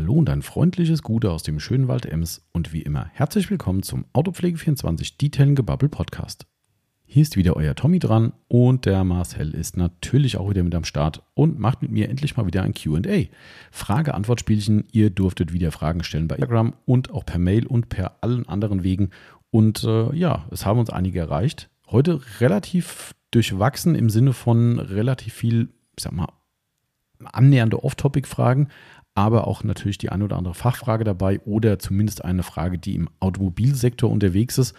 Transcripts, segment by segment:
Hallo und ein freundliches Gute aus dem schönen Wald Ems und wie immer herzlich willkommen zum Autopflege24 Detailing Podcast. Hier ist wieder euer Tommy dran und der Marcel ist natürlich auch wieder mit am Start und macht mit mir endlich mal wieder ein QA. Frage-Antwort-Spielchen. Ihr durftet wieder Fragen stellen bei Instagram und auch per Mail und per allen anderen Wegen. Und äh, ja, es haben uns einige erreicht. Heute relativ durchwachsen im Sinne von relativ viel, ich sag mal, annähernde Off-Topic-Fragen, aber auch natürlich die eine oder andere Fachfrage dabei oder zumindest eine Frage, die im Automobilsektor unterwegs ist.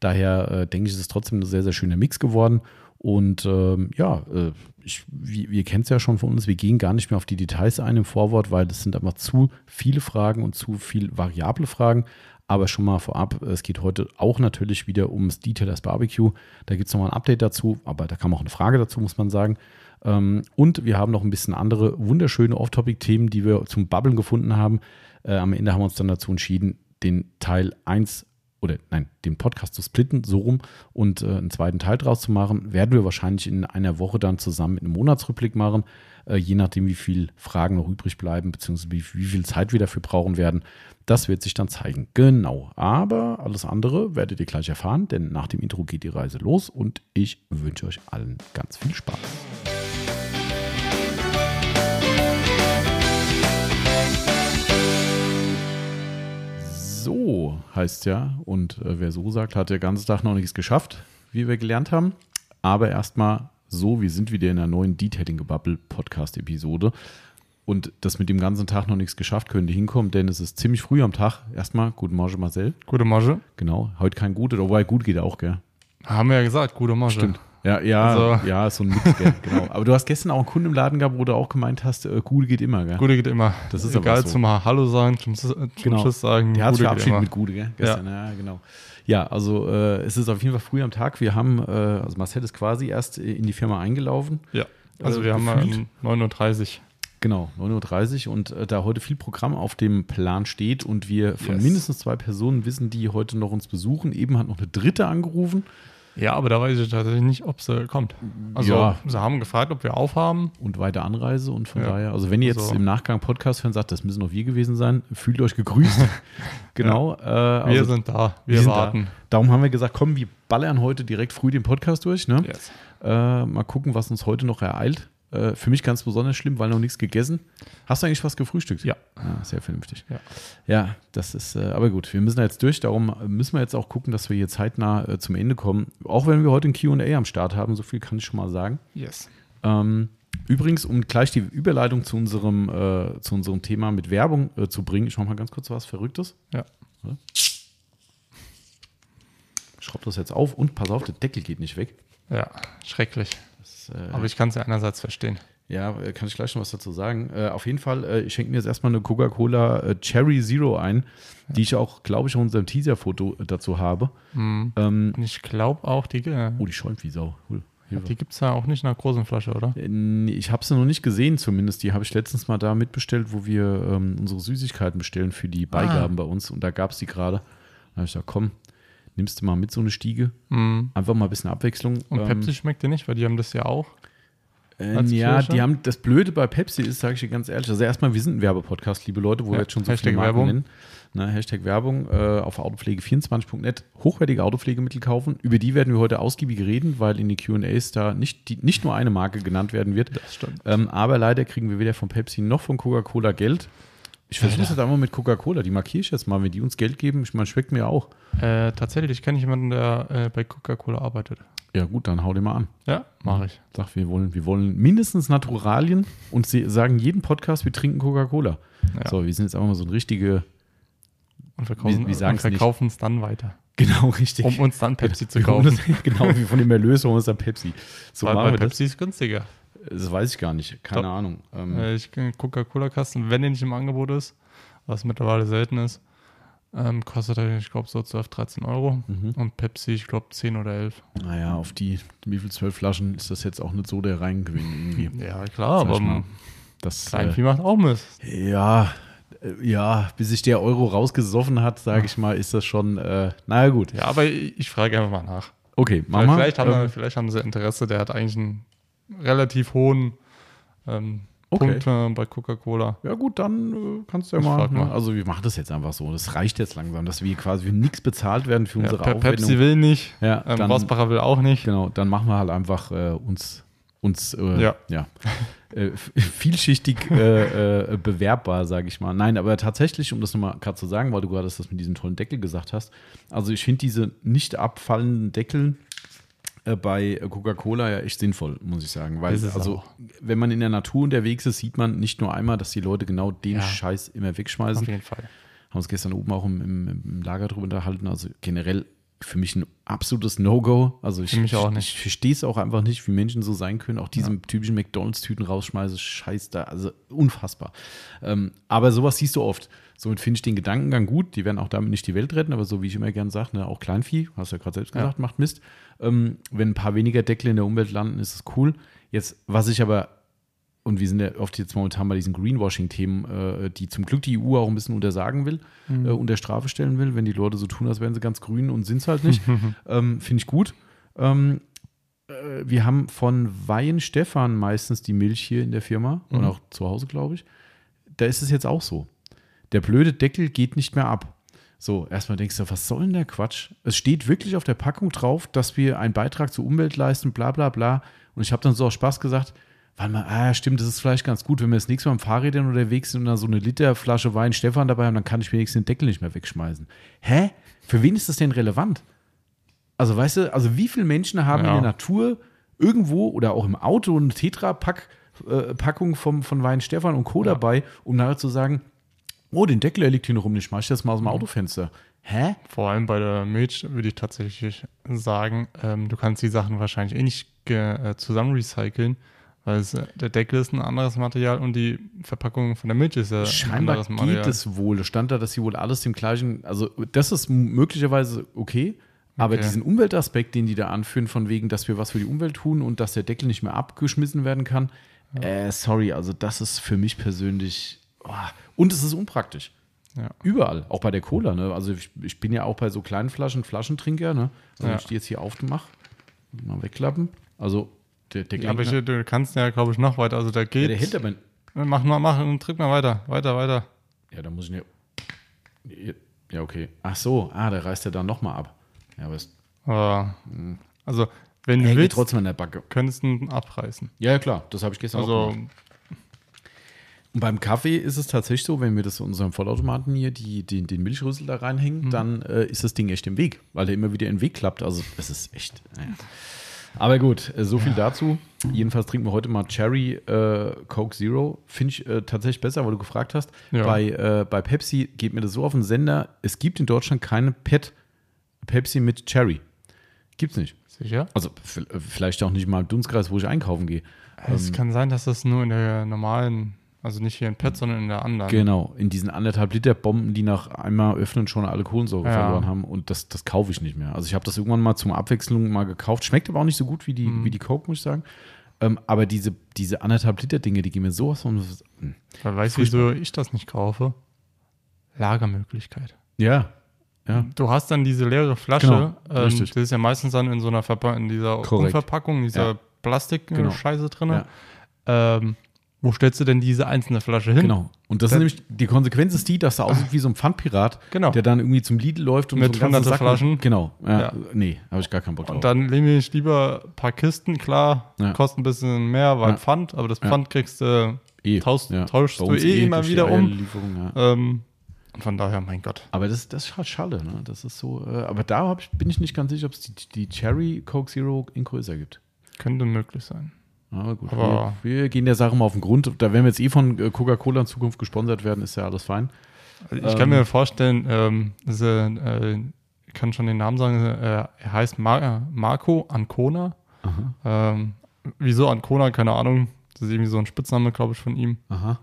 Daher äh, denke ich, ist es trotzdem ein sehr, sehr schöner Mix geworden. Und ähm, ja, äh, ich, wir, wir kennen es ja schon von uns, wir gehen gar nicht mehr auf die Details ein im Vorwort, weil das sind einfach zu viele Fragen und zu viel variable Fragen. Aber schon mal vorab, es geht heute auch natürlich wieder ums Detailers Barbecue. Da gibt es nochmal ein Update dazu, aber da kam auch eine Frage dazu, muss man sagen. Ähm, und wir haben noch ein bisschen andere wunderschöne Off-Topic-Themen, die wir zum Babbeln gefunden haben. Äh, am Ende haben wir uns dann dazu entschieden, den Teil 1 oder nein, den Podcast zu splitten, so rum und äh, einen zweiten Teil draus zu machen. Werden wir wahrscheinlich in einer Woche dann zusammen mit einem Monatsrückblick machen, äh, je nachdem, wie viele Fragen noch übrig bleiben, beziehungsweise wie, wie viel Zeit wir dafür brauchen werden. Das wird sich dann zeigen. Genau. Aber alles andere werdet ihr gleich erfahren, denn nach dem Intro geht die Reise los und ich wünsche euch allen ganz viel Spaß. So heißt ja, und äh, wer so sagt, hat der ganze Tag noch nichts geschafft, wie wir gelernt haben. Aber erstmal so, wir sind wieder in einer neuen Detailing Gebubble Podcast Episode. Und das mit dem ganzen Tag noch nichts geschafft, können die hinkommen, denn es ist ziemlich früh am Tag. Erstmal, guten Morgen, Marcel. Gute Morgen. Genau, heute kein Gute, wobei gut geht auch, gell? Haben wir ja gesagt, gute Morgen. Stimmt. Ja, ja, Also- ja, ist so ein Mix, gell? genau. Aber du hast gestern auch einen Kunden im Laden gehabt, wo du auch gemeint hast, äh, Gute geht immer, gell? Gute geht immer. Das ist Egal, so. zum Hallo sagen, zum, zum Genau. Tschüss sagen. Der hat sich verabschiedet mit Gute, gell? Gestern, ja, genau. Ja, also äh, es ist auf jeden Fall früh am Tag. Wir haben, äh, also Marcel ist quasi erst in die Firma eingelaufen. Ja, also Äh, wir haben gefühlt. ähm, 9.30 Genau, 9.30 Uhr und äh, da heute viel Programm auf dem Plan steht und wir von Yes. mindestens zwei Personen wissen, die heute noch uns besuchen. Eben hat noch eine dritte angerufen. Ja, aber da weiß ich tatsächlich nicht, ob sie kommt. Also Ja. sie haben gefragt, ob wir aufhaben. und weiter Anreise und von Ja. daher, also wenn ihr jetzt Also- im Nachgang Podcast hören sagt, das müssen noch wir gewesen sein, fühlt euch gegrüßt. genau. Äh, Wir also, sind da, wir, wir sind warten. Da. Darum haben wir gesagt, komm, wir ballern heute direkt früh den Podcast durch. Ne? Yes. Äh, mal gucken, was uns heute noch ereilt. Äh, für mich ganz besonders schlimm, weil noch nichts gegessen. Hast du eigentlich was gefrühstückt? Ja. Ah, sehr vernünftig. Ja. Ja, das ist, äh, aber gut, wir müssen da jetzt durch. Darum müssen wir jetzt auch gucken, dass wir hier zeitnah äh, zum Ende kommen. Auch wenn wir heute ein QA am Start haben, so viel kann ich schon mal sagen. Yes. Ähm, übrigens, um gleich die Überleitung zu unserem, äh, zu unserem Thema mit Werbung äh, zu bringen, ich mache mal ganz kurz was Verrücktes. Ja. Schraub das jetzt auf und pass auf, der Deckel geht nicht weg. Ja, schrecklich. Das, äh, Aber ich kann es ja einerseits verstehen. Ja, äh, kann ich gleich noch was dazu sagen. Äh, auf jeden Fall, äh, ich schenke mir jetzt erstmal eine Coca-Cola äh, Cherry Zero ein, die ich auch, glaube ich, in unserem Teaser-Foto äh, dazu habe. Mhm. Ähm, Und ich glaube auch, die, oh, die schäumt wie Sau. Cool. Die gibt es ja auch nicht in einer großen Flasche, oder? Ich habe sie noch nicht gesehen, zumindest. Die habe ich letztens mal da mitbestellt, wo wir ähm, unsere Süßigkeiten bestellen für die Beigaben bei uns. Und da gab es die gerade. Da habe ich gesagt, komm, nimmst du mal mit so eine Stiege. Mhm. Einfach mal ein bisschen Abwechslung. Und Ähm, Pepsi schmeckt dir nicht, weil die haben das ja auch. Äh, ja, die haben das Blöde bei Pepsi ist, sage ich dir ganz ehrlich. Also erstmal, wir sind ein Werbepodcast, liebe Leute, wo Ja, wir jetzt schon so Hashtag viele Marken Werbung. nennen. Na, Hashtag Werbung äh, auf autopflege24.net hochwertige Autopflegemittel kaufen. Über die werden wir heute ausgiebig reden, weil in den Q&As da nicht, die, nicht nur eine Marke genannt werden wird. Das stimmt. Ähm, aber leider kriegen wir weder von Pepsi noch von Coca-Cola Geld. Ich versuche es jetzt einmal mit Coca-Cola. Die markiere ich jetzt mal, wenn die uns Geld geben. Ich meine, schmeckt mir auch. Äh, tatsächlich kenne ich jemanden, der äh, bei Coca-Cola arbeitet. Ja gut, dann hau den mal an. Ja, mache ich. Sag, wir wollen, wir wollen mindestens Naturalien und sie sagen jeden Podcast, wir trinken Coca-Cola. Ja. So, wir sind jetzt einfach mal so ein richtige, Und verkaufen wir- es dann weiter. genau richtig. Um uns dann Pepsi zu kaufen. genau, wie von dem Erlös holen wir uns dann Pepsi. So Weil bei wir das. Pepsi ist günstiger. Das weiß ich gar nicht, keine Doch. Ahnung. Ähm, Äh, ich Coca-Cola-Kasten, wenn der nicht im Angebot ist, was mittlerweile selten ist, ähm, kostet er, ich glaube, so 12, 13 Euro. mhm. Und Pepsi, ich glaube, 10 oder 11. Naja, auf die, wie viel zwölf Flaschen ist das jetzt auch nicht so der Reingewinn irgendwie. Ja, klar, Sag aber mal. Das, Kleinvieh macht auch Mist. äh, ja, äh, ja, bis sich der Euro rausgesoffen hat, sage ich mal, ist das schon, äh, naja gut. Ja, aber ich, ich frage einfach mal nach. Okay, machen Vielleicht, vielleicht, haben, Ähm, vielleicht haben sie Interesse, der hat eigentlich einen relativ hohen ähm, Okay. Punkte bei Coca-Cola. Ja gut, dann äh, kannst du ja mal, ne? mal. Also wir machen das jetzt einfach so. Das reicht jetzt langsam, dass wir quasi für nichts bezahlt werden für Ja, unsere Pe- Aufwendung. Pepsi will nicht, ja, ähm, dann, Rosbacher will auch nicht. genau, dann machen wir halt einfach äh, uns, uns äh, Ja. ja. äh, vielschichtig äh, äh, bewerbbar, sage ich mal. Nein, aber tatsächlich, um das nochmal gerade zu sagen, weil du gerade das mit diesem tollen Deckel gesagt hast, also ich finde diese nicht abfallenden Deckel bei Coca-Cola ja echt sinnvoll, muss ich sagen. Weil, Ist also, auch. wenn man in der Natur unterwegs ist, sieht man nicht nur einmal, dass die Leute genau den Ja. Scheiß immer Auf wegschmeißen. jeden Fall. Haben uns gestern oben auch im, im, im Lager drüber unterhalten. Also generell für mich ein absolutes No-Go. Also ich, ich verstehe es auch einfach nicht, wie Menschen so sein können. Auch diese typischen McDonalds-Tüten rausschmeißen, scheiß da, also unfassbar. Ähm, aber sowas siehst du oft. Somit finde ich den Gedankengang gut. Die werden auch damit nicht die Welt retten, aber so wie ich immer gern sage, ne, auch Kleinvieh, hast du ja gerade selbst Ja. gesagt, macht Mist. Ähm, wenn ein paar weniger Deckel in der Umwelt landen, ist es cool. Jetzt, was ich aber und wir sind ja oft jetzt momentan bei diesen Greenwashing-Themen, äh, die zum Glück die EU auch ein bisschen untersagen will, äh, unter Strafe stellen will, wenn die Leute so tun, als wären sie ganz grün und sind es halt nicht. ähm, Finde ich gut. Ähm, äh, wir haben von Wein Stefan meistens die Milch hier in der Firma und Mhm. auch zu Hause, glaube ich. Da ist es jetzt auch so. Der blöde Deckel geht nicht mehr ab. So, erstmal denkst du, was soll denn der Quatsch? Es steht wirklich auf der Packung drauf, dass wir einen Beitrag zur Umwelt leisten, bla bla bla. Und ich habe dann so aus Spaß gesagt, warte mal, ah, stimmt, das ist vielleicht ganz gut, wenn wir das nächste Mal am Fahrrädern unterwegs sind und dann so eine Literflasche Wein Stefan dabei haben, dann kann ich wenigstens den Deckel nicht mehr wegschmeißen. Hä? Für wen ist das denn relevant? Also, weißt du, also wie viele Menschen haben Ja. in der Natur irgendwo oder auch im Auto eine Tetra-Packung vom von Wein Stefan und Co. dabei, um nachher zu sagen, oh, den Deckel der liegt hier noch rum, den schmeiß ich jetzt mal aus dem Autofenster. Hä? Vor allem bei der Milch würde ich tatsächlich sagen, ähm, du kannst die Sachen wahrscheinlich eh nicht äh, zusammen recyceln, weil es, der Deckel ist ein anderes Material und die Verpackung von der Milch ist ja ein Scheinbar anderes Material. geht es wohl. Es stand da, dass sie wohl alles dem gleichen, also das ist möglicherweise okay, aber Okay. diesen Umweltaspekt, den die da anführen, von wegen, dass wir was für die Umwelt tun und dass der Deckel nicht mehr abgeschmissen werden kann, äh, sorry, also das ist für mich persönlich, oh, und es ist unpraktisch. Ja. Überall, auch bei der Cola. Ne? Also ich, ich bin ja auch bei so kleinen Flaschen Flaschentrinker. Ne? Also Ja. wenn ich die jetzt hier aufmache, mal wegklappen. Also der, der, Ja, aber ich, du kannst ja, glaube ich, noch weiter. Also da ja, geht. der hält aber, Mach mal, mach und drück mal weiter. Weiter, weiter. ja, da muss ich ne, ja, okay. Ach so, ah, der reißt er dann nochmal ab. Ja, aber es Aber, also, wenn du willst, trotzdem an der Backe. könntest du ihn abreißen. Ja, ja, klar, das habe ich gestern auch Also, gemacht. Und beim Kaffee ist es tatsächlich so, wenn wir das in unserem Vollautomaten hier die, den, den Milchrüssel da reinhängen, dann äh, ist das Ding echt im Weg, weil der immer wieder in den Weg klappt. Also es ist echt. Naja. Aber gut, äh, so viel dazu. Jedenfalls trinken wir heute mal Cherry äh, Coke Zero. Finde ich äh, tatsächlich besser, weil du gefragt hast. Ja. Bei, äh, bei Pepsi geht mir das so auf den Sender. Es gibt in Deutschland keine PET Pepsi mit Cherry. Gibt's nicht. sicher? Also vielleicht auch nicht mal im Dunstkreis, wo ich einkaufen gehe. es kann sein, dass das nur in der normalen, also nicht hier in PET, sondern in der anderen. Genau, in diesen anderthalb Liter Bomben, die nach einmal öffnen schon alle Kohlensäure Ja. verloren haben. Und das, das kaufe ich nicht mehr. Also ich habe das irgendwann mal zum Abwechslung mal gekauft. Schmeckt aber auch nicht so gut wie die, Mhm. wie die Coke, muss ich sagen. Ähm, aber diese, diese anderthalb Liter Dinge, die gehen mir sowas von. Hm. Weil weißt du, wieso ich das nicht kaufe? Lagermöglichkeit. Ja, ja. Du hast dann diese leere Flasche, Genau, ähm, das ist ja meistens dann in so einer Verpa in dieser Korrekt. Umverpackung, dieser Ja. Plastik-Scheiße Genau. drin. Ja. Ähm, wo stellst du denn diese einzelne Flasche hin? Genau. Und das ist Das- nämlich, die Konsequenz ist die, dass er aussieht wie so ein Pfandpirat, Genau. der dann irgendwie zum Lidl läuft und Mit so hunderte Sack Flaschen. Genau. Ja, Ja. Nee, habe ich gar keinen Bock drauf. Und dann nehme ich lieber ein paar Kisten, klar, Ja. kostet ein bisschen mehr, weil. Pfand, aber das. Pfand kriegst du, eh, tauschst- tauschst du uns eh immer wieder um. Ähm, und von daher, mein Gott. Aber das, das ist halt schade, ne? Das ist so, äh, aber da ich, bin ich nicht ganz sicher, ob es die, die Cherry Coke Zero in größer gibt. Könnte möglich sein. Aber gut, Aber- wir, wir gehen der Sache mal auf den Grund. Da werden wir jetzt eh von äh, Coca-Cola in Zukunft gesponsert werden, ist ja alles fein. Also ich Ähm. kann mir vorstellen, ähm, diese, äh, ich kann schon den Namen sagen, äh, er heißt Mar Marco Ancona. Ähm, wieso Ancona, keine Ahnung. Das ist irgendwie so ein Spitzname, glaube ich, von ihm. Aha.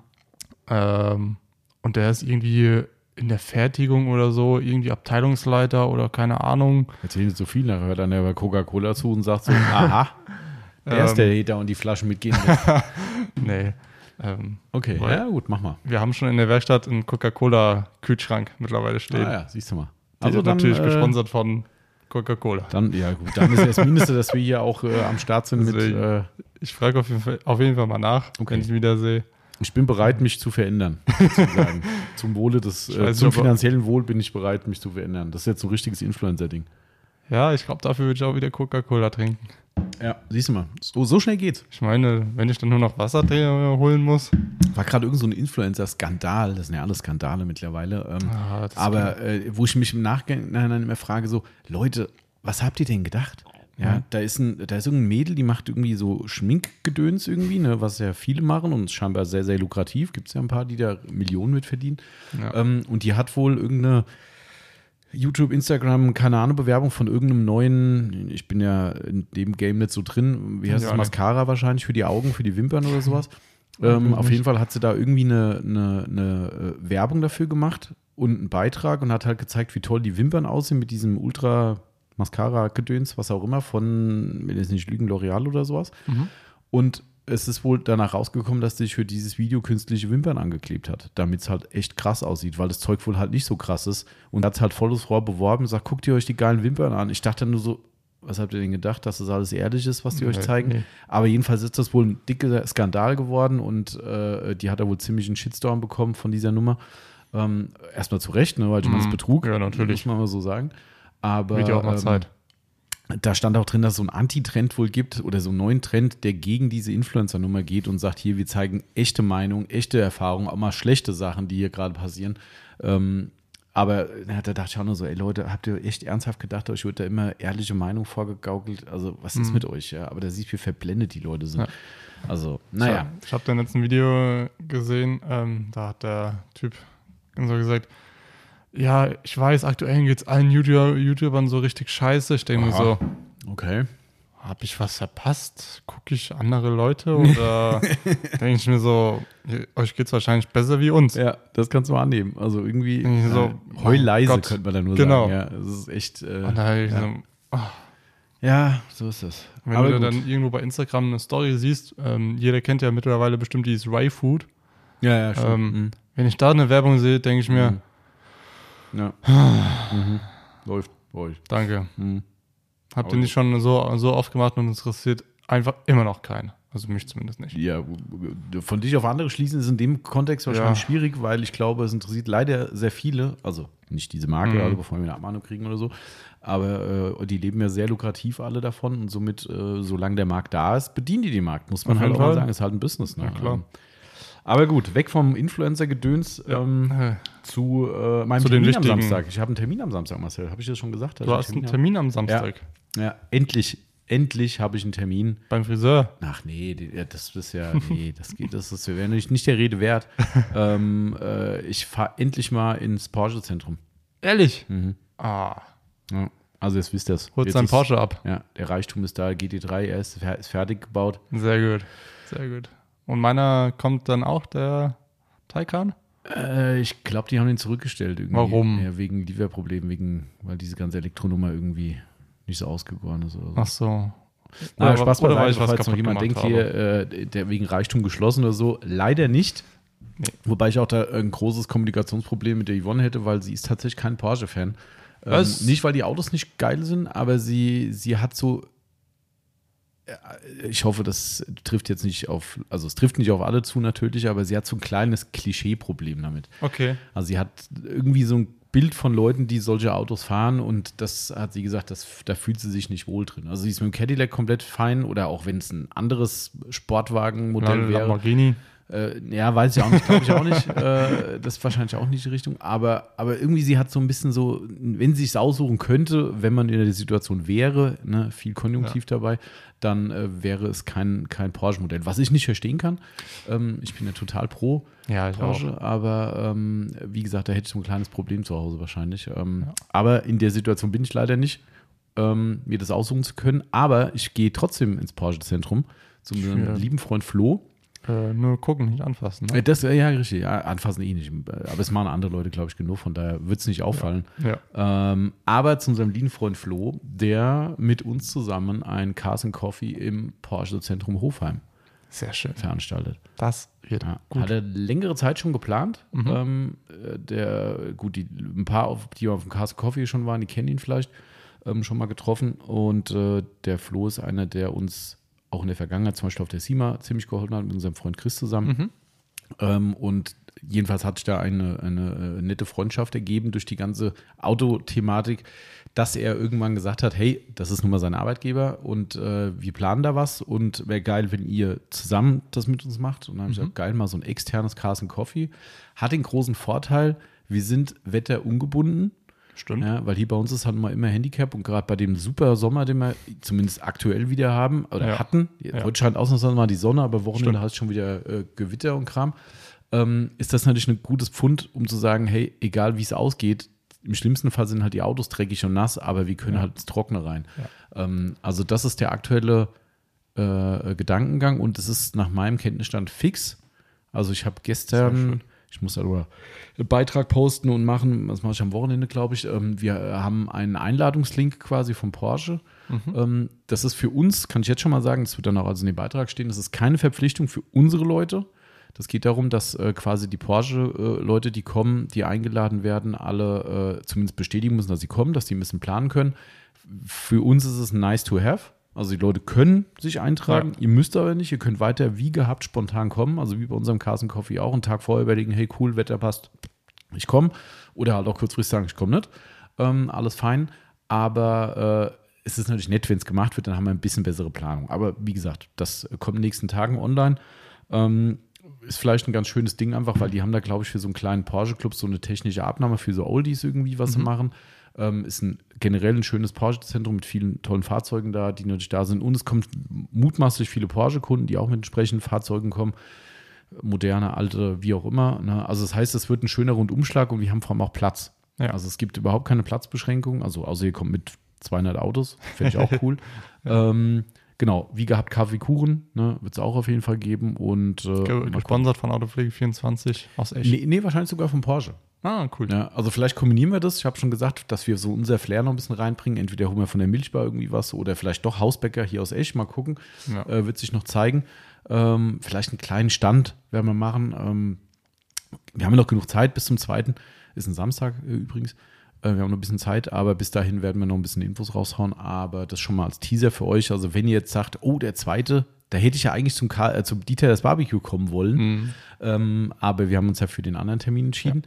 Ähm, und der ist irgendwie in der Fertigung oder so, irgendwie Abteilungsleiter oder keine Ahnung. Erzählen so viel, nachher hört dann der bei Coca-Cola zu und sagt so, aha, der ist Ähm. der Hater und die Flaschen mitgehen. Nee. Ähm, Okay, ja gut, mach mal. wir haben schon in der Werkstatt einen Coca-Cola-Kühlschrank mittlerweile stehen. Ah ja, siehst du mal. Also Also dann, natürlich äh, gesponsert von Coca-Cola. Dann, ja gut, dann ist ja das Mindeste, dass wir hier auch äh, am Start sind mit, Deswegen. äh, Ich frage auf, jeden Fall- auf jeden Fall mal nach, Okay. wenn ich ihn wieder sehe. Ich bin bereit, mich zu verändern. zum Wohle des, Ich äh, weiß zum finanziellen Wohl bin ich bereit, mich zu verändern. Das ist jetzt so ein richtiges Influencer-Ding. Ja, ich glaube, dafür würde ich auch wieder Coca-Cola trinken. Ja, siehst du mal. So, so schnell geht's. Ich meine, wenn ich dann nur noch Wasser holen muss. War gerade irgend so ein Influencer-Skandal. Das sind ja alles Skandale mittlerweile. Ähm, Ah, aber äh, wo ich mich im Nachgang dann immer frage, so, Leute, was habt ihr denn gedacht? Ja, da ist ein, da ist irgendein Mädel, die macht irgendwie so Schminkgedöns irgendwie, ne, was ja viele machen und scheinbar sehr, sehr lukrativ. Gibt es ja ein paar, die da Millionen mit verdienen. Ja. Ähm, und die hat wohl irgendeine YouTube, Instagram, keine Ahnung, Bewerbung von irgendeinem neuen, ich bin ja in dem Game nicht so drin, wie heißt Ja, das. Mascara wahrscheinlich für die Augen, für die Wimpern oder sowas. ähm, auf jeden Fall hat sie da irgendwie eine, eine, eine äh, Werbung dafür gemacht und einen Beitrag und hat halt gezeigt, wie toll die Wimpern aussehen mit diesem Ultra Mascara-Gedöns, was auch immer, von, wenn jetzt nicht lügen, L'Oreal oder sowas. Mhm. Und es ist wohl danach rausgekommen, dass sich für dieses Video künstliche Wimpern angeklebt hat, damit es halt echt krass aussieht, weil das Zeug wohl halt nicht so krass ist. Und hat es halt volles Rohr beworben und sagt, guckt ihr euch die geilen Wimpern an. Ich dachte nur so, was habt ihr denn gedacht, dass das alles ehrlich ist, was die euch Nee, zeigen? nee. Aber jedenfalls ist das wohl ein dicker Skandal geworden und äh, die hat da wohl ziemlich einen Shitstorm bekommen von dieser Nummer. Ähm, erstmal zu Recht, ne, weil ich meine, das ist Mhm. Betrug, Ja, natürlich. muss man mal so sagen. Aber Wird ja auch mal ähm, Zeit. Da stand auch drin, dass es so einen Anti-Trend wohl gibt oder so einen neuen Trend, der gegen diese Influencer-Nummer geht und sagt, hier, wir zeigen echte Meinung, echte Erfahrung, auch mal schlechte Sachen, die hier gerade passieren. Ähm, aber na, da dachte ich auch nur so, ey Leute, habt ihr echt ernsthaft gedacht, euch wird da immer ehrliche Meinung vorgegaukelt? Also, was ist Mhm. mit euch? Ja? Aber da siehst du, wie verblendet die Leute sind. Ja. Also, naja. Ich, habe dann jetzt ein Video gesehen, ähm, da hat der Typ so gesagt, ja, ich weiß, aktuell geht es allen YouTuber, YouTubern so richtig scheiße. Ich denke mir so, Okay. habe ich was verpasst? Gucke ich andere Leute oder denke ich mir so, euch geht es wahrscheinlich besser wie uns. Ja, das kannst du annehmen. Also irgendwie Irgendwie so, äh, heuleise oh Gott. könnte man da nur Genau. sagen. Ja, es ist echt. Äh, ja. so, ah, ja, so ist es. wenn Aber du gut. dann irgendwo bei Instagram eine Story siehst, ähm, jeder kennt ja mittlerweile bestimmt dieses Ry-Food. ja, ja, stimmt. Ähm, Mhm. Wenn ich da eine Werbung sehe, denke ich mir, Mhm. Ja. mhm. Läuft bei euch. danke. Mhm. Habt Aber ihr nicht schon so, so oft gemacht und interessiert einfach immer noch keinen. Also mich zumindest nicht. Ja, von dich auf andere schließen ist in dem Kontext wahrscheinlich Ja. schwierig, weil ich glaube, es interessiert leider sehr viele, also nicht diese Marke, Mhm. also bevor wir eine Abmahnung kriegen oder so, aber äh, die leben ja sehr lukrativ alle davon und somit, äh, solange der Markt da ist, bedienen die den Markt, muss man Auf halt auch sagen, ist halt ein Business. Ne? Ja, klar. Aber gut, weg vom Influencer-Gedöns ähm, Äh, zu äh, meinem Zu den Termin am wichtigen- Samstag. Ich habe einen Termin am Samstag, Marcel. Habe ich das schon gesagt? Du hast einen habe? Termin am Samstag Ja, endlich, endlich habe ich einen Termin. beim Friseur. Ach nee, ja, das ist ja, nee, das geht, das ist, wäre nicht, der Rede wert. ähm, äh, ich fahre endlich mal ins Porsche-Zentrum. Ehrlich? Mhm. Ah, Ja. Also jetzt wisst ihr es. holt Jetzt sein ist- Porsche ab. Ja, der Reichtum ist da, GT3, er ist fertig gebaut. Sehr gut. Sehr gut. Und meiner kommt dann auch, der Taycan? Äh, ich glaube, die haben ihn zurückgestellt irgendwie. Warum? Ja, wegen Lieferproblemen, wegen, weil diese ganze Elektronummer irgendwie nicht so ausgegoren ist oder so. Ach so. Na, Oder- Spaß oder beiseite, weil ich was falls noch jemand denkt, gemacht hier, äh, der wegen Reichtum geschlossen oder so. Leider nicht. Nee. Wobei ich auch da ein großes Kommunikationsproblem mit der Yvonne hätte, weil sie ist tatsächlich kein Porsche-Fan. Ähm, nicht, weil die Autos nicht geil sind, aber sie, sie hat so. Äh, Ich hoffe, das trifft jetzt nicht auf, also es trifft nicht auf alle zu natürlich, aber sie hat so ein kleines Klischee-Problem damit. Okay. Also sie hat irgendwie so ein Bild von Leuten, die solche Autos fahren und das hat sie gesagt, das, da fühlt sie sich nicht wohl drin. Also sie ist mit dem Cadillac komplett fein oder auch wenn es ein anderes Sportwagenmodell wäre. Lamborghini. Äh, ja, weiß ich auch nicht, glaube ich auch nicht. äh, das ist wahrscheinlich auch nicht die Richtung. Aber, aber irgendwie, sie hat so ein bisschen so, wenn sie es aussuchen könnte, wenn man in der Situation wäre, ne, viel Konjunktiv dabei, dann äh, wäre es kein, kein Porsche-Modell. Was ich nicht verstehen kann. Ähm, ich bin ja total pro Ja, ich auch. Porsche, aber ähm, wie gesagt, da hätte ich so ein kleines Problem zu Hause wahrscheinlich. Ähm, Aber in der Situation bin ich leider nicht, ähm, mir das aussuchen zu können. Aber ich gehe trotzdem ins Porsche-Zentrum zu meinem lieben Freund Flo. Äh, nur gucken, nicht anfassen. Ne? Äh, Das, äh, ja, richtig. Ja, anfassen eh nicht. Aber es machen andere Leute, glaube ich, genug. Von daher wird es nicht auffallen. Ja. Ähm, aber zu unserem lieben Freund Flo, der mit uns zusammen ein Cars and Coffee im Porsche-Zentrum Hofheim Sehr schön. veranstaltet. Das wird Ja, gut. hat er längere Zeit schon geplant. Mhm. Ähm, äh, der, gut, die, ein paar, auf, die auf dem Cars and Coffee schon waren, die kennen ihn vielleicht, ähm, schon mal getroffen. Und äh, der Flo ist einer, der uns auch in der Vergangenheit zum Beispiel auf der SIMA ziemlich geholfen hat, mit unserem Freund Chris zusammen. Mhm. Ähm, und jedenfalls hat sich da eine, eine äh, nette Freundschaft ergeben durch die ganze Autothematik, dass er irgendwann gesagt hat, hey, das ist nun mal sein Arbeitgeber und äh, wir planen da was und wäre geil, wenn ihr zusammen das mit uns macht. Und dann habe ich gesagt, geil, mal so ein externes Carson Coffee. Hat den großen Vorteil, wir sind wetterungebunden. Stimmt. Ja, weil hier bei uns ist halt mal immer Handicap und gerade bei dem super Sommer, den wir zumindest aktuell wieder haben oder Ja. hatten, Ja. heute scheint ausnahmsweise mal die Sonne, aber Wochenende hast schon wieder äh, Gewitter und Kram, ähm, ist das natürlich ein gutes Pfund, um zu sagen, hey, egal wie es ausgeht, im schlimmsten Fall sind halt die Autos dreckig und nass, aber wir können halt ins Trockene rein. Ähm, also das ist der aktuelle äh, Gedankengang und es ist nach meinem Kenntnisstand fix. Also ich habe gestern. Ich muss darüber einen Beitrag posten und machen, das mache ich am Wochenende, glaube ich. Ähm, wir haben einen Einladungslink quasi vom Porsche. Ähm, das ist für uns, kann ich jetzt schon mal sagen, das wird dann auch also in dem Beitrag stehen, das ist keine Verpflichtung für unsere Leute. Das geht darum, dass äh, quasi die Porsche-Leute, die kommen, die eingeladen werden, alle äh, zumindest bestätigen müssen, dass sie kommen, dass die ein bisschen planen können. Für uns ist es nice to have. Also die Leute können sich eintragen, ihr müsst aber nicht, ihr könnt weiter wie gehabt spontan kommen, also wie bei unserem Carson Coffee auch, einen Tag vorher überlegen, hey cool, Wetter passt, ich komme. Oder halt auch kurzfristig sagen, ich komme nicht. Ähm, alles fein. Aber äh, es ist natürlich nett, wenn es gemacht wird, dann haben wir ein bisschen bessere Planung. Aber wie gesagt, das kommt in den nächsten Tagen online. Ähm, ist vielleicht ein ganz schönes Ding einfach, weil die haben da, glaube ich, für so einen kleinen Porsche-Club so eine technische Abnahme für so Oldies irgendwie, was sie machen. Ähm, ist ein generell ein schönes Porsche-Zentrum mit vielen tollen Fahrzeugen da, die natürlich da sind. Und es kommt mutmaßlich viele Porsche-Kunden, die auch mit entsprechenden Fahrzeugen kommen. Moderne, alte, wie auch immer. Ne? Also das heißt, es wird ein schöner Rundumschlag und wir haben vor allem auch Platz. Ja. Also es gibt überhaupt keine Platzbeschränkung. Also außer ihr kommt mit 200 Autos, fände ich auch cool. ähm, genau, wie gehabt Kaffeekuchen, ne, wird es auch auf jeden Fall geben. Und äh, Ge gesponsert von Autopflege24 aus Echt. Nee, nee, wahrscheinlich sogar von Porsche. Ah, cool. Ja, also vielleicht kombinieren wir das. Ich habe schon gesagt, dass wir so unser Flair noch ein bisschen reinbringen. Entweder holen wir von der Milchbar irgendwie was oder vielleicht doch Hausbäcker hier aus Esch. Mal gucken. Ja. Äh, wird sich noch zeigen. Ähm, vielleicht einen kleinen Stand werden wir machen. Ähm, wir haben noch genug Zeit bis zum zweiten. Ist ein Samstag äh, übrigens. Äh, wir haben noch ein bisschen Zeit, aber bis dahin werden wir noch ein bisschen Infos raushauen. Aber das schon mal als Teaser für euch. Also wenn ihr jetzt sagt, oh, der zweite, da hätte ich ja eigentlich zum, Ka äh, zum Dieter das Barbecue kommen wollen. Mhm. Ähm, aber wir haben uns ja für den anderen Termin entschieden.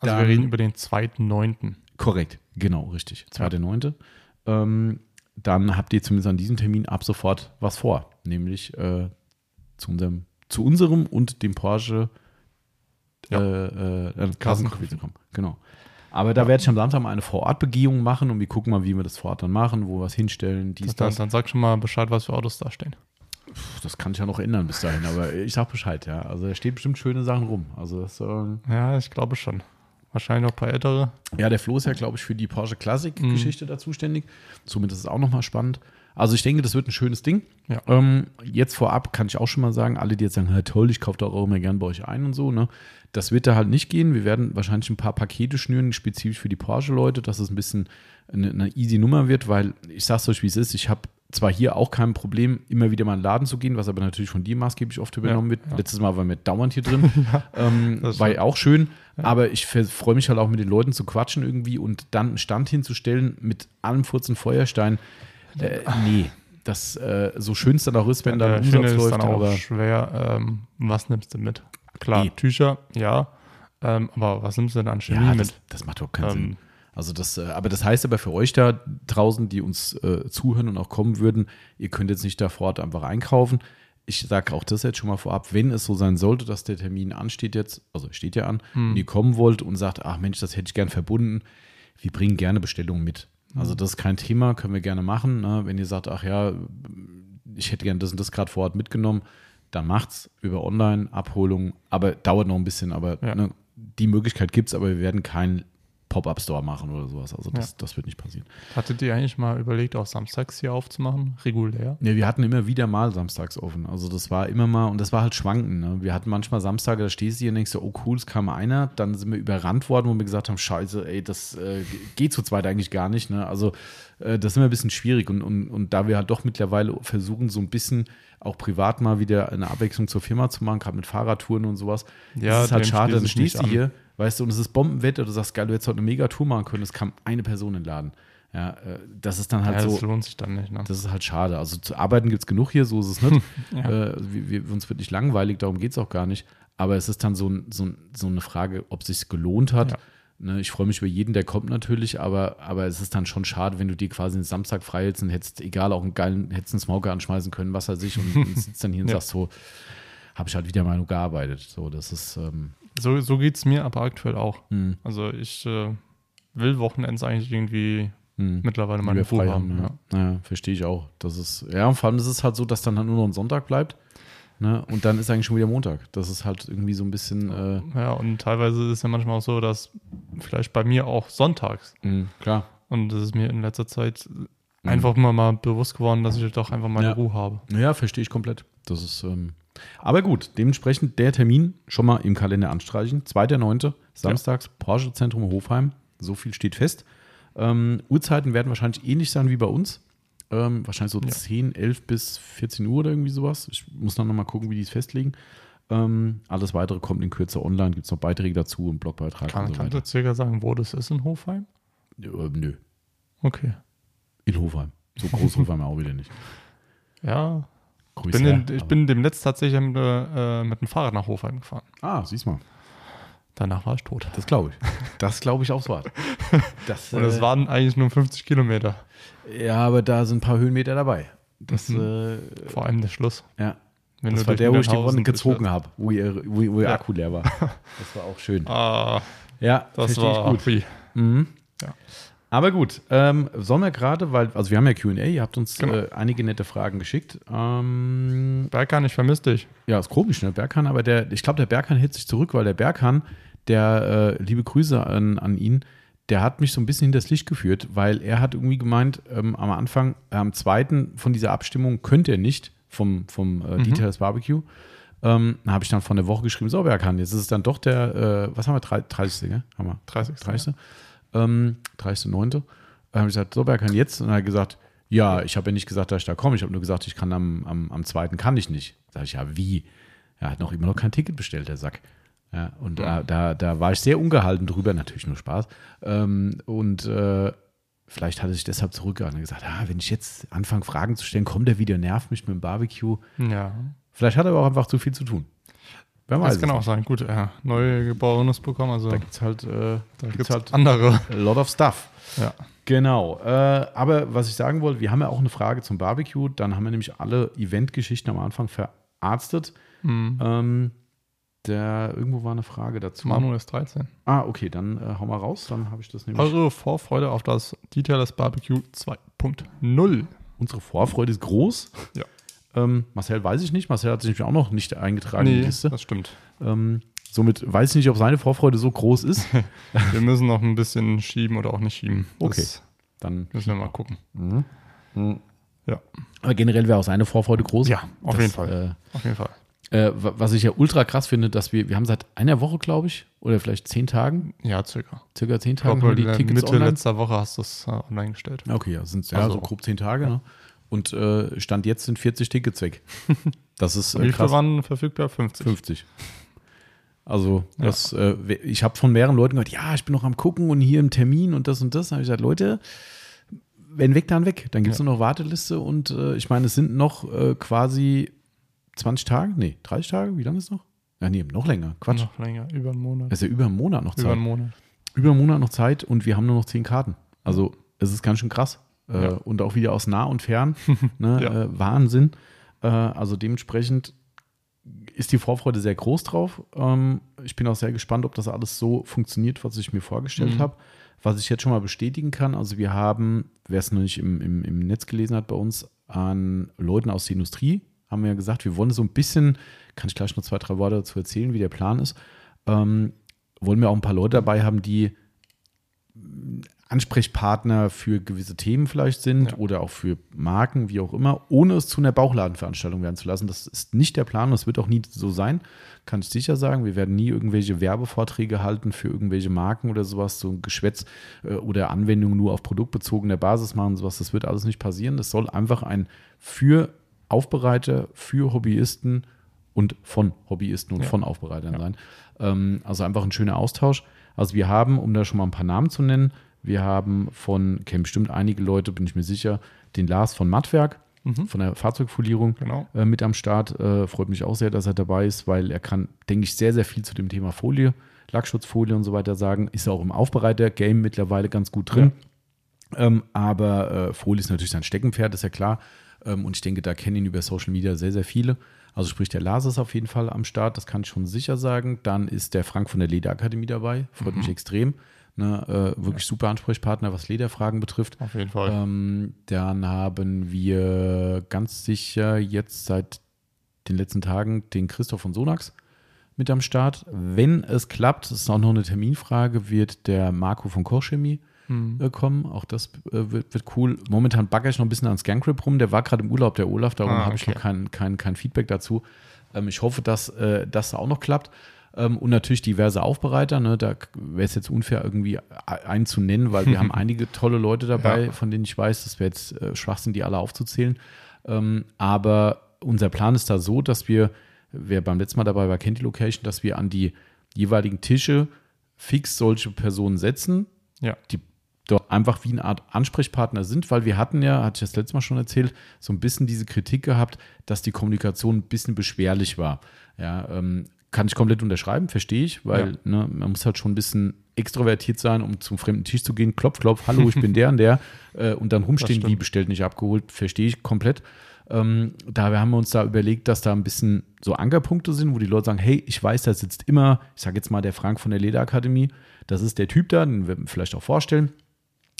Also wir Dann- reden über den 2.9. Korrekt, genau, richtig. 2.9. Ähm, dann habt ihr zumindest an diesem Termin ab sofort was vor, nämlich äh, zu, unserem, zu unserem und dem Porsche Ja. äh, äh, Carson Kassenkoffee zu kommen. Genau. Aber da werde ich am Samstag mal eine Vorortbegehung machen und wir gucken mal, wie wir das vor Ort dann machen, wo wir es hinstellen, dies, Dann, das. dann sag schon mal Bescheid, was für Autos da stehen. Das kann ich ja noch ändern bis dahin, aber ich sag Bescheid, ja. Also da steht bestimmt schöne Sachen rum. Also das, ähm, Ja, ich glaube schon. Wahrscheinlich noch ein paar ältere. Ja, der Flo ist ja, glaube ich, für die Porsche Classic-Geschichte da zuständig. Somit ist es auch nochmal spannend. Also ich denke, das wird ein schönes Ding. Ja. Ähm, jetzt vorab kann ich auch schon mal sagen, alle, die jetzt sagen, "Ja, toll, ich kaufe doch auch immer gern bei euch ein und so, ne? Das wird da halt nicht gehen. Wir werden wahrscheinlich ein paar Pakete schnüren, spezifisch für die Porsche-Leute, dass es ein bisschen eine, eine easy Nummer wird, weil ich sag's euch, wie es ist. Ich habe zwar hier auch kein Problem, immer wieder mal in den Laden zu gehen, was aber natürlich von dir maßgeblich oft übernommen wird. ja. Letztes Mal waren wir dauernd hier drin. ähm, war ja auch schön, aber ich freue mich halt auch mit den Leuten zu quatschen irgendwie und dann einen Stand hinzustellen mit allem Furzen Feuerstein. Äh, nee, das äh, so schön es dann auch ist, wenn da ein ich finde Umsatz es läuft, dann auch aber schwer. Ähm, was nimmst du mit? Klar, Nee. Tücher, ja. Ähm, aber was nimmst du denn an Chemie ja, mit? das, das macht überhaupt keinen Sinn. Ähm, Also das, äh, aber das heißt aber für euch da draußen, die uns äh, zuhören und auch kommen würden, ihr könnt jetzt nicht da vor Ort einfach einkaufen. Ich sage auch das jetzt schon mal vorab, wenn es so sein sollte, dass der Termin ansteht jetzt, also steht ja an, Hm. und ihr kommen wollt und sagt, ach Mensch, das hätte ich gern verbunden, wir bringen gerne Bestellungen mit. Hm. Also das ist kein Thema, können wir gerne machen. Ne? Wenn ihr sagt, ach ja, ich hätte gern das und das gerade vor Ort mitgenommen, dann macht's über Online-Abholung, aber dauert noch ein bisschen, aber Ja. ne, die Möglichkeit gibt es, aber wir werden keinen Pop-Up-Store machen oder sowas. Also das, Ja. das wird nicht passieren. Hattet ihr eigentlich mal überlegt, auch samstags hier aufzumachen? Regulär? Ja, wir hatten immer wieder mal samstags offen. Also das war immer mal, und das war halt schwanken. Ne? Wir hatten manchmal Samstage, da stehst du hier und denkst so, oh cool, es kam einer. Dann sind wir überrannt worden, wo wir gesagt haben, scheiße, ey, das äh, geht zu zweit eigentlich gar nicht. Ne? Also äh, das ist immer ein bisschen schwierig. Und, und, und da wir halt doch mittlerweile versuchen, so ein bisschen auch privat mal wieder eine Abwechslung zur Firma zu machen, gerade mit Fahrradtouren und sowas, Ja, ist es halt schade, dann stehst du hier, weißt du, und es ist Bombenwetter, du sagst, geil, du hättest heute eine Mega-Tour machen können, es kam eine Person in den Laden. Ja, äh, das ist dann halt ja, so. das lohnt sich dann nicht. Ne? Das ist halt schade. Also zu arbeiten gibt es genug hier, so ist es nicht. Ja. äh, wir, wir, uns wird nicht langweilig, darum geht es auch gar nicht. Aber es ist dann so, so, so eine Frage, ob es sich gelohnt hat. Ja. Ne, ich freue mich über jeden, der kommt natürlich, aber, aber es ist dann schon schade, wenn du dir quasi einen Samstag frei hältst und hättest, egal, auch einen geilen, hättest einen Smoker anschmeißen können, was er sich und, und sitzt dann hier und sagst so, habe ich halt wieder mal nur gearbeitet. So, das ist, ähm, So, so geht es mir aber aktuell auch. hm, Also ich äh, will Wochenends eigentlich irgendwie hm. mittlerweile meine Ruhe frei haben. haben, ja. Ja, verstehe ich auch. Das ist, ja, und vor allem ist es halt so, dass dann halt nur noch ein Sonntag bleibt. Ne? Und dann ist eigentlich schon wieder Montag. Das ist halt irgendwie so ein bisschen, äh, Ja, und teilweise ist es ja manchmal auch so, dass vielleicht bei mir auch sonntags, mh, klar. und das ist mir in letzter Zeit einfach mal, mal bewusst geworden, dass ich doch einfach meine Ja. Ruhe habe. Ja, verstehe ich komplett. Das ist, ähm, aber gut, dementsprechend der Termin schon mal im Kalender anstreichen. 2.9. samstags, Porsche Zentrum Hofheim. So viel steht fest. Ähm, Uhrzeiten werden wahrscheinlich ähnlich sein wie bei uns. Ähm, wahrscheinlich so Ja. 10, 11 bis 14 Uhr oder irgendwie sowas. Ich muss dann nochmal gucken, wie die es festlegen. Ähm, alles weitere kommt in Kürze online. Gibt es noch Beiträge dazu, einen Blogbeitrag Kann, und so kannst du circa sagen, wo das ist in Hofheim? Äh, nö, Okay. in Hofheim. So groß Hofheim auch wieder nicht. Ja, Grüß bin in, ich bin demnächst tatsächlich mit, äh, mit dem Fahrrad nach Hofheim gefahren. Ah, siehst mal. Danach war ich tot. Das glaube ich. Das glaube ich aufs Wort. Das, Und es äh, waren eigentlich nur 50 Kilometer. Ja, aber da sind ein paar Höhenmeter dabei. Das, Mhm. äh, Vor allem der Schluss. ja. Wenn das war der, wo ich die Runde gezogen habe, wo ihr, wo, wo ihr Ja. Akku leer war. Das war auch schön. Ah, Ja, das war gut. Mhm. Ja. Aber gut, ähm, sollen wir gerade, weil, also wir haben ja QA, ihr habt uns Genau. äh, einige nette Fragen geschickt. Ähm, Berkan, ich vermisse dich. ja, ist komisch, ne? Berghahn, aber der, ich glaube, der Berghahn hält sich zurück, weil der Berghahn, der, äh, liebe Grüße an, an ihn, der hat mich so ein bisschen hinters Licht geführt, weil er hat irgendwie gemeint, ähm, am Anfang, äh, am zweiten von dieser Abstimmung könnte er nicht vom, vom äh, Details Barbecue. Ähm, da habe ich dann von der Woche geschrieben, so Berghahn, jetzt ist es dann doch der, äh, was haben wir, 30. Gell? Haben wir? 30. 30. Ähm, 30.9. Da habe ich gesagt, so, wer kann jetzt? Und er hat gesagt, ja, ich habe ja nicht gesagt, dass ich da komme. Ich habe nur gesagt, ich kann am, am, am zweiten kann ich nicht. Sag ich, ja, wie? Er hat noch immer noch kein Ticket bestellt, der Sack. Ja, und da, da, da war ich sehr ungehalten drüber, natürlich nur Spaß. Ähm, und äh, vielleicht hat er sich deshalb zurückgehalten und gesagt, ah, wenn ich jetzt anfange, Fragen zu stellen, kommt er wieder, nervt mich mit dem Barbecue. Ja. Vielleicht hat er aber auch einfach zu viel zu tun. Wer weiß Das kann auch nicht. sein. Gut, ja, neue Geborenes bekommen, also Da gibt es halt, äh, da gibt's halt andere. a lot of stuff. Ja. Genau. Äh, aber was ich sagen wollte, wir haben ja auch eine Frage zum Barbecue. Dann haben wir nämlich alle Eventgeschichten am Anfang verarztet. Mhm. Ähm, der, irgendwo war eine Frage dazu. Manu ist 13. Ah, okay, dann äh, hau mal raus. Dann habe ich das nämlich. Eure Vorfreude auf das Detailers Barbecue 2.0. Unsere Vorfreude ist groß. Ja. Ähm, Marcel weiß ich nicht. Marcel hat sich nämlich auch noch nicht eingetragen in die Liste. das stimmt. Ähm, somit weiß ich nicht, ob seine Vorfreude so groß ist. Wir müssen noch ein bisschen schieben oder auch nicht schieben. Okay. Das Dann. müssen wir mal gucken. Ja, Aber generell wäre auch seine Vorfreude groß. Ja, auf Das, jeden Fall. auf jeden Fall. Äh, äh, wa- was ich ja ultra krass finde, dass wir, wir haben seit einer Woche, glaube ich, oder vielleicht zehn Tagen, Ja, circa. circa zehn glaube, haben die Tickets Mitte online. letzter Woche hast du es äh, online gestellt. Okay, ja, sind ja Also- so grob zehn Tage. Ne? Und äh, Stand jetzt sind 40 Tickets weg. Das ist Wie äh, viele krass. waren verfügbar? 50. 50. Also, Ja. das, äh, ich habe von mehreren Leuten gehört, ja, ich bin noch am Gucken und hier im Termin und das und das. Da habe ich gesagt, Leute, wenn weg, dann weg. Dann gibt es Ja. nur noch Warteliste und äh, ich meine, es sind noch äh, quasi 20 Tage, nee, 30 Tage, wie lange ist noch? Ja, nee, noch länger. Quatsch. Noch länger, über einen Monat. Es ist ja über einen Monat noch Zeit. über einen Monat. über einen Monat noch Zeit und wir haben nur noch zehn Karten. Also es ist ganz schön krass. Äh, Ja. Und auch wieder aus nah und fern. ne, Ja. äh, Wahnsinn. Äh, also dementsprechend ist die Vorfreude sehr groß drauf. Ähm, ich bin auch sehr gespannt, ob das alles so funktioniert, was ich mir vorgestellt Mhm. habe. Was ich jetzt schon mal bestätigen kann, also wir haben, wer es noch nicht im, im, im Netz gelesen hat bei uns, an Leuten aus der Industrie, haben wir ja gesagt, wir wollen so ein bisschen, kann ich gleich noch zwei, drei Worte dazu erzählen, wie der Plan ist, ähm, wollen wir auch ein paar Leute dabei haben, die Ansprechpartner für gewisse Themen vielleicht sind Ja. oder auch für Marken, wie auch immer, ohne es zu einer Bauchladenveranstaltung werden zu lassen. Das ist nicht der Plan, das wird auch nie so sein, kann ich sicher sagen. Wir werden nie irgendwelche Werbevorträge halten für irgendwelche Marken oder sowas, so ein Geschwätz äh, oder Anwendungen nur auf produktbezogener Basis machen, sowas. Das wird alles nicht passieren. Das soll einfach ein für Aufbereiter, für Hobbyisten und von Hobbyisten und Ja. von Aufbereitern Ja. sein. Ähm, also einfach ein schöner Austausch. Also wir haben, um da schon mal ein paar Namen zu nennen, wir haben von, kennen bestimmt einige Leute, bin ich mir sicher, den Lars von Mattwerk. mhm. von der Fahrzeugfolierung genau. äh, mit am Start. Äh, freut mich auch sehr, dass er dabei ist, weil er kann, denke ich, sehr, sehr viel zu dem Thema Folie, Lackschutzfolie und so weiter sagen. Ist auch im Aufbereiter-Game mittlerweile ganz gut drin. Ja. Ähm, aber äh, Folie ist natürlich sein Steckenpferd, ist ja klar. Ähm, und ich denke, da kennen ihn über Social Media sehr, sehr viele. Also sprich, der Lars ist auf jeden Fall am Start, das kann ich schon sicher sagen. Dann ist der Frank von der Lederakademie dabei, freut mhm. mich extrem. Ne, äh, wirklich ja. super Ansprechpartner, was Lederfragen betrifft. Auf jeden Fall. Ähm, dann haben wir ganz sicher jetzt seit den letzten Tagen den Christoph von Sonax mit am Start. Wenn es klappt, das ist auch noch eine Terminfrage, wird der Marco von Kochchemie mhm. äh, kommen. Auch das äh, wird, wird, cool. Momentan bagger ich noch ein bisschen an Scancrip rum. Der war gerade im Urlaub, der Olaf, darum ah, habe ich noch kein, kein, kein Feedback dazu. Ähm, ich hoffe, dass äh, das auch noch klappt. Ähm, und natürlich diverse Aufbereiter. Ne? Da wäre es jetzt unfair, irgendwie einen zu nennen, weil wir haben einige tolle Leute dabei, ja. von denen ich weiß, das wäre jetzt äh, Schwachsinn, die alle aufzuzählen. Ähm, aber unser Plan ist da so, dass wir, wer beim letzten Mal dabei war, kennt die Location, dass wir an die jeweiligen Tische fix solche Personen setzen, ja. die dort einfach wie eine Art Ansprechpartner sind, weil wir hatten ja, hatte ich das letzte Mal schon erzählt, so ein bisschen diese Kritik gehabt, dass die Kommunikation ein bisschen beschwerlich war. Ja, ähm, kann ich komplett unterschreiben, verstehe ich, weil ja. ne, man muss halt schon ein bisschen extrovertiert sein, um zum fremden Tisch zu gehen. Klopf, klopf, hallo, ich bin der und der. Äh, und dann rumstehen, wie bestellt, nicht abgeholt, verstehe ich komplett. Ähm, da haben wir uns da überlegt, dass da ein bisschen so Ankerpunkte sind, wo die Leute sagen, hey, ich weiß, da sitzt immer, ich sage jetzt mal der Frank von der Lederakademie, das ist der Typ da, den wir vielleicht auch vorstellen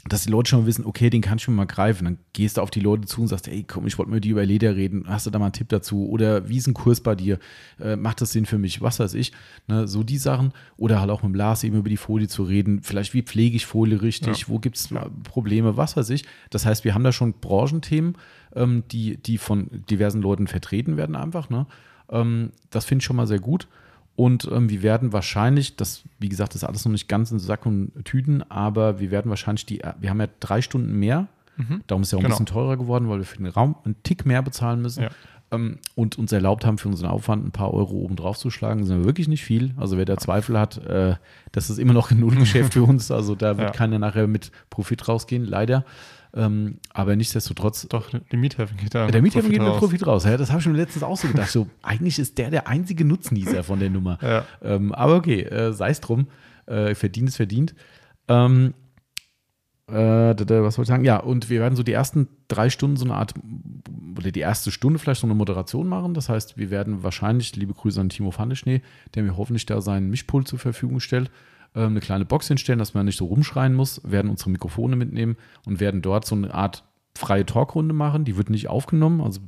dass die Leute schon wissen, okay, den kann ich mir mal greifen. Dann gehst du auf die Leute zu und sagst, ey, komm, ich wollte mit dir über Leder reden. Hast du da mal einen Tipp dazu? Oder wie ist ein Kurs bei dir? Äh, macht das Sinn für mich? Was weiß ich? Ne, so die Sachen. Oder halt auch mit dem Lars eben über die Folie zu reden. Vielleicht, wie pflege ich Folie richtig? Ja. Wo gibt es Probleme? Was weiß ich? Das heißt, wir haben da schon Branchenthemen, ähm, die, die von diversen Leuten vertreten werden einfach. Ne? Ähm, das finde ich schon mal sehr gut. Und ähm, wir werden wahrscheinlich, das, wie gesagt, das ist alles noch nicht ganz in Sack und Tüten, aber wir werden wahrscheinlich die, wir haben ja drei Stunden mehr. Mhm. Darum ist ja auch genau. ein bisschen teurer geworden, weil wir für den Raum einen Tick mehr bezahlen müssen. Ja. Ähm, und uns erlaubt haben, für unseren Aufwand ein paar Euro oben drauf zu schlagen. Das ist wirklich nicht viel. Also wer da Zweifel hat, äh, das ist immer noch ein Nullgeschäft für uns. Also da wird ja. keiner nachher mit Profit rausgehen, leider. Ähm, aber nichtsdestotrotz. Doch, die Miethäfen geht da. Der Miethäfen geht mit Profit raus. Ja, das habe ich mir letztens auch so gedacht. So, eigentlich ist der der einzige Nutznießer von der Nummer. Ja. Ähm, aber okay, äh, sei es drum. Äh, verdient ist verdient. Ähm, äh, was wollte ich sagen? Ja, und wir werden so die ersten drei Stunden so eine Art, oder die erste Stunde vielleicht so eine Moderation machen. Das heißt, wir werden wahrscheinlich, liebe Grüße an Timo Fandeschnee, der mir hoffentlich da seinen Mischpult zur Verfügung stellt, eine kleine Box hinstellen, dass man nicht so rumschreien muss, werden unsere Mikrofone mitnehmen und werden dort so eine Art freie Talkrunde machen. Die wird nicht aufgenommen. Also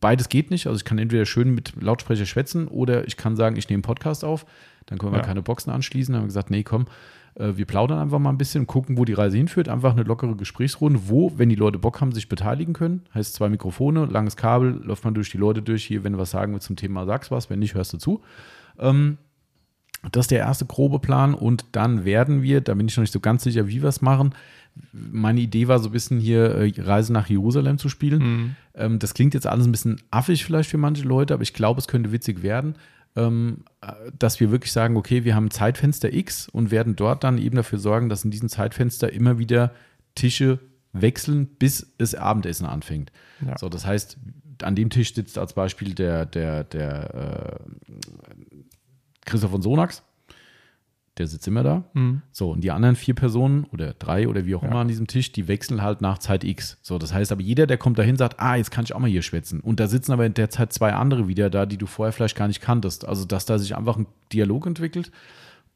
beides geht nicht. Also ich kann entweder schön mit Lautsprecher schwätzen oder ich kann sagen, ich nehme einen Podcast auf. Dann können wir ja. keine Boxen anschließen. Dann haben wir gesagt, nee, komm, äh, wir plaudern einfach mal ein bisschen, gucken, wo die Reise hinführt. Einfach eine lockere Gesprächsrunde, wo, wenn die Leute Bock haben, sich beteiligen können. Heißt zwei Mikrofone, langes Kabel, läuft man durch die Leute durch. Hier, wenn du was sagen willst zum Thema, sagst was. Wenn nicht, hörst du zu. Ähm, das ist der erste grobe Plan und dann werden wir, da bin ich noch nicht so ganz sicher, wie wir es machen. Meine Idee war so ein bisschen hier äh, Reise nach Jerusalem zu spielen. Mhm. Ähm, das klingt jetzt alles ein bisschen affig vielleicht für manche Leute, aber ich glaube, es könnte witzig werden, ähm, äh, dass wir wirklich sagen, okay, wir haben Zeitfenster X und werden dort dann eben dafür sorgen, dass in diesem Zeitfenster immer wieder Tische wechseln, bis es Abendessen anfängt. Ja. So, das heißt, an dem Tisch sitzt als Beispiel der, der, der äh, Christoph von Sonax, der sitzt immer da. Mhm. So, und die anderen vier Personen oder drei oder wie auch ja. immer an diesem Tisch, die wechseln halt nach Zeit X. So, das heißt aber, jeder, der kommt dahin, sagt, ah, jetzt kann ich auch mal hier schwätzen. Und da sitzen aber in der Zeit zwei andere wieder da, die du vorher vielleicht gar nicht kanntest. Also, dass da sich einfach ein Dialog entwickelt.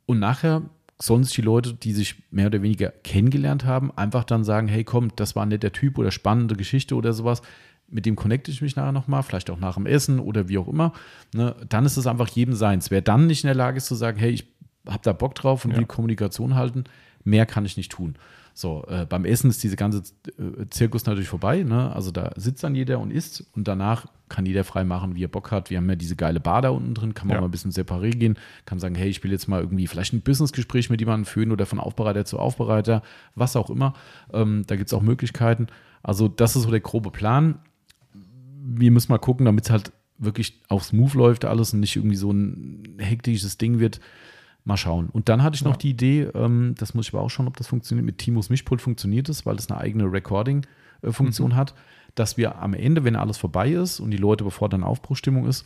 Und nachher sollen sich die Leute, die sich mehr oder weniger kennengelernt haben, einfach dann sagen, hey, komm, das war ein netter Typ oder spannende Geschichte oder sowas mit dem connecte ich mich nachher nochmal, vielleicht auch nach dem Essen oder wie auch immer, ne, dann ist es einfach jedem seins. Wer dann nicht in der Lage ist zu sagen, hey, ich habe da Bock drauf und ja. will Kommunikation halten, mehr kann ich nicht tun. So, äh, beim Essen ist diese ganze äh, Zirkus natürlich vorbei. Ne? Also da sitzt dann jeder und isst und danach kann jeder frei machen, wie er Bock hat. Wir haben ja diese geile Bar da unten drin, kann man ja. mal ein bisschen separat gehen, kann sagen, hey, ich will jetzt mal irgendwie vielleicht ein Businessgespräch mit jemandem führen oder von Aufbereiter zu Aufbereiter, was auch immer. Ähm, da gibt es auch Möglichkeiten. Also das ist so der grobe Plan wir müssen mal gucken, damit es halt wirklich auch smooth läuft alles und nicht irgendwie so ein hektisches Ding wird. Mal schauen. Und dann hatte ich noch ja. die Idee, ähm, das muss ich aber auch schauen, ob das funktioniert. Mit Timos Mischpult funktioniert es, weil es eine eigene Recording-Funktion mhm. hat, dass wir am Ende, wenn alles vorbei ist und die Leute, bevor dann Aufbruchstimmung ist,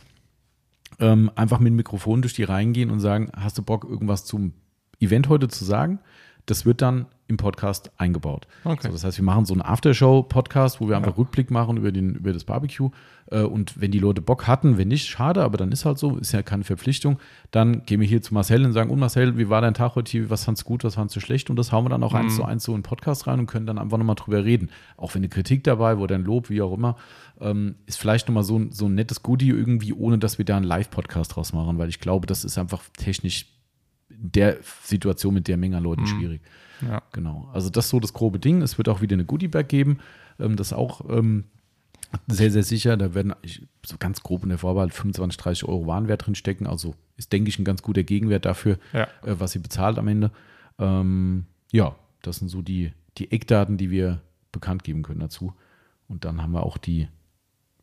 ähm, einfach mit dem Mikrofon durch die Reihen gehen und sagen, hast du Bock, irgendwas zum Event heute zu sagen? Das wird dann im Podcast eingebaut. Okay. So, das heißt, wir machen so einen Aftershow-Podcast, wo wir einfach Ja. Rückblick machen über, den, über das Barbecue. Äh, Und wenn die Leute Bock hatten, wenn nicht, schade, aber dann ist halt so, ist ja keine Verpflichtung. Dann gehen wir hier zu Marcel und sagen, und Marcel, wie war dein Tag heute? hier? Was fandst du gut, was fandst du schlecht? Und das hauen wir dann auch eins zu eins so in den Podcast rein und können dann einfach nochmal drüber reden. Auch wenn eine Kritik dabei oder ein Lob, wie auch immer, ähm, ist vielleicht nochmal so, ein- so ein nettes Goodie irgendwie, ohne dass wir da einen Live-Podcast draus machen, weil ich glaube, das ist einfach technisch in der Situation mit der Menge an Leuten schwierig. Ja. Genau. Also das ist so das grobe Ding. Es wird auch wieder eine Goodie-Bag geben. Ähm, das ist auch ähm, sehr, sehr sicher. Da werden so ganz grob in der Vorwahl 25, 30 Euro Warenwert drin stecken. Also ist, denke ich, ein ganz guter Gegenwert dafür, Ja. äh, was sie bezahlt am Ende. Ähm, ja, das sind so die, die Eckdaten, die wir bekannt geben können dazu. Und dann haben wir auch die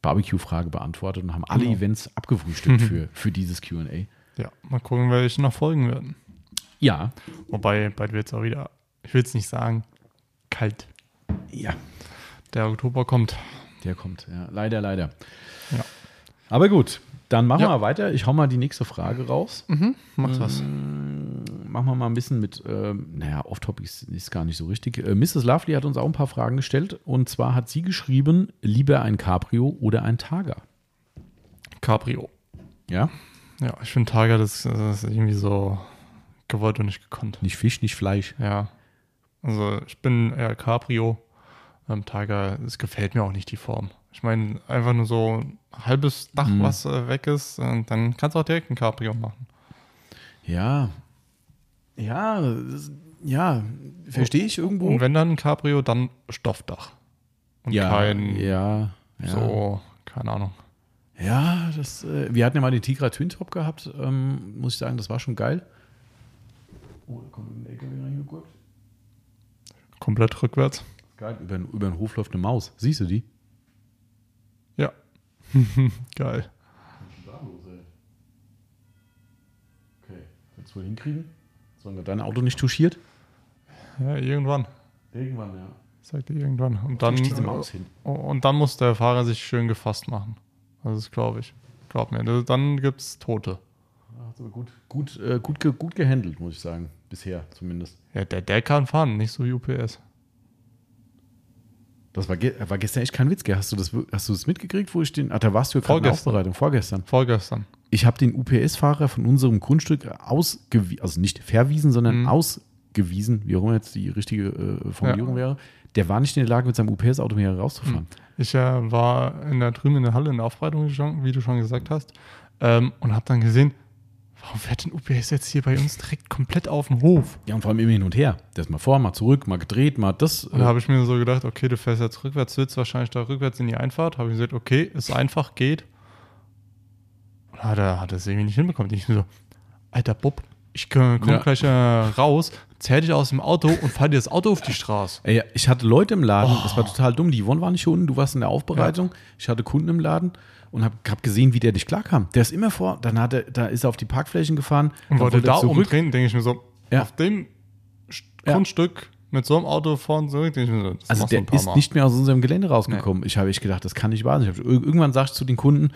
Barbecue-Frage beantwortet und haben alle Genau. Events abgefrühstückt für, für dieses QA. Ja, mal gucken, welche noch folgen werden. Ja, Wobei, bald wird es auch wieder, ich will es nicht sagen, kalt. ja, Der Oktober kommt. der kommt. Ja, leider, leider. Ja. Aber gut, dann machen Ja. wir weiter. Ich hau mal die nächste Frage raus. Macht was. Machen wir mal ein bisschen mit, ähm, naja, off-topic ist, ist gar nicht so richtig. Äh, Mrs. Lovely hat uns auch ein paar Fragen gestellt. Und zwar hat sie geschrieben, lieber ein Cabrio oder ein Targa. Cabrio. Ja, Ja, ich finde Targa, das, das ist irgendwie so gewollt und nicht gekonnt. nicht Fisch, nicht Fleisch. Ja. Also ich bin eher Cabrio. Ähm, Targa, es gefällt mir auch nicht die Form. Ich meine, einfach nur so ein halbes Dach, Mhm. was äh, weg ist, äh, dann kannst du auch direkt ein Cabrio machen. Ja, ja, das- ja, verstehe ich irgendwo. Und wenn dann ein Cabrio, dann Stoffdach. Und ja, kein ja, ja. so, keine Ahnung. Ja, das, äh, wir hatten ja mal den Tigra Twin Top gehabt, ähm, muss ich sagen, das war schon geil. Oh, da kommt ein LKW reingegurkt. Komplett rückwärts. Geil, über, den- über den Hof läuft eine Maus. Siehst du die? Ja. Geil. Okay, willst du wohl hinkriegen? Solange dein Auto nicht touchiert? Ja, irgendwann. Irgendwann, ja. Sagt ihr irgendwann. Und dann, hin. und dann muss der Fahrer sich schön gefasst machen. Also das glaube ich. Glaub mir. Das- Dann gibt es Tote. Aber gut, gut, äh, gut, gut gehandelt, muss ich sagen. Bisher zumindest. Ja, der, der kann fahren, nicht so wie UPS. Das war, ge war gestern echt kein Witz, gell? Hast du das, hast du das mitgekriegt, wo ich den. Ach, da warst du ja gerade in der Vorgestern. Aufbereitung, vorgestern. Vorgestern. Ich habe den UPS-Fahrer von unserem Grundstück ausgewiesen, also nicht verwiesen, sondern Mhm. ausgewiesen, wie auch immer jetzt die richtige äh, Formulierung wäre. Der war nicht in der Lage, mit seinem UPS-Auto mehr rauszufahren. Ich äh, war in der, drüben in der Halle in der Aufbereitung, wie du schon, wie du schon gesagt hast, ähm, und habe dann gesehen, warum fährt denn UPS jetzt hier bei uns direkt komplett auf den Hof? Ja, und vor allem immer hin und her. Der ist mal vor, mal zurück, mal gedreht, mal das. Und da habe ich mir so gedacht, okay, du fährst jetzt rückwärts, willst wahrscheinlich da rückwärts in die Einfahrt. Habe ich gesagt, okay, ist einfach, geht. Und hat er, hat er es irgendwie nicht hinbekommen. Ich mir so, alter Bub, ich komme Ja. gleich äh, raus, zerr dich aus dem Auto und fahr dir das Auto auf die Straße. Ey, ich hatte Leute im Laden, das Oh. war total dumm. Die Yvonne war nicht hier unten, du warst in der Aufbereitung. Ich hatte Kunden im Laden und habe hab gesehen, wie der dich klarkam. Der ist immer vor, dann hat er, da ist er auf die Parkflächen gefahren. Und wollte da zurück. umdrehen, denke ich mir so, Ja. auf dem Ja. Grundstück mit so einem Auto vorn zurück, denke ich mir so, Also der ist Mal. nicht mehr aus unserem Gelände rausgekommen. Ich habe echt gedacht, das kann nicht wahr sein. Ich hab, irgendwann sagst du zu den Kunden,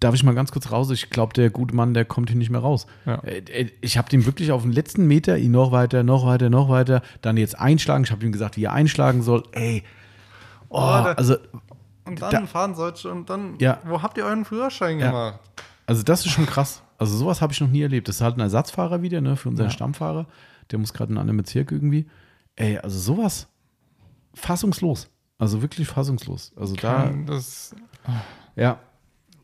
darf ich mal ganz kurz raus? Ich glaube, der gute Mann, der kommt hier nicht mehr raus. Ja. Äh, äh, Ich habe den wirklich auf den letzten Meter, ihn noch weiter, noch weiter, noch weiter, dann jetzt einschlagen. Ich habe ihm gesagt, wie er einschlagen soll. Ey, oh, der- also, Und da- fahren solche und dann, Ja. wo habt ihr euren Führerschein Ja. gemacht? also das ist schon krass. Also sowas habe ich noch nie erlebt. Das ist halt ein Ersatzfahrer wieder, ne, für unseren Ja. Stammfahrer. Der muss gerade in einen anderen Bezirk irgendwie. Ey, also sowas fassungslos. Also wirklich fassungslos. Also da, das, Ja,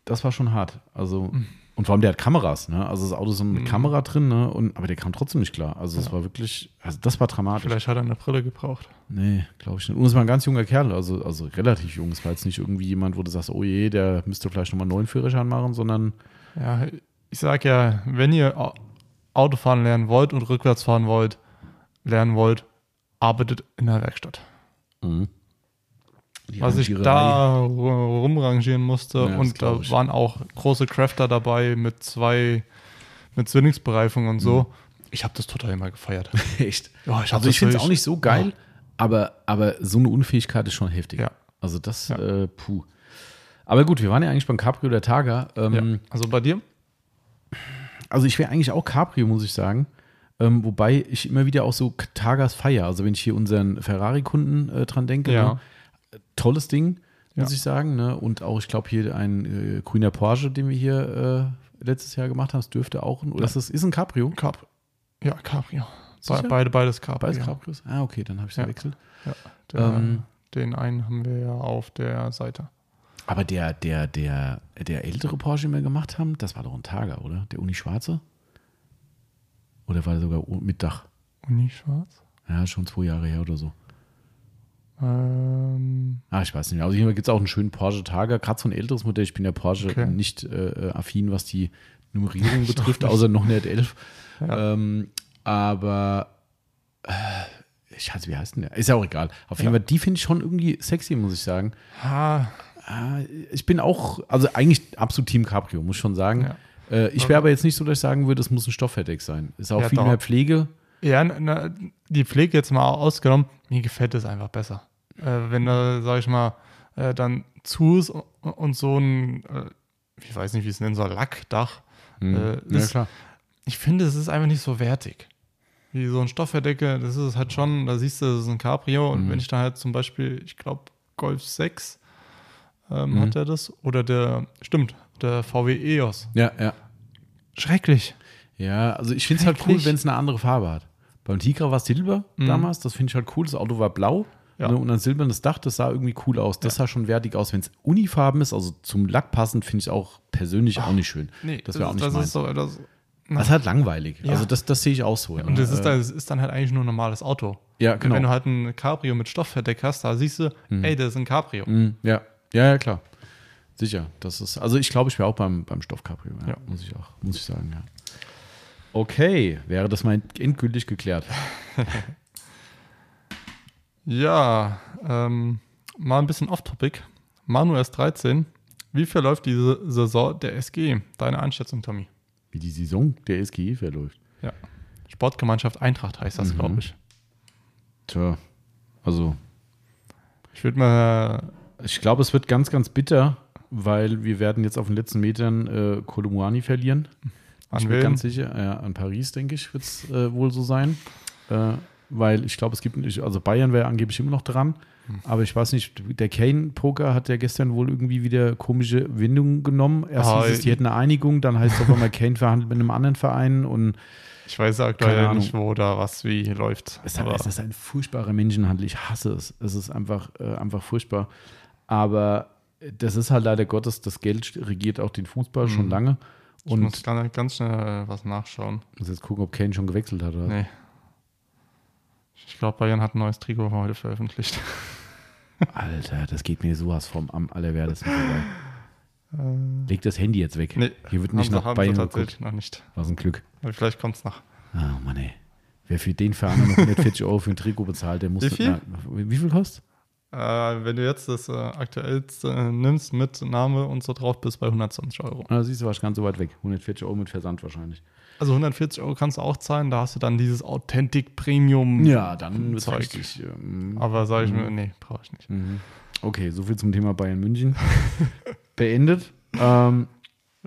das war schon hart. Also, Mhm. Und vor allem der hat Kameras, ne? Also das Auto ist so eine Kamera drin, ne? Und, aber der kam trotzdem nicht klar. Also es war wirklich, also das war dramatisch. vielleicht hat er eine Brille gebraucht. Nee, glaube ich nicht. Und es war ein ganz junger Kerl, also, also relativ jung. Es war jetzt nicht irgendwie jemand, wo du sagst, oh je, der müsste vielleicht nochmal einen neuen Führerschein machen, sondern Ja, ich sag ja, wenn ihr Au- Autofahren lernen wollt und rückwärts fahren wollt, lernen wollt, arbeitet in der Werkstatt. mhm. Die Was ich da ru- rumrangieren musste Ja, und da waren auch große Crafter dabei mit zwei, mit Zwillingsbereifung und so. Ich habe das total immer gefeiert. Echt. Ja, ich also ich finde es auch nicht so geil, aber, aber so eine Unfähigkeit ist schon heftig. Ja. Also das, Ja. äh, puh. Aber gut, wir waren ja eigentlich beim Cabrio der Targa. Ähm, ja. Also bei dir? Also ich wäre eigentlich auch Cabrio, muss ich sagen. Ähm, wobei ich immer wieder auch so Targas feier. Also wenn ich hier unseren Ferrari-Kunden äh, dran denke, Ja. ne? Tolles Ding, muss Ja. ich sagen. Ne? Und auch, ich glaube, hier ein äh, grüner Porsche, den wir hier äh, letztes Jahr gemacht haben, das dürfte auch, ein, oder Ja. ist das ist ein Cabrio? Cap ja, Cabrio. Sicher? beide, beides Cabrio. Beides Cabrios? Ah, okay, dann habe ich es Ja. verwechselt. Der, Ähm. den einen haben wir ja auf der Seite. Aber der, der, der, der ältere Porsche, den wir gemacht haben, das war doch ein Targa, oder? Der Uni Schwarze? Oder war der sogar mit Dach? Uni schwarz? Ja, schon zwei Jahre her oder so. Ähm, Ah, ich weiß nicht mehr. Also hier gibt es auch einen schönen Porsche Targa, gerade so ein älteres Modell. Ich bin der Porsche Okay. nicht äh, affin, was die Nummerierung betrifft, außer noch 111. Ja. Ähm, aber äh, ich weiß, wie heißt denn der? Ist ja auch egal. Auf jeden Ja. Fall, die finde ich schon irgendwie sexy, muss ich sagen. ah, Ah, Ich bin auch, also eigentlich absolut Team Cabrio, muss ich schon sagen. Ja. Äh, ich wäre aber jetzt nicht so, dass ich sagen würde, es muss ein Stoffverdeck sein. Ist auch Ja, viel doch. mehr Pflege. Ja, na, die Pflege jetzt mal ausgenommen, mir gefällt es einfach besser. Äh, wenn da, sag ich mal, äh, dann zu ist und, so ein, äh, ich weiß nicht, wie es nennen soll, Lackdach. Hm. Äh, ja, ist- klar. Ich finde, es ist einfach nicht so wertig. Wie so ein Stoffverdecke, das ist halt schon, da siehst du, das ist ein Cabrio. Und Mhm. wenn ich da halt zum Beispiel, ich glaube, Golf 6 ähm, Mhm. hat er das. Oder der, stimmt, der VW EOS. Ja, ja. Schrecklich. Ja, also ich finde es halt cool, wenn es eine andere Farbe hat. Beim Tigra war es Silber Mhm. damals, das finde ich halt cool. Das Auto war blau Ja. ne, und ein silbernes Dach, das sah irgendwie cool aus. Das sah schon wertig aus. Wenn es Unifarben ist, also zum Lack passend, finde ich auch persönlich auch nicht schön. Nee, das wäre auch nicht das meins. ist so, das, Das ist halt langweilig. Ja. Also das, das sehe ich auch so. Und das ist, Äh, dann, das ist dann halt eigentlich nur ein normales Auto. Ja, Und genau. Wenn du halt ein Cabrio mit Stoffverdeck hast, da siehst du, ey, das ist ein Cabrio. Mm, ja. ja, ja, klar. Sicher. Das ist, also ich glaube, ich wäre auch beim, beim Stoffcabrio, ja, Ja. muss ich auch, muss ich sagen, ja. Okay, wäre das mal endgültig geklärt. Ja, ähm, mal ein bisschen off-topic. Manu S13. Wie verläuft diese Saison der SG? Deine Einschätzung, Tommy? Wie die Saison der SGE verläuft. Ja. Sportgemeinschaft Eintracht heißt das, Mhm. glaube ich. Tja, also Ich würde mal. ich glaube, es wird ganz, ganz bitter, weil wir werden jetzt auf den letzten Metern äh, Kolumuani verlieren. An ich bin ganz sicher, ja, an Paris, denke ich, wird es äh, wohl so sein. Äh, weil ich glaube, es gibt nicht, also Bayern wäre angeblich immer noch dran, Hm. aber ich weiß nicht, der Kane-Poker hat ja gestern wohl irgendwie wieder komische Wendungen genommen. Erst Ah, hieß es, die hätten eine Einigung, dann heißt es auf einmal, Kane verhandelt mit einem anderen Verein und Ich weiß aktuell nicht, wo da was wie läuft. es, Aber es ist ein furchtbarer Menschenhandel. Ich hasse es. Es ist einfach, äh, einfach furchtbar. Aber das ist halt leider Gottes, das Geld regiert auch den Fußball schon Mhm. Lange. ich Und muss ganz, ganz schnell was nachschauen. muss jetzt gucken, ob Kane schon gewechselt hat. Oder? Nee. Ich glaube, Bayern hat ein neues Trikot heute veröffentlicht. Alter, das geht mir sowas vom am allerwertesten vorbei. Äh, Leg das Handy jetzt weg. nee, Hier wird nicht nach Bayern geguckt. noch nicht. Was ein Glück. Aber vielleicht kommt es nach. Ah, Mann, ey. Wer für den Verein noch 140 Euro für ein Trikot bezahlt, der muss. Wie viel? Na, wie viel kostet? Äh, wenn du jetzt das äh, aktuellste äh, nimmst mit Name und so drauf, bist bei 120 Euro. Ah, siehst du, war ich ganz so weit weg. 140 Euro mit Versand wahrscheinlich. Also 140 Euro kannst du auch zahlen, da hast du dann dieses Authentic Premium. Ja, dann Zeug. richtig. Ähm, Aber sage ich mir, nee, brauche ich nicht. Mhm. Okay, soviel zum Thema Bayern München. Beendet. Ähm,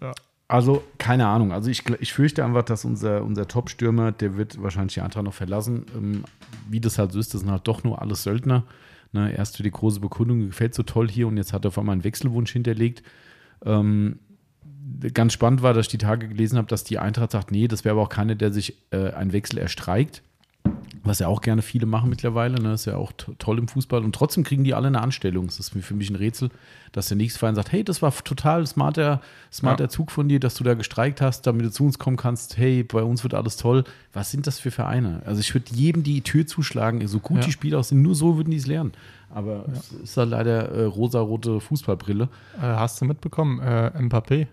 Ja. Also, keine Ahnung. Also, ich, ich fürchte einfach, dass unser, unser Top-Stürmer, der wird wahrscheinlich die Eintracht noch verlassen. Ähm, wie das halt so ist, das sind halt doch nur alles Söldner. Ne, erst für die große Bekundung, gefällt so toll hier und jetzt hat er auf einmal einen Wechselwunsch hinterlegt. Ähm, ganz spannend war, dass ich die Tage gelesen habe, dass die Eintracht sagt, nee, das wäre aber auch keiner, der sich äh, einen Wechsel erstreikt. Was ja auch gerne viele machen mittlerweile, ne? ist ja auch to- toll im Fußball. Und trotzdem kriegen die alle eine Anstellung. Das ist für mich ein Rätsel, dass der nächste Verein sagt: Hey, das war total smarter, smarter Ja. Zug von dir, dass du da gestreikt hast, damit du zu uns kommen kannst. Hey, bei uns wird alles toll. Was sind das für Vereine? Also, ich würde jedem die Tür zuschlagen, so gut Ja. die Spieler aussehen, nur so würden die es lernen. Aber es ist halt leider äh, rosarote Fußballbrille. Äh, hast du mitbekommen, äh, Mbappé?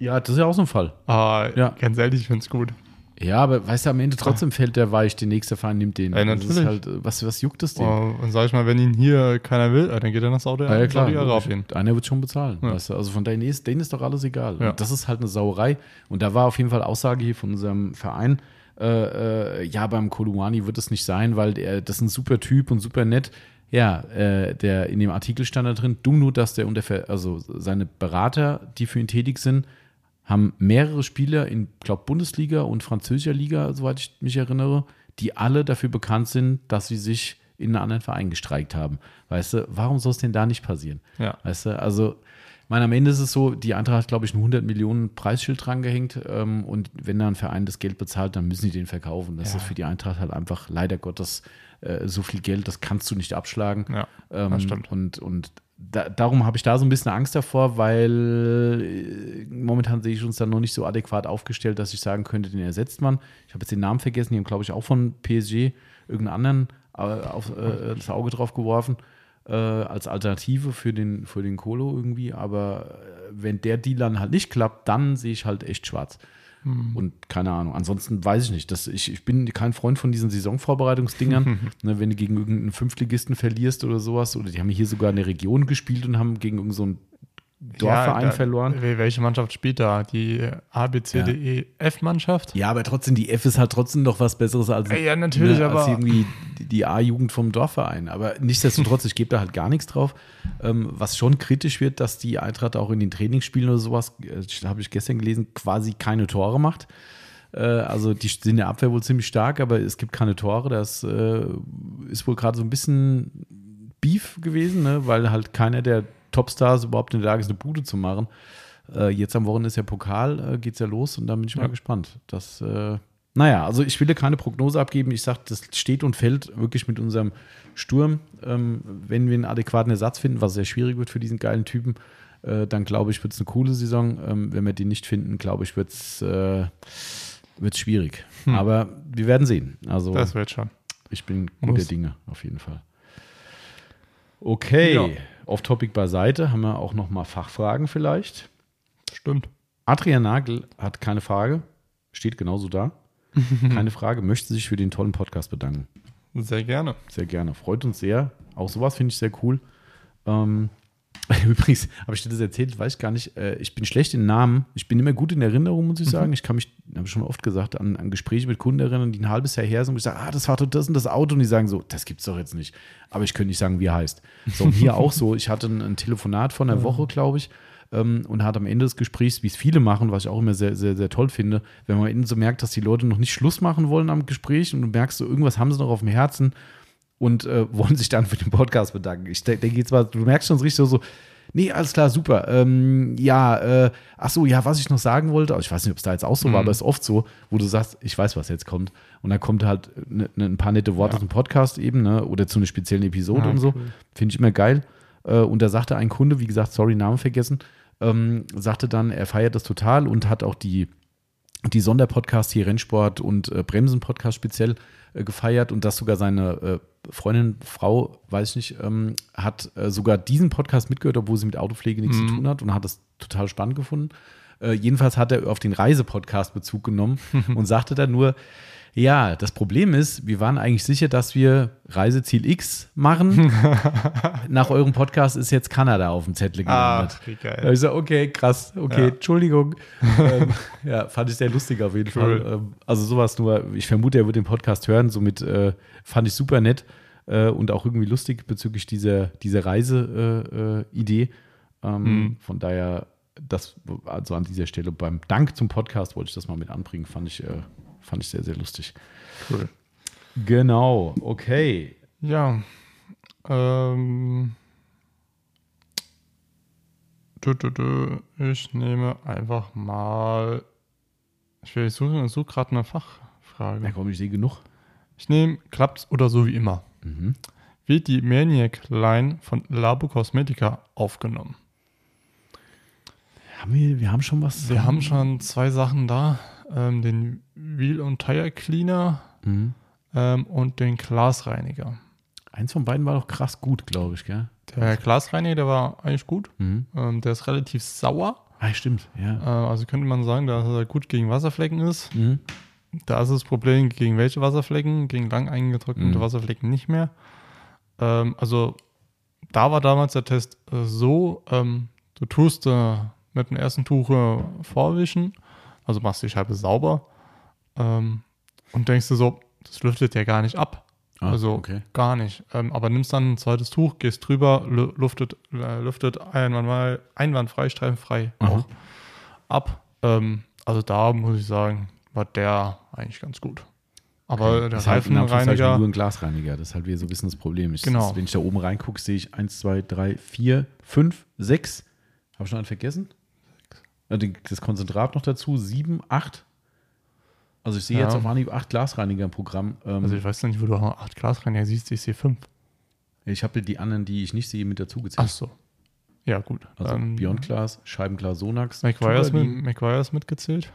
Ja, das ist ja auch so ein Fall. Ah, Ja. ganz ehrlich, ich finde es gut. Ja, aber weißt du, am Ende trotzdem fällt der weich, der nächste Verein nimmt den. Ja, natürlich. halt, was, was juckt das denn? Oh, und sag ich mal, wenn ihn hier keiner will, äh, dann geht er nach Saudi- Ja, ja klar. Saudi-Arabien. Einer wird schon bezahlen. Ja. Weißt du? Also von denen ist, denen ist doch alles egal. Ja. Das ist halt eine Sauerei. Und da war auf jeden Fall Aussage hier von unserem Verein, äh, äh, ja, beim Kolumani wird es nicht sein, weil der, das ist ein super Typ und super nett. Ja, äh, der in dem Artikel stand da drin, dumm nur, dass der unter, also seine Berater, die für ihn tätig sind, haben mehrere Spieler in, glaube Bundesliga und französischer Liga, soweit ich mich erinnere, die alle dafür bekannt sind, dass sie sich in einen anderen Verein gestreikt haben. Weißt du, warum soll es denn da nicht passieren? Ja. Weißt du, also, ich meine, am Ende ist es so, die Eintracht hat, glaube ich, ein 100 Millionen Preisschild dran gehängt ähm, und wenn da ein Verein das Geld bezahlt, dann müssen die den verkaufen. Das Ja. ist für die Eintracht halt einfach leider Gottes äh, so viel Geld, das kannst du nicht abschlagen. Ja, Ähm, das stimmt. Und, und da, darum habe ich da so ein bisschen Angst davor, weil äh, momentan sehe ich uns dann noch nicht so adäquat aufgestellt, dass ich sagen könnte, den ersetzt man. Ich habe jetzt den Namen vergessen, die haben, glaube ich, auch von PSG irgendeinen anderen äh, auf, äh, das Auge drauf geworfen, äh, als Alternative für den, für den Kolo irgendwie. Aber äh, wenn der Deal dann halt nicht klappt, dann sehe ich halt echt schwarz. Und keine Ahnung. Ansonsten weiß ich nicht. Das, ich, ich bin kein Freund von diesen Saisonvorbereitungsdingern. ne, wenn du gegen irgendeinen Fünftligisten verlierst oder sowas. Oder die haben hier sogar in der Region gespielt und haben gegen irgendeinen so Dorfverein da- verloren. wel- Welche Mannschaft spielt da? Die ABCDEF-Mannschaft? Ja, aber trotzdem, die F ist halt trotzdem noch was Besseres als, Ja, natürlich, ne, als aber- irgendwie die, die A-Jugend vom Dorfverein. Aber nichtsdestotrotz, ich gebe da halt gar nichts drauf. Ähm, was schon kritisch wird, dass die Eintracht auch in den Trainingsspielen oder sowas, äh, habe ich gestern gelesen, quasi keine Tore macht. Äh, also die sind in der Abwehr wohl ziemlich stark, aber es gibt keine Tore. Das äh, ist wohl gerade so ein bisschen Beef gewesen, ne? weil halt keiner der Topstars überhaupt in der Lage ist, eine Bude zu machen. Äh, jetzt am Wochenende ist ja Pokal, äh, geht's ja los und da bin ich mal Ja. gespannt. Das, äh, naja, also ich will dir keine Prognose abgeben. Ich sage, das steht und fällt wirklich mit unserem Sturm. Ähm, wenn wir einen adäquaten Ersatz finden, was sehr schwierig wird für diesen geilen Typen, äh, dann glaube ich, wird es eine coole Saison. Ähm, wenn wir den nicht finden, glaube ich, wird es äh, wird's schwierig. Aber wir werden sehen. Also Das wird schon. ich bin guter. Dinge, auf jeden Fall. Okay, Ja. Off-topic beiseite. Haben wir auch noch mal Fachfragen vielleicht? Stimmt. Adrian Nagel hat keine Frage, steht genauso da. keine Frage, möchte sich für den tollen Podcast bedanken. Sehr gerne. Sehr gerne, freut uns sehr. Auch sowas finde ich sehr cool. Ähm, übrigens, habe ich dir das erzählt, weiß ich gar nicht. Äh, ich bin schlecht in Namen. Ich bin immer gut in Erinnerung, muss ich sagen. Ich kann mich, habe ich schon oft gesagt, an, an Gespräche mit Kunden erinnern, die ein halbes Jahr her sind, wo ich sage, ah, das war doch das und das Auto. Und die sagen so, das gibt's doch jetzt nicht. Aber ich könnte nicht sagen, wie er heißt. So, und hier auch so. Ich hatte ein, ein Telefonat von einer Woche, glaube ich, ähm, und hat am Ende des Gesprächs, wie es viele machen, was ich auch immer sehr, sehr, sehr toll finde, wenn man am Ende so merkt, dass die Leute noch nicht Schluss machen wollen am Gespräch und du merkst so, irgendwas haben sie noch auf dem Herzen und äh, wollen sich dann für den Podcast bedanken. Ich de- denke jetzt mal, du merkst schon richtig so, nee, alles klar, super. Ähm, ja, äh, ach so, ja, was ich noch sagen wollte, ich weiß nicht, ob es da jetzt auch so war, aber es ist oft so, wo du sagst, ich weiß, was jetzt kommt. Und dann kommt halt ne, ne, ein paar nette Worte Ja. zum Podcast eben, ne, oder zu einer speziellen Episode Ja, und so. cool. Finde ich immer geil. Äh, und da sagte ein Kunde, wie gesagt, sorry, Namen vergessen, ähm, sagte dann, er feiert das total und hat auch die, die Sonderpodcasts hier Rennsport und äh, Bremsen-Podcast speziell äh, gefeiert und das sogar seine äh, Freundin, Frau, weiß ich nicht, ähm, hat äh, sogar diesen Podcast mitgehört, obwohl sie mit Autopflege nichts zu tun hat und hat das total spannend gefunden. Äh, jedenfalls hat er auf den Reisepodcast Bezug genommen und sagte dann nur, ja, das Problem ist, wir waren eigentlich sicher, dass wir Reiseziel X machen. Nach eurem Podcast ist jetzt Kanada auf dem Zettel gelandet. Wie geil. Da ich so, okay, krass, okay, Ja. Entschuldigung. ähm, ja, fand ich sehr lustig auf jeden Cool. Fall. Ähm, also sowas nur, ich vermute, er wird den Podcast hören, somit äh, fand ich super nett äh, und auch irgendwie lustig bezüglich dieser, dieser Reise-Idee. Äh, Idee. ähm, Mhm. Von daher, das, also an dieser Stelle beim Dank zum Podcast wollte ich das mal mit anbringen, fand ich, äh, fand ich sehr, sehr lustig. Cool. Genau, okay. Ja. Ähm. Du, du, du, ich nehme einfach mal. Ich, will- ich suche, ich suche gerade eine Fachfrage. komm, ich sehe genug. Ich nehme klappt's oder so wie immer. Mhm. Wird die Maniac Line von Labo Cosmetica aufgenommen? Haben wir, wir haben schon was. Wir haben schon zwei Sachen da: ähm, den Wheel und Tire Cleaner Mhm. ähm, und den Glasreiniger. Eins von beiden war doch krass gut, glaube ich, gell? Der Glasreiniger, der war eigentlich gut. Mhm. Ähm, der ist relativ sauer. Ah, stimmt, ja. Äh, also könnte man sagen, dass er gut gegen Wasserflecken ist. Mhm. Da ist das Problem, gegen welche Wasserflecken? Gegen lang eingetrocknete Mhm. Wasserflecken nicht mehr. Ähm, also da war damals der Test äh, so, ähm, du tust äh, mit dem ersten Tuch äh, vorwischen, also machst die Scheibe sauber ähm, und denkst du so, das lüftet ja gar nicht ab. Ah, also okay. gar nicht. Ähm, aber nimmst dann ein zweites Tuch, gehst drüber, lü- luftet, äh, lüftet einwandfrei, einwandfrei, streifenfrei auch ab. Ähm, also da muss ich sagen, war der eigentlich ganz gut. Aber der Das ist halt Reifenreiniger, nur ein Glasreiniger. Das ist halt wieder so ein bisschen das Problem. Ich, Genau. wenn ich da oben reingucke, sehe ich 1, 2, 3, 4, 5, 6. Habe ich schon einen vergessen? Das Konzentrat noch dazu, 7, 8. Also ich sehe Ja. jetzt auf Anhieb 8 Glasreiniger im Programm. Ähm, also ich weiß nicht, wo du acht Glasreiniger siehst, ich sehe fünf. ich habe die anderen, die ich nicht sehe, mit dazu gezählt. Ach so. Ja, gut. Also Dann Beyond Glas, Scheibenglas Sonax. McGuire's, Tubalin. mit, McGuire's mitgezählt.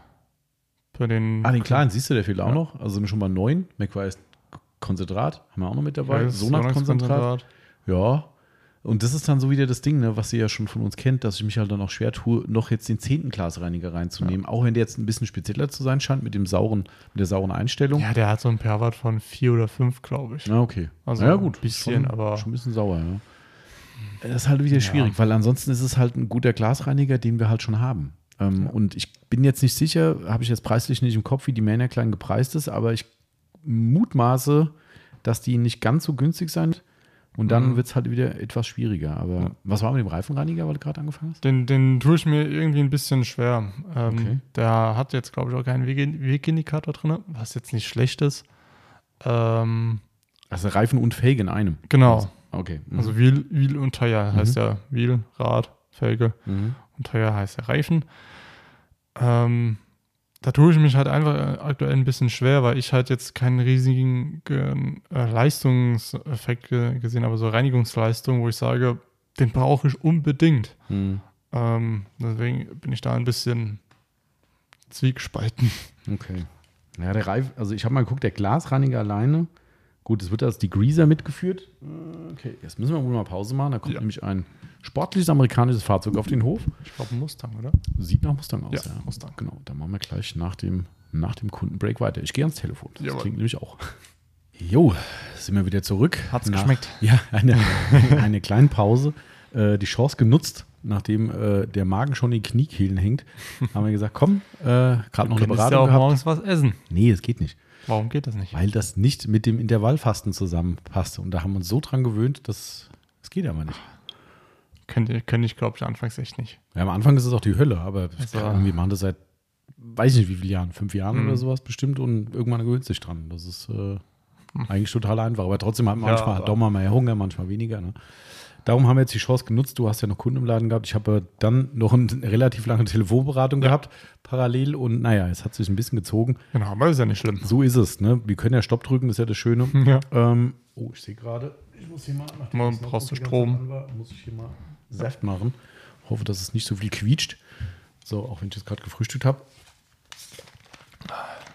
Bei den Ah, den kleinen, siehst du, der fehlt auch noch. Also sind wir schon mal 9. McGuire's Konzentrat haben wir auch noch mit dabei. McGuire's Sonax-Konzentrat. Ja. Und das ist dann so wieder das Ding, ne, was ihr ja schon von uns kennt, dass ich mich halt dann auch schwer tue, noch jetzt den zehnten Glasreiniger reinzunehmen. Auch wenn der jetzt ein bisschen spezieller zu sein scheint mit dem sauren, mit der sauren Einstellung. Ja, der hat so einen pH-Wert von vier oder fünf, glaube ich. Ja, okay. Also ja, gut. ein bisschen, schon, aber- Schon ein bisschen sauer, ja. Das ist halt wieder schwierig, weil ansonsten ist es halt ein guter Glasreiniger, den wir halt schon haben. Ähm, Und ich bin jetzt nicht sicher, habe ich jetzt preislich nicht im Kopf, wie die Mania Klein gepreist ist, aber ich mutmaße, dass die nicht ganz so günstig sind. Und dann Mhm. wird es halt wieder etwas schwieriger. Aber was war mit dem Reifenreiniger, weil du gerade angefangen hast? Den, den tue ich mir irgendwie ein bisschen schwer. Ähm, Okay. Der hat jetzt, glaube ich, auch keinen Wegindikator drin, was jetzt nicht schlecht ist. Ähm, Also Reifen und Felge in einem. genau. Okay. Mhm. Also Wheel, Wheel und Tire heißt ja Wheel, Rad, Felge mhm. und Tire heißt ja Reifen. Ähm, da tue ich mich halt einfach äh, aktuell ein bisschen schwer, weil ich halt jetzt keinen riesigen äh, Leistungseffekt ge gesehen habe, so Reinigungsleistung, wo ich sage, den brauche ich unbedingt. Mhm. Ähm, deswegen bin ich da ein bisschen zwiegespalten. Okay. Ja, der Reif, also ich habe mal geguckt, der Glasreiniger alleine. Gut, es wird als Degreaser mitgeführt. Äh, Okay, jetzt müssen wir wohl mal Pause machen. Da kommt Ja. nämlich ein sportliches amerikanisches Fahrzeug auf den Hof. Ich glaube, Mustang, oder? Sieht nach Mustang aus, Ja, ja. Mustang. Genau, dann machen wir gleich nach dem, nach dem Kundenbreak weiter. Ich gehe ans Telefon. Das Jawohl. klingt nämlich auch. Jo, sind wir wieder zurück. Hat's Nach- geschmeckt? Ja, eine, eine kleine Pause. Äh, die Chance genutzt, nachdem äh, der Magen schon in den Kniekehlen hängt, haben wir gesagt, komm, äh, gerade noch eine Beratung ja auch gehabt. morgens was essen. Nee, es geht nicht. Warum geht das nicht? Weil das nicht mit dem Intervallfasten zusammenpasst. Und da haben wir uns so dran gewöhnt, dass es geht aber nicht. Könnte, könnte ich, glaube ich, anfangs echt nicht. Ja, am Anfang ist es auch die Hölle, aber Also- wir machen das seit, weiß ich nicht wie viele Jahren, fünf Jahren Mhm. oder sowas bestimmt und irgendwann gewöhnt sich dran. Das ist äh, eigentlich total einfach. Aber trotzdem hat man Ja, manchmal doch mal mehr Hunger, manchmal weniger. Ne? Darum haben wir jetzt die Chance genutzt. Du hast ja noch Kunden im Laden gehabt. Ich habe äh, dann noch eine relativ lange Telefonberatung Ja. gehabt, parallel. Und naja, es hat sich ein bisschen gezogen. Genau, aber ist ja nicht schlimm. So ist es. Ne? Wir können ja Stopp drücken, das ist ja das Schöne. Ja. Ähm, oh, ich sehe gerade, ich muss hier mal, nachdem Mal brauchst du Strom. War, muss ich hier mal Saft machen. Hoffe, dass es nicht so viel quietscht. So, auch wenn ich jetzt gerade gefrühstückt habe.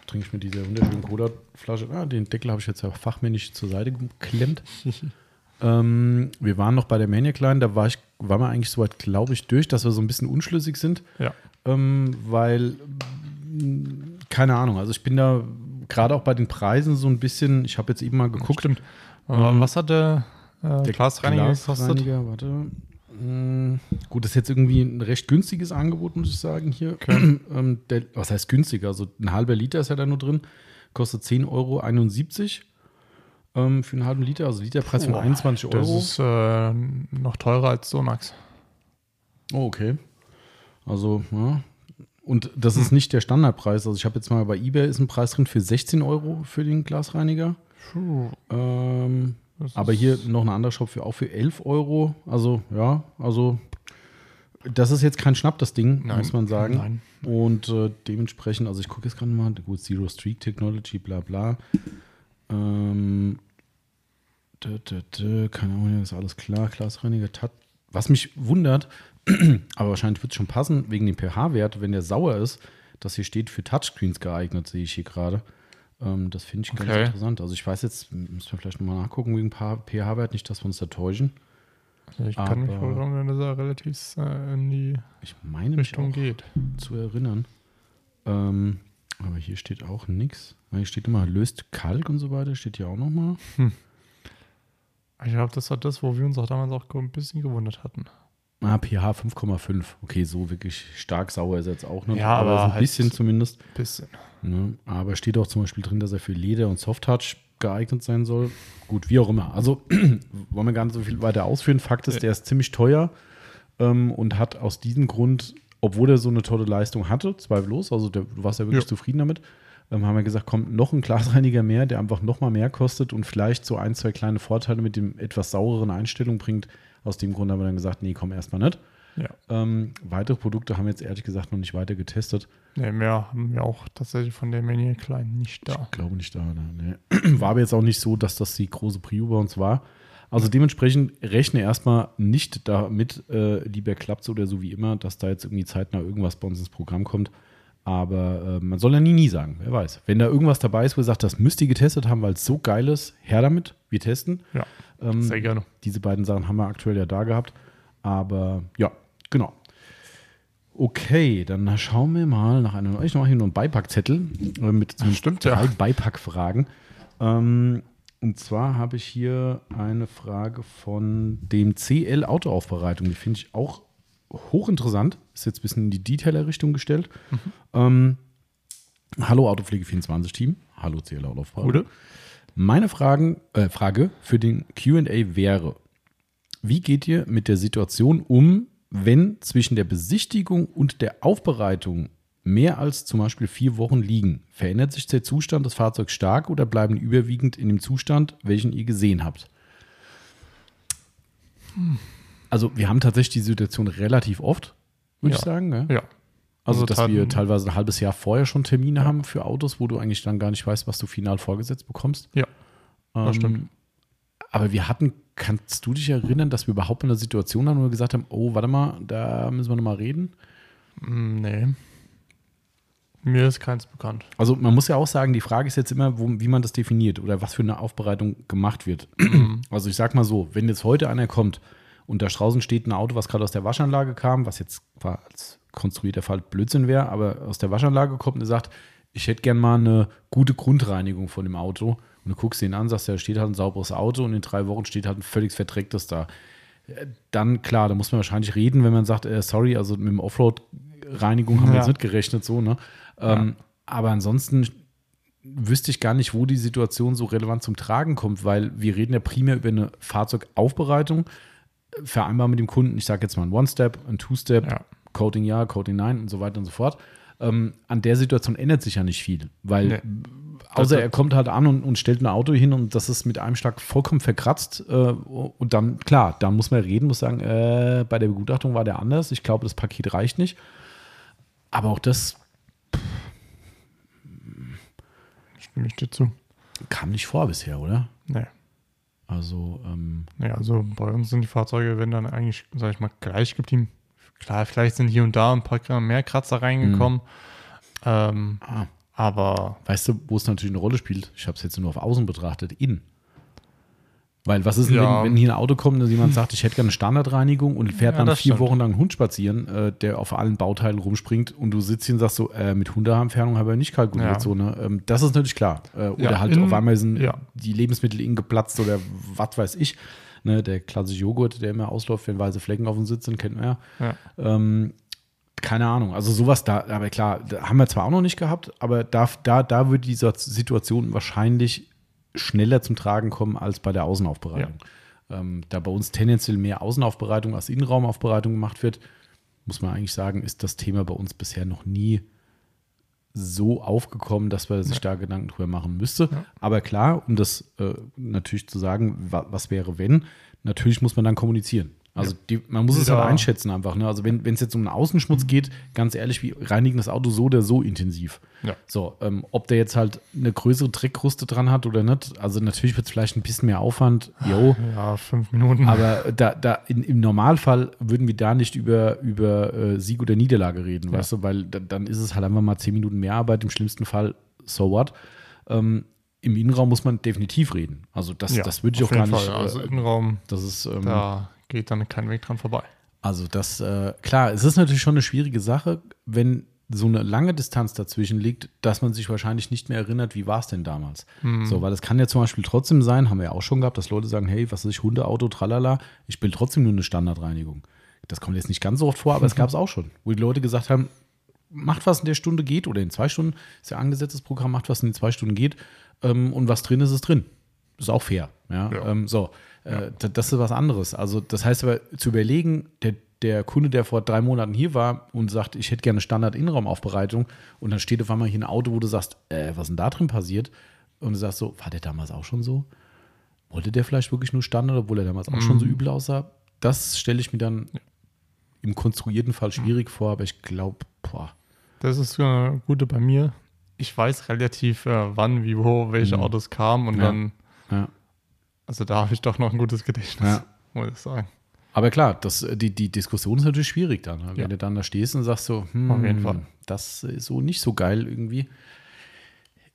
Trinke ich mir diese wunderschöne Cola-Flasche. Ah, den Deckel habe ich jetzt ja fachmännisch zur Seite geklemmt. ähm, wir waren noch bei der Mania Klein, da war ich, war man eigentlich soweit, glaube ich, durch, dass wir so ein bisschen unschlüssig sind Ja. ähm, weil keine Ahnung, also ich bin da gerade auch bei den Preisen so ein bisschen, ich habe jetzt eben mal geguckt, Stimmt. Aber was hat der, äh, der Glasreiniger gekostet? Warte. Mh, Gut, das ist jetzt irgendwie ein recht günstiges Angebot, muss ich sagen, hier. ähm, der, was heißt günstig? Also ein halber Liter ist ja da nur drin, kostet 10,71 Euro ähm, für einen halben Liter, also Literpreis von Boah, 21 Das Euro. ist äh, noch teurer als Sonax. Oh, okay. Also, ja. Und das ist nicht der Standardpreis. Also ich habe jetzt mal bei eBay ist ein Preis drin für 16 Euro für den Glasreiniger. Puh, Ähm, das aber hier noch ein anderer Shop für auch für 11 Euro. Also ja, also das ist jetzt kein Schnapp, das Ding, Nein. muss man sagen. Nein. Und äh, dementsprechend, also ich gucke jetzt gerade mal, gut, Zero Streak Technology, bla bla. Ähm, dö, dö, dö, keine Ahnung, ist alles klar, Glasreiniger, Tat. Was mich wundert, aber wahrscheinlich wird es schon passen, wegen dem pH-Wert, wenn der sauer ist, dass hier steht für Touchscreens geeignet, sehe ich hier gerade. Ähm, das finde ich ganz Okay. interessant. Also ich weiß jetzt, müssen wir vielleicht nochmal nachgucken wegen pH-Wert, nicht, dass wir uns da täuschen. Also ich kann mich Aber- erinnern, dass er relativ äh, in die Ich meine Richtung geht. zu erinnern. Ähm, aber hier steht auch nichts. Hier steht immer, löst Kalk und so weiter, steht hier auch nochmal. Ich glaube, das war das, wo wir uns auch damals auch ein bisschen gewundert hatten. Ah, pH 5,5. Okay, so wirklich stark sauer ist er jetzt auch noch. Ja, aber so ein halt- bisschen zumindest. Bisschen. Ne? Aber steht auch zum Beispiel drin, dass er für Leder und Softtouch geeignet sein soll. Gut, wie auch immer. Also wollen wir gar nicht so viel weiter ausführen. Fakt ist, der ist ziemlich teuer ähm, und hat aus diesem Grund, obwohl er so eine tolle Leistung hatte, zweifellos, also der, du warst ja wirklich Ja. zufrieden damit, ähm, haben wir gesagt, kommt noch ein Glasreiniger mehr, der einfach noch mal mehr kostet und vielleicht so ein, zwei kleine Vorteile mit dem etwas saureren Einstellung bringt. Aus dem Grund haben wir dann gesagt, nee, komm erstmal nicht. Ja. Ähm, weitere Produkte haben wir jetzt ehrlich gesagt noch nicht weiter getestet. Nee, mehr haben wir auch tatsächlich von der Mania Klein nicht da. Ich glaube nicht da. Ne? War aber jetzt auch nicht so, dass das die große Prio bei uns war. Also dementsprechend rechne erstmal nicht damit, äh, lieber klappt oder so wie immer, dass da jetzt irgendwie zeitnah irgendwas bei uns ins Programm kommt. Aber äh, man soll ja nie, nie sagen, wer weiß. Wenn da irgendwas dabei ist, wo ihr sagt, das müsst ihr getestet haben, weil es so geil ist, her damit, wir testen. Ja, Ähm, sehr gerne. diese beiden Sachen haben wir aktuell ja da gehabt. Aber ja, genau. Okay, dann schauen wir mal nach einem. Ich mache hier nur einen Beipackzettel äh, mit stimmt, drei ja. Beipackfragen. Ähm, und zwar habe ich hier eine Frage von dem CL Autoaufbereitung. Die finde ich auch hochinteressant. Ist jetzt ein bisschen in die Detailer-Richtung gestellt. Ähm, hallo Autopflege24-Team. Hallo CL Autoaufbereitung. Gute. Meine Fragen, äh, Frage für den QA wäre: Wie geht ihr mit der Situation um, wenn zwischen der Besichtigung und der Aufbereitung mehr als zum Beispiel vier Wochen liegen? Verändert sich der Zustand des Fahrzeugs stark oder bleiben überwiegend in dem Zustand, welchen ihr gesehen habt? Also, wir haben tatsächlich die Situation relativ oft, würde Ja. ich sagen. gell? Ja. Also, Also dass wir teilweise ein halbes Jahr vorher schon Termine haben für Autos, wo du eigentlich dann gar nicht weißt, was du final vorgesetzt bekommst. Ja, das Ähm, stimmt. Aber wir hatten, kannst du dich erinnern, dass wir überhaupt in einer Situation waren, wo wir gesagt haben, oh, warte mal, da müssen wir nochmal reden? Mm, Nee. Mir ist keins bekannt. Also man muss ja auch sagen, die Frage ist jetzt immer, wo, wie man das definiert oder was für eine Aufbereitung gemacht wird. Also ich sag mal so, wenn jetzt heute einer kommt und da draußen steht ein Auto, was gerade aus der Waschanlage kam, was jetzt als konstruierter Fall Blödsinn wäre, aber aus der Waschanlage kommt und sagt, ich hätte gern mal eine gute Grundreinigung von dem Auto. Und du guckst ihn an, sagst, da steht halt ein sauberes Auto und in drei Wochen steht halt ein völlig verdrecktes da. Äh, Dann, klar, da muss man wahrscheinlich reden, wenn man sagt, äh, sorry, also mit dem Offroad-Reinigung haben wir Ja. jetzt nicht gerechnet, so, ne? Ähm, Aber ansonsten wüsste ich gar nicht, wo die Situation so relevant zum Tragen kommt, weil wir reden ja primär über eine Fahrzeugaufbereitung, äh, vereinbar mit dem Kunden, ich sage jetzt mal ein One-Step, ein Two-Step, Ja. Coating ja, Coating nein und so weiter und so fort. Ähm, an der Situation ändert sich ja nicht viel, weil Nee. außer er kommt halt an und, und stellt ein Auto hin und das ist mit einem Schlag vollkommen verkratzt äh, und dann, klar, dann muss man reden, muss sagen, äh, bei der Begutachtung war der anders, ich glaube, das Paket reicht nicht. Aber auch das Stimme ich dir zu. kam nicht vor bisher, oder? Nee. Also, ähm, Nee, also bei uns sind die Fahrzeuge, wenn dann eigentlich, sag ich mal, gleich geblieben. Klar, vielleicht sind hier und da ein paar mehr Kratzer reingekommen. Ähm, ah, aber weißt du, wo es natürlich eine Rolle spielt? Ich habe es jetzt nur auf Außen betrachtet, innen. Weil was ist denn, Ja. wenn, wenn hier ein Auto kommt und jemand sagt, ich hätte gerne eine Standardreinigung und fährt Ja, dann vier stimmt. Wochen lang einen Hund spazieren, äh, der auf allen Bauteilen rumspringt und du sitzt hier und sagst so, äh, mit Hundeentfernung habe ich nicht kalkuliert. Ja. So, ne? ähm, das ist natürlich klar. Äh, oder halt in- auf einmal sind die Lebensmittel innen geplatzt oder was weiß ich. Ne? Der klassische Joghurt, der immer ausläuft, wenn weiße Flecken auf dem Sitz sind, kennt man ja. Ähm, keine Ahnung, also sowas da, aber klar, haben wir zwar auch noch nicht gehabt, aber da, da, da würde diese Situation wahrscheinlich schneller zum Tragen kommen als bei der Außenaufbereitung. Ähm, da bei uns tendenziell mehr Außenaufbereitung als Innenraumaufbereitung gemacht wird, muss man eigentlich sagen, ist das Thema bei uns bisher noch nie so aufgekommen, dass man sich da Gedanken drüber machen müsste. Ja. Aber klar, um das äh, natürlich zu sagen, wa was wäre wenn, natürlich muss man dann kommunizieren. Also die, man muss es Ja. halt einschätzen einfach. Ne? Also wenn es jetzt um einen Außenschmutz geht, ganz ehrlich, wir reinigen das Auto so oder so intensiv. Ja. So, ähm, ob der jetzt halt eine größere Dreckkruste dran hat oder nicht, also natürlich wird es vielleicht ein bisschen mehr Aufwand, jo, ja, fünf Minuten. aber da, da in, im Normalfall würden wir da nicht über, über äh, Sieg oder Niederlage reden, Ja. weißt du, weil da, dann ist es halt einfach mal zehn Minuten mehr Arbeit, im schlimmsten Fall, so what. Ähm, Im Innenraum muss man definitiv reden. Also das, Ja, das würde ich auch gar nicht. Fall. Also äh, Innenraum, das ist ähm, da geht dann kein Weg dran vorbei. also das, äh, klar, es ist natürlich schon eine schwierige Sache, wenn so eine lange Distanz dazwischen liegt, dass man sich wahrscheinlich nicht mehr erinnert, wie war es denn damals. So, weil es kann ja zum Beispiel trotzdem sein, haben wir ja auch schon gehabt, dass Leute sagen, hey, was ist ich, Hundeauto, tralala, ich will trotzdem nur eine Standardreinigung. Das kommt jetzt nicht ganz so oft vor, aber es gab es auch schon, wo die Leute gesagt haben, macht was in der Stunde geht oder in zwei Stunden, ist ja angesetztes Programm, macht was in den zwei Stunden geht. ähm, und was drin ist, ist drin. Ist auch fair. Ja, Ja. Ähm, so. Äh, d- Das ist was anderes. Also, das heißt aber, zu überlegen, der, der Kunde, der vor drei Monaten hier war und sagt, ich hätte gerne Standard-Innenraumaufbereitung und dann steht auf einmal hier ein Auto, wo du sagst, äh, was ist denn da drin passiert? Und du sagst so, war der damals auch schon so? Wollte der vielleicht wirklich nur Standard, obwohl er damals auch schon so übel aussah? Das stelle ich mir dann im konstruierten Fall schwierig vor, aber ich glaube, boah, Das ist äh, Gute bei mir. Ich weiß relativ, äh, wann, wie, wo, welche Mhm. Autos kamen und Ja. dann, ja. Also da habe ich doch noch ein gutes Gedächtnis, Ja. muss ich sagen. Aber klar, das, die, die Diskussion ist natürlich schwierig dann. ne? Wenn Ja. du dann da stehst und sagst so, hm, Auf jeden Fall. das ist so nicht so geil irgendwie.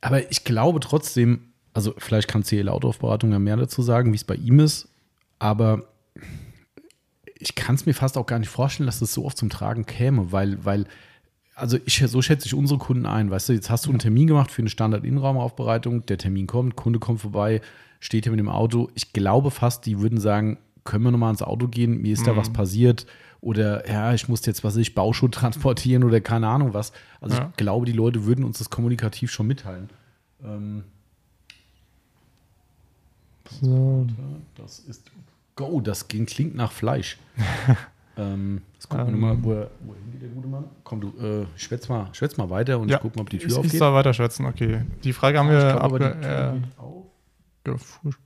Aber ich glaube trotzdem, also vielleicht kann CL Autoaufberatung ja mehr dazu sagen, wie es bei ihm ist, aber ich kann es mir fast auch gar nicht vorstellen, dass das so oft zum Tragen käme, weil, weil also ich, so schätze ich unsere Kunden ein. Weißt du, jetzt hast du einen Termin gemacht für eine Standard-Innenraumaufbereitung, der Termin kommt, Kunde kommt vorbei, steht hier mit dem Auto. Ich glaube fast, die würden sagen, können wir nochmal ins Auto gehen, mir ist da was passiert oder ja, ich muss jetzt, was weiß ich, Bauschutt transportieren oder keine Ahnung was. Also Ja. ich glaube, die Leute würden uns das kommunikativ schon mitteilen. Ähm, So, das ist Go, das klingt nach Fleisch. ähm, jetzt gucken wir Ähm. mal, wo, er, wo hingeht der gute Mann. Komm, du äh, schwätz, mal, schwätz mal weiter und Ja. ich guck mal, ob die Tür ich, ich aufgeht. soll weiter schwätzen, okay. Die Frage haben wir Ich glaub aber, die abge Tür äh, geht auf. Gefrühstückt.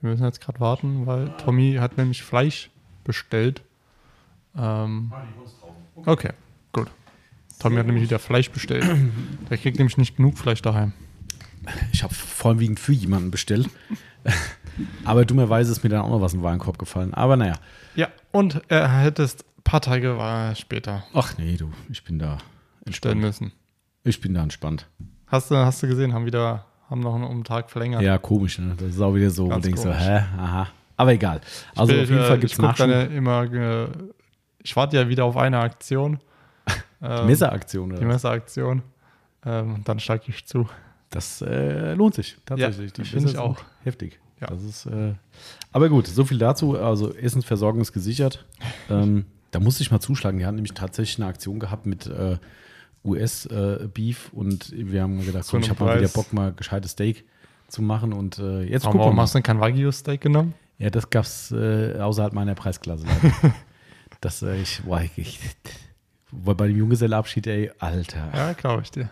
Wir müssen jetzt gerade warten, weil Tommy hat nämlich Fleisch bestellt. Ähm, okay, gut. Tommy hat nämlich wieder Fleisch bestellt. Der kriegt nämlich nicht genug Fleisch daheim. Ich habe vorwiegend für jemanden bestellt. Aber dummerweise ist mir dann auch noch was in den Warenkorb gefallen. Aber naja. Ja, und er hättest ein paar Tage später Ach nee, du, ich bin da stellen entspannt. müssen. Ich bin da entspannt. Hast du, hast du gesehen, haben wieder, haben noch einen um Tag verlängert. Ja, komisch, ne? Das ist auch wieder so, Ganz denkst so, hä, aha. Aber egal. Also Ich, auf jeden äh, Fall gibt es Nachschub. immer, äh, ich warte ja wieder auf eine Aktion. Ähm, Messeraktion Die oder was? Messeraktion. Ähm, dann steige ich zu. Das äh, lohnt sich tatsächlich. Ja, Die finde ich auch. Heftig. Ja. Das ist, äh, aber gut, so viel dazu. Also Essensversorgung ist gesichert. ähm, da musste ich mal zuschlagen. Die hatten nämlich tatsächlich eine Aktion gehabt mit äh, US-Beef und wir haben gedacht, komm, ich habe mal wieder. Bock, mal gescheites Steak zu machen. Und äh, jetzt Warum, gucken wir warum hast du denn kein Wagyu-Steak genommen? Ja, das gab es äh, außerhalb meiner Preisklasse. das, äh, ich, boah, ich, ich, weil bei dem Junggesellenabschied, ey, Alter. Ja, glaube ich dir.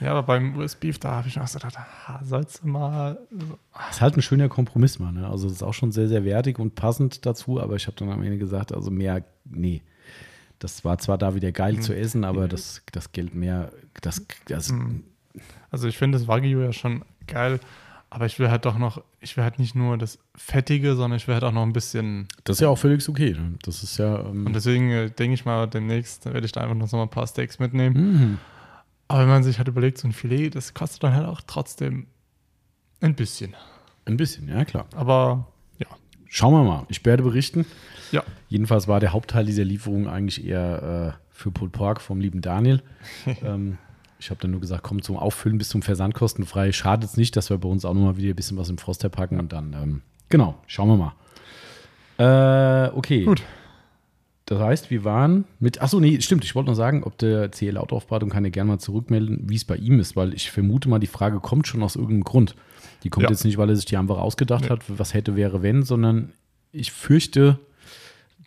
Ja, aber beim US-Beef, da habe ich noch so gedacht, ah, sollst du mal. Ist halt ein schöner Kompromiss, mal. Ne? Also, das ist auch schon sehr, sehr wertig und passend dazu, aber ich habe dann am Ende gesagt, also mehr, nee. Das war zwar da wieder geil zu essen, aber das, das Geld mehr, das, das Also ich finde das Wagyu ja schon geil, aber ich will halt doch noch, ich will halt nicht nur das Fettige, sondern ich will halt auch noch ein bisschen. das ist ja auch völlig okay. Ne? Das ist ja. Ähm, Und deswegen äh, denke ich mal, demnächst werde ich da einfach noch so mal ein paar Steaks mitnehmen. mhm. Aber wenn man sich halt überlegt, so ein Filet, das kostet dann halt auch trotzdem ein bisschen. Ein bisschen, ja, klar. Aber. Schauen wir mal. Ich werde berichten. Ja. Jedenfalls war der Hauptteil dieser Lieferung eigentlich eher äh, für Pulled Pork vom lieben Daniel. ähm, ich habe dann nur gesagt, komm zum Auffüllen bis zum Versand kostenfrei. Schadet es nicht, dass wir bei uns auch nochmal wieder ein bisschen was im Froster packen und dann, ähm, genau, schauen wir mal. Äh, okay. Gut. Das heißt, wir waren mit, achso, nee, stimmt, ich wollte noch sagen, ob der CL Autoaufberatung kann ja gerne mal zurückmelden, wie es bei ihm ist, weil ich vermute mal, die Frage kommt schon aus irgendeinem Grund. Die kommt Ja. jetzt nicht, weil er sich die einfach ausgedacht Nee. hat, was hätte, wäre, wenn, sondern ich fürchte,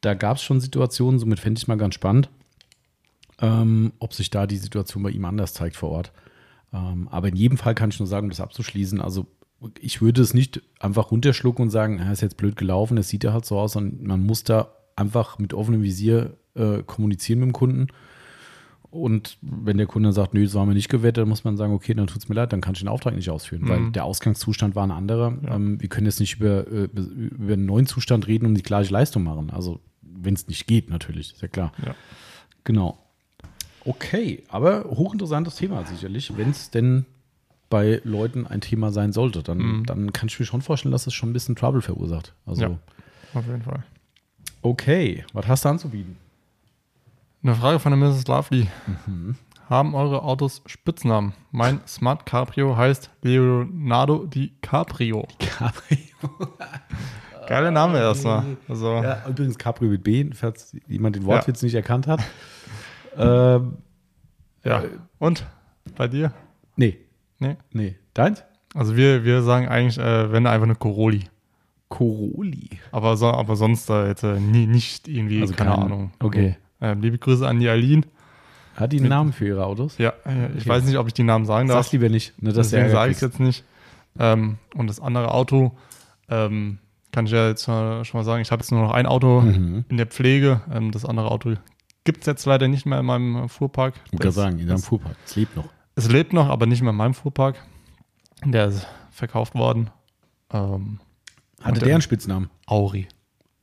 da gab es schon Situationen, somit fände ich mal ganz spannend, ähm, ob sich da die Situation bei ihm anders zeigt vor Ort. Ähm, aber in jedem Fall kann ich nur sagen, um das abzuschließen, also ich würde es nicht einfach runterschlucken und sagen, er ist jetzt blöd gelaufen, es sieht ja halt so aus, und man muss da einfach mit offenem Visier äh, kommunizieren mit dem Kunden. Und wenn der Kunde sagt, nö, das haben wir nicht gewettet, dann muss man sagen, okay, dann tut es mir leid, dann kann ich den Auftrag nicht ausführen, Mhm. weil der Ausgangszustand war ein anderer. Ja. Ähm, wir können jetzt nicht über, äh, über einen neuen Zustand reden und die gleiche Leistung machen. Also, wenn es nicht geht, natürlich, ist ja klar. Ja. Genau. Okay, aber hochinteressantes Thema sicherlich, wenn es denn bei Leuten ein Thema sein sollte, dann, Mhm. dann kann ich mir schon vorstellen, dass es schon ein bisschen Trouble verursacht. Also, Ja. Auf jeden Fall. Okay, was hast du anzubieten? Eine Frage von der Mrs. Lovely. Mhm. Haben eure Autos Spitznamen? Mein Smart Cabrio heißt Leonardo DiCaprio. Cabrio. Geiler Name erstmal. Also, Ja, übrigens Cabrio mit B, falls jemand den Wortwitz nicht erkannt hat. ähm, Ja. Äh, Und bei dir? nee. Nee. Nee. Deins? Also wir, wir sagen eigentlich, äh, wenn einfach eine Coroli. Coroli. Aber, so, aber sonst äh, jetzt äh, nie, nicht irgendwie, Also keine kein- Ahnung. okay. Ähm, liebe Grüße an die Aline. Hat die einen Namen für ihre Autos? Ja, äh, ich Okay. weiß nicht, ob ich die Namen sagen darf. Sag's lieber nicht. Ne, dass Deswegen sage ich jetzt nicht. Ähm, und das andere Auto, ähm, kann ich ja jetzt schon mal sagen, ich habe jetzt nur noch ein Auto Mhm. in der Pflege. Ähm, das andere Auto gibt es jetzt leider nicht mehr in meinem äh, Fuhrpark. Ich Das- sagen, in deinem das- Fuhrpark. Es lebt noch. Es lebt noch, aber nicht mehr in meinem Fuhrpark. Der ist verkauft worden. Ähm, Hatte der einen Spitznamen? Auri.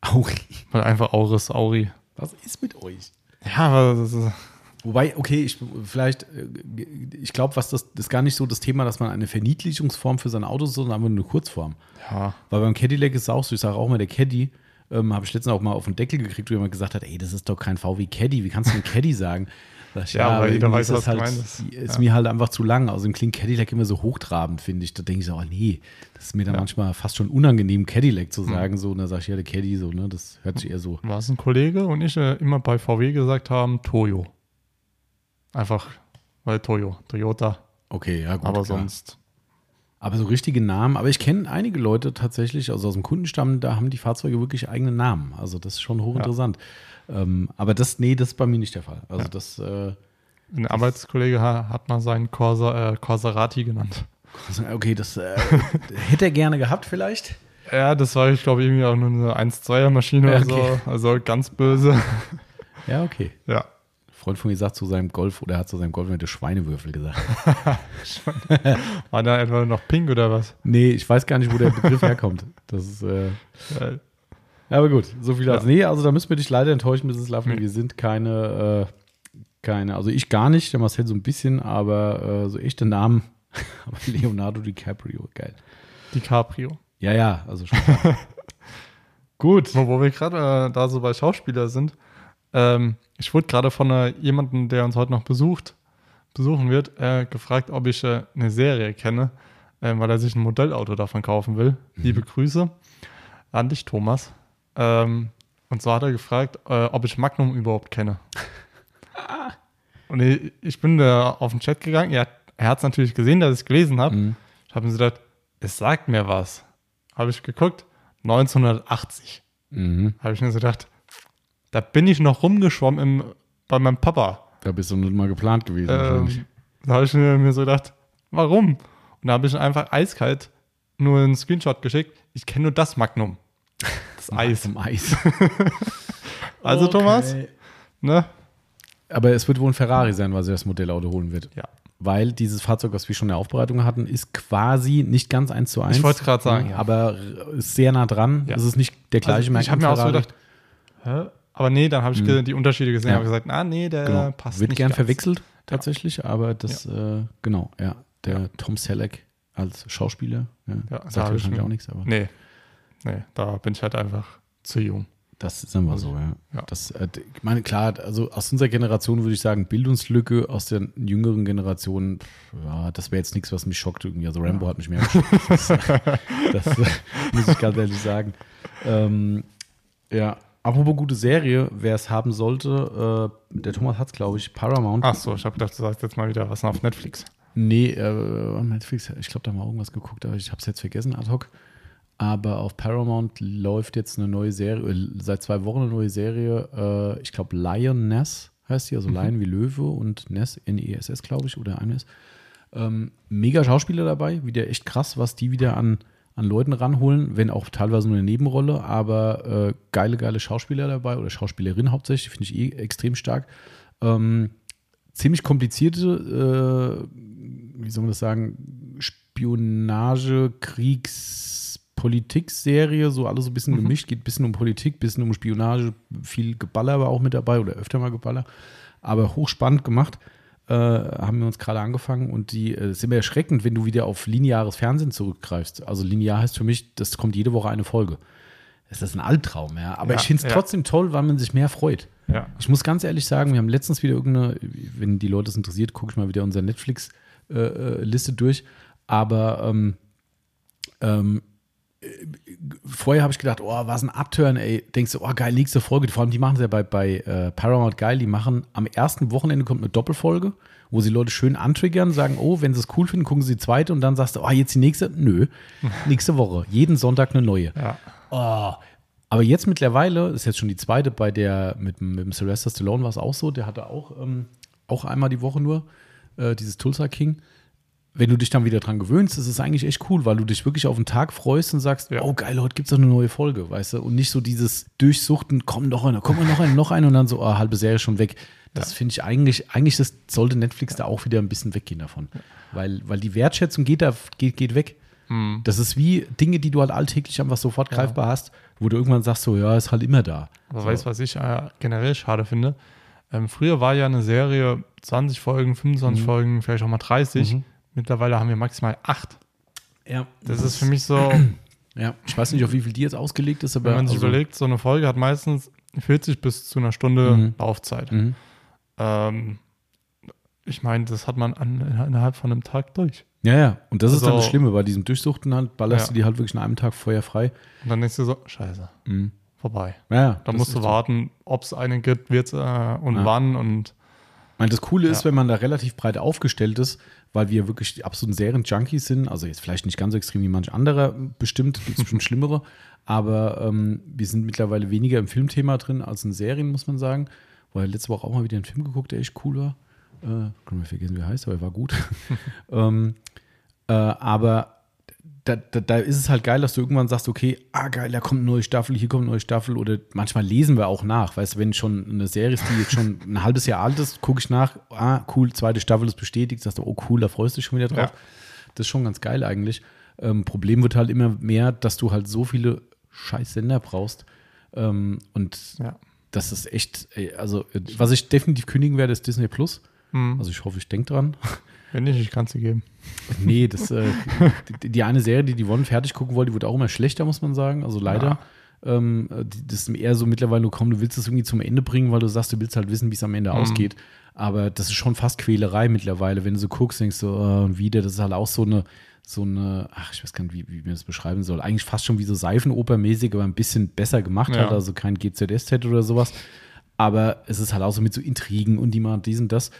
Auri. Weil einfach Auris, Auri. Was ist mit euch? Ja, aber das ist, Wobei, okay, ich vielleicht, äh, ich glaube, was das, das ist gar nicht so das Thema, dass man eine Verniedlichungsform für sein Auto ist, sondern einfach nur eine Kurzform. ja, Weil beim Cadillac ist es auch so, ich sage auch mal, der Caddy, ähm, habe ich letztens auch mal auf den Deckel gekriegt, wo jemand gesagt hat, ey, das ist doch kein VW Caddy, wie kannst du einen Caddy sagen? Sag ich, Ja, aber jeder weiß, was halt, gemeint ist. ist Ja. mir halt einfach zu lang. Außerdem klingt Cadillac immer so hochtrabend, finde ich. Da denke ich so, oh nee, das ist mir dann Ja. Hm. manchmal fast schon unangenehm, Cadillac zu sagen. So, und da sage ich, ja, der Caddy, so, ne, das hört sich eher so. war es ein Kollege und ich äh, immer bei VW gesagt haben, Toyo. Einfach, weil Toyo, Toyota. Okay, ja, gut. aber klar. sonst, Aber so richtige Namen, aber ich kenne einige Leute tatsächlich, also aus dem Kundenstamm, da haben die Fahrzeuge wirklich eigene Namen. Also das ist schon hochinteressant. Ähm, aber das, nee, das ist bei mir nicht der Fall. Also Ja. das, äh, ein Arbeitskollege ha- hat mal seinen Corsa, äh, Corserati genannt. okay, das äh, hätte er gerne gehabt vielleicht. Ja, das war, ich glaube, irgendwie auch nur eine 1-2er Maschine Ja, oder okay. so. Also ganz böse. Ja, okay. Ja. Ein Freund von mir sagt zu seinem Golf, oder er hat zu seinem Golf mit Schweinewürfel gesagt. War da etwa noch pink oder was? nee, ich weiß gar nicht, wo der Begriff herkommt. Das ist, äh, aber gut, so viel Ja. als. Nee, also da müssen wir dich leider enttäuschen, Mrs. Laffen. Nee. Wir sind keine, äh, keine, also ich gar nicht, der Marcel so ein bisschen, aber äh, so echte Namen. aber Leonardo DiCaprio, geil. DiCaprio. Ja, ja, also schon. gut. Wo, wo wir gerade äh, da so bei Schauspieler sind, ähm, ich wurde gerade von äh, jemandem, der uns heute noch besucht, besuchen wird, äh, gefragt, ob ich äh, eine Serie kenne, äh, weil er sich ein Modellauto davon kaufen will. Liebe Grüße an dich, Thomas. Ähm, und zwar hat er gefragt, äh, ob ich Magnum überhaupt kenne. und ich, ich bin da auf den Chat gegangen. Er, er hat es natürlich gesehen, dass ich es gelesen habe. Mhm. Ich habe mir so gedacht, es sagt mir was. Habe ich geguckt, 1980 Mhm. habe ich mir so gedacht, da bin ich noch rumgeschwommen im, bei meinem Papa. Da bist du nicht mal geplant gewesen. Ähm, da habe ich mir, mir so gedacht, warum? Und da habe ich einfach eiskalt nur einen Screenshot geschickt. Ich kenne nur das Magnum. Das Eis. Zum Eis. Also, Okay. Thomas, ne? Aber es wird wohl ein Ferrari sein, was er das Modellauto holen wird. Ja. Weil dieses Fahrzeug, was wir schon in der Aufbereitung hatten, ist quasi nicht ganz eins zu eins. Ich wollte es gerade sagen, ja. Aber ist sehr nah dran. Ja. Es ist nicht der gleiche Also, ich habe mir auch so gedacht, hä? Aber nee, dann habe ich ge- die Unterschiede gesehen Ja. und gesagt, ah nee, der Genau. passt Wird nicht gern ganz. verwechselt, tatsächlich, aber das, äh, genau, ja. Der Tom Selleck als Schauspieler, ja, Ja, sagt wahrscheinlich auch nichts, aber Nee, nee, da bin ich halt einfach zu jung. das ist immer so, ja. Ja. Das, äh, ich meine, klar, also aus unserer Generation würde ich sagen, Bildungslücke, aus der jüngeren Generation, ja, das wäre jetzt nichts, was mich schockt irgendwie. Also Rambo hat mich mehr geschockt. das das äh, muss ich ganz ehrlich sagen. Ähm, ja, apropos gute Serie, wer es haben sollte, äh, der Thomas hat es, glaube ich, Paramount. Ach so, ich habe gedacht, du sagst jetzt mal wieder was auf Netflix. Nee, äh, Netflix, ich glaube, da haben wir irgendwas geguckt, aber ich habe es jetzt vergessen ad hoc. Aber auf Paramount läuft jetzt eine neue Serie, äh, seit zwei Wochen eine neue Serie. Äh, ich glaube, Lioness heißt die, also Lion wie Löwe und Ness, N-E-S-S, glaube ich, oder ein S. Ähm, mega Schauspieler dabei, wieder echt krass, was die wieder an, an Leuten ranholen, wenn auch teilweise nur eine Nebenrolle, aber äh, geile, geile Schauspieler dabei oder Schauspielerin hauptsächlich, finde ich eh extrem stark. Ähm, ziemlich komplizierte, äh, wie soll man das sagen, Spionage, Kriegs, Politikserie, so alles so ein bisschen gemischt, geht ein bisschen um Politik, ein bisschen um Spionage, viel Geballer war auch mit dabei oder öfter mal Geballer, aber hochspannend gemacht. Äh, haben wir uns gerade angefangen und die äh, ist immer erschreckend, wenn du wieder auf lineares Fernsehen zurückgreifst. Also linear heißt für mich, das kommt jede Woche eine Folge. Das ist ein Albtraum, ja. Aber Ja, ich finde es ja. trotzdem toll, weil man sich mehr freut. Ja. Ich muss ganz ehrlich sagen, wir haben letztens wieder irgendeine, wenn die Leute es interessiert, gucke ich mal wieder unsere Netflix-Liste durch. Aber ähm, ähm, äh, vorher habe ich gedacht, oh, was ein Abturn, ey. Denkst du, oh, geil, nächste Folge. Vor allem, die machen es ja bei, bei äh, Paramount geil. Die machen am ersten Wochenende kommt eine Doppelfolge, wo sie Leute schön antriggern, sagen, oh, wenn sie es cool finden, gucken sie die zweite und dann sagst du, oh, jetzt die nächste. Nö, nächste Woche. Jeden Sonntag eine neue. Ja. Oh. Aber jetzt mittlerweile, ist jetzt schon die zweite, bei der mit, mit dem Sylvester Stallone war es auch so, der hatte auch, ähm, auch einmal die Woche nur äh, dieses Tulsa King. Wenn du dich dann wieder dran gewöhnst, ist es eigentlich echt cool, weil du dich wirklich auf den Tag freust und sagst, Ja. oh geil, heute gibt es eine neue Folge, weißt du? Und nicht so dieses Durchsuchten, komm noch eine, komm noch eine, noch eine und dann so, oh, halbe Serie schon weg. Das finde ich eigentlich, eigentlich das sollte Netflix da auch wieder ein bisschen weggehen davon. Weil, weil die Wertschätzung geht da, geht, geht weg. Mhm. Das ist wie Dinge, die du halt alltäglich einfach sofort greifbar hast, wo du irgendwann sagst, so, ja, ist halt immer da. Aber so. weißt du, was ich äh, generell schade finde? Ähm, früher war ja eine Serie 20 Folgen, 25 Mhm. Folgen, vielleicht auch mal 30. Mittlerweile haben wir maximal 8. Ja, Das ist für mich so, Ja, ich weiß nicht, auf wie viel die jetzt ausgelegt ist, aber. wenn man sich also- überlegt, so eine Folge hat meistens 40 bis zu einer Stunde Mhm. Laufzeit. Mhm. Ähm, ich meine, das hat man an, innerhalb von einem Tag durch. Ja, ja. Und das ist dann das Also- Schlimme, bei diesem Durchsuchten halt, ballerst Ja. du die halt wirklich in einem Tag feuerfrei. Und dann denkst du so, scheiße, Mhm. vorbei. Ja, ja. Dann das musst du warten, ob es einen gibt, wird äh, und Ja. wann und Ich meine, das Coole ist, Ja. wenn man da relativ breit aufgestellt ist, weil wir wirklich die absoluten Serien-Junkies sind. Also jetzt vielleicht nicht ganz so extrem wie manch anderer, bestimmt, gibt es bestimmt schlimmere. Aber ähm, wir sind mittlerweile weniger im Filmthema drin als in Serien, muss man sagen. Weil letzte Woche auch mal wieder einen Film geguckt, der echt cool war. Äh, kann mir vergessen, wie er heißt, aber er war gut. ähm, äh, aber da, da, da ist es halt geil, dass du irgendwann sagst, okay, ah geil, da kommt eine neue Staffel, hier kommt eine neue Staffel oder manchmal lesen wir auch nach, weißt du, wenn schon eine Serie ist, die jetzt schon ein halbes Jahr alt ist, gucke ich nach, ah cool, zweite Staffel ist bestätigt, sagst du, oh cool, da freust du dich schon wieder drauf. Ja. Das ist schon ganz geil eigentlich. Ähm, Problem wird halt immer mehr, dass du halt so viele scheiß Sender brauchst ähm, und ja. das ist echt, ey, also äh, was ich definitiv kündigen werde, ist Disney Plus. Hm. Also ich hoffe, ich denke dran. Wenn nicht, ich kann dir geben. Nee, das, äh, die, die eine Serie, die die One fertig gucken wollte, die wurde auch immer schlechter, muss man sagen. Also leider. Ähm, die, das ist eher so mittlerweile, du komm, du willst es irgendwie zum Ende bringen, weil du sagst, du willst halt wissen, wie es am Ende Mhm. ausgeht. Aber das ist schon fast Quälerei mittlerweile. Wenn du so guckst, denkst du, äh, und wieder, das ist halt auch so eine, so eine, ach, ich weiß gar nicht, wie, wie man das beschreiben soll. Eigentlich fast schon wie so Seifenopermäßig, aber ein bisschen besser gemacht Ja. halt, also kein GZSZ oder sowas. Aber es ist halt auch so mit so Intrigen und die machen dies und das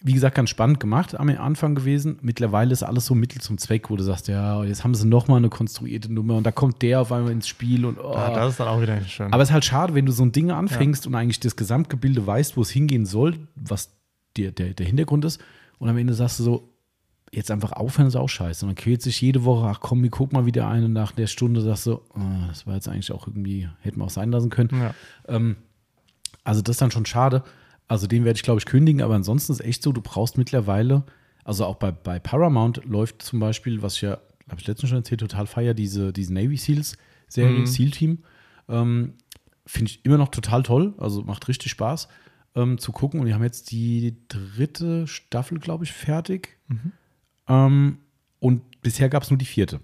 wie gesagt, ganz spannend gemacht am Anfang gewesen. Mittlerweile ist alles so Mittel zum Zweck, wo du sagst, ja, jetzt haben sie noch mal eine konstruierte Nummer und da kommt der auf einmal ins Spiel und oh. Ja, das ist dann auch wieder nicht schön. Aber es ist halt schade, wenn du so ein Ding anfängst und eigentlich das Gesamtgebilde weißt, wo es hingehen soll, was der, der, der Hintergrund ist. Und am Ende sagst du so, jetzt einfach aufhören ist auch scheiße. Und dann quält sich jede Woche, ach komm, wir gucken mal wieder ein und nach der Stunde sagst du, oh, das war jetzt eigentlich auch irgendwie, hätten wir auch sein lassen können. ja. Ähm, also das ist dann schon schade. Also den werde ich, glaube ich, kündigen, aber ansonsten ist echt so, du brauchst mittlerweile, also auch bei, bei Paramount läuft zum Beispiel, was ich ja, habe ich letztens schon erzählt, total feier, diese, diese Navy Seals-Serie, Mhm. SEAL-Team. Ähm, Finde ich immer noch total toll, also macht richtig Spaß ähm, zu gucken. Und die haben jetzt die dritte Staffel, glaube ich, fertig. Ähm, und bisher gab es nur die vierte.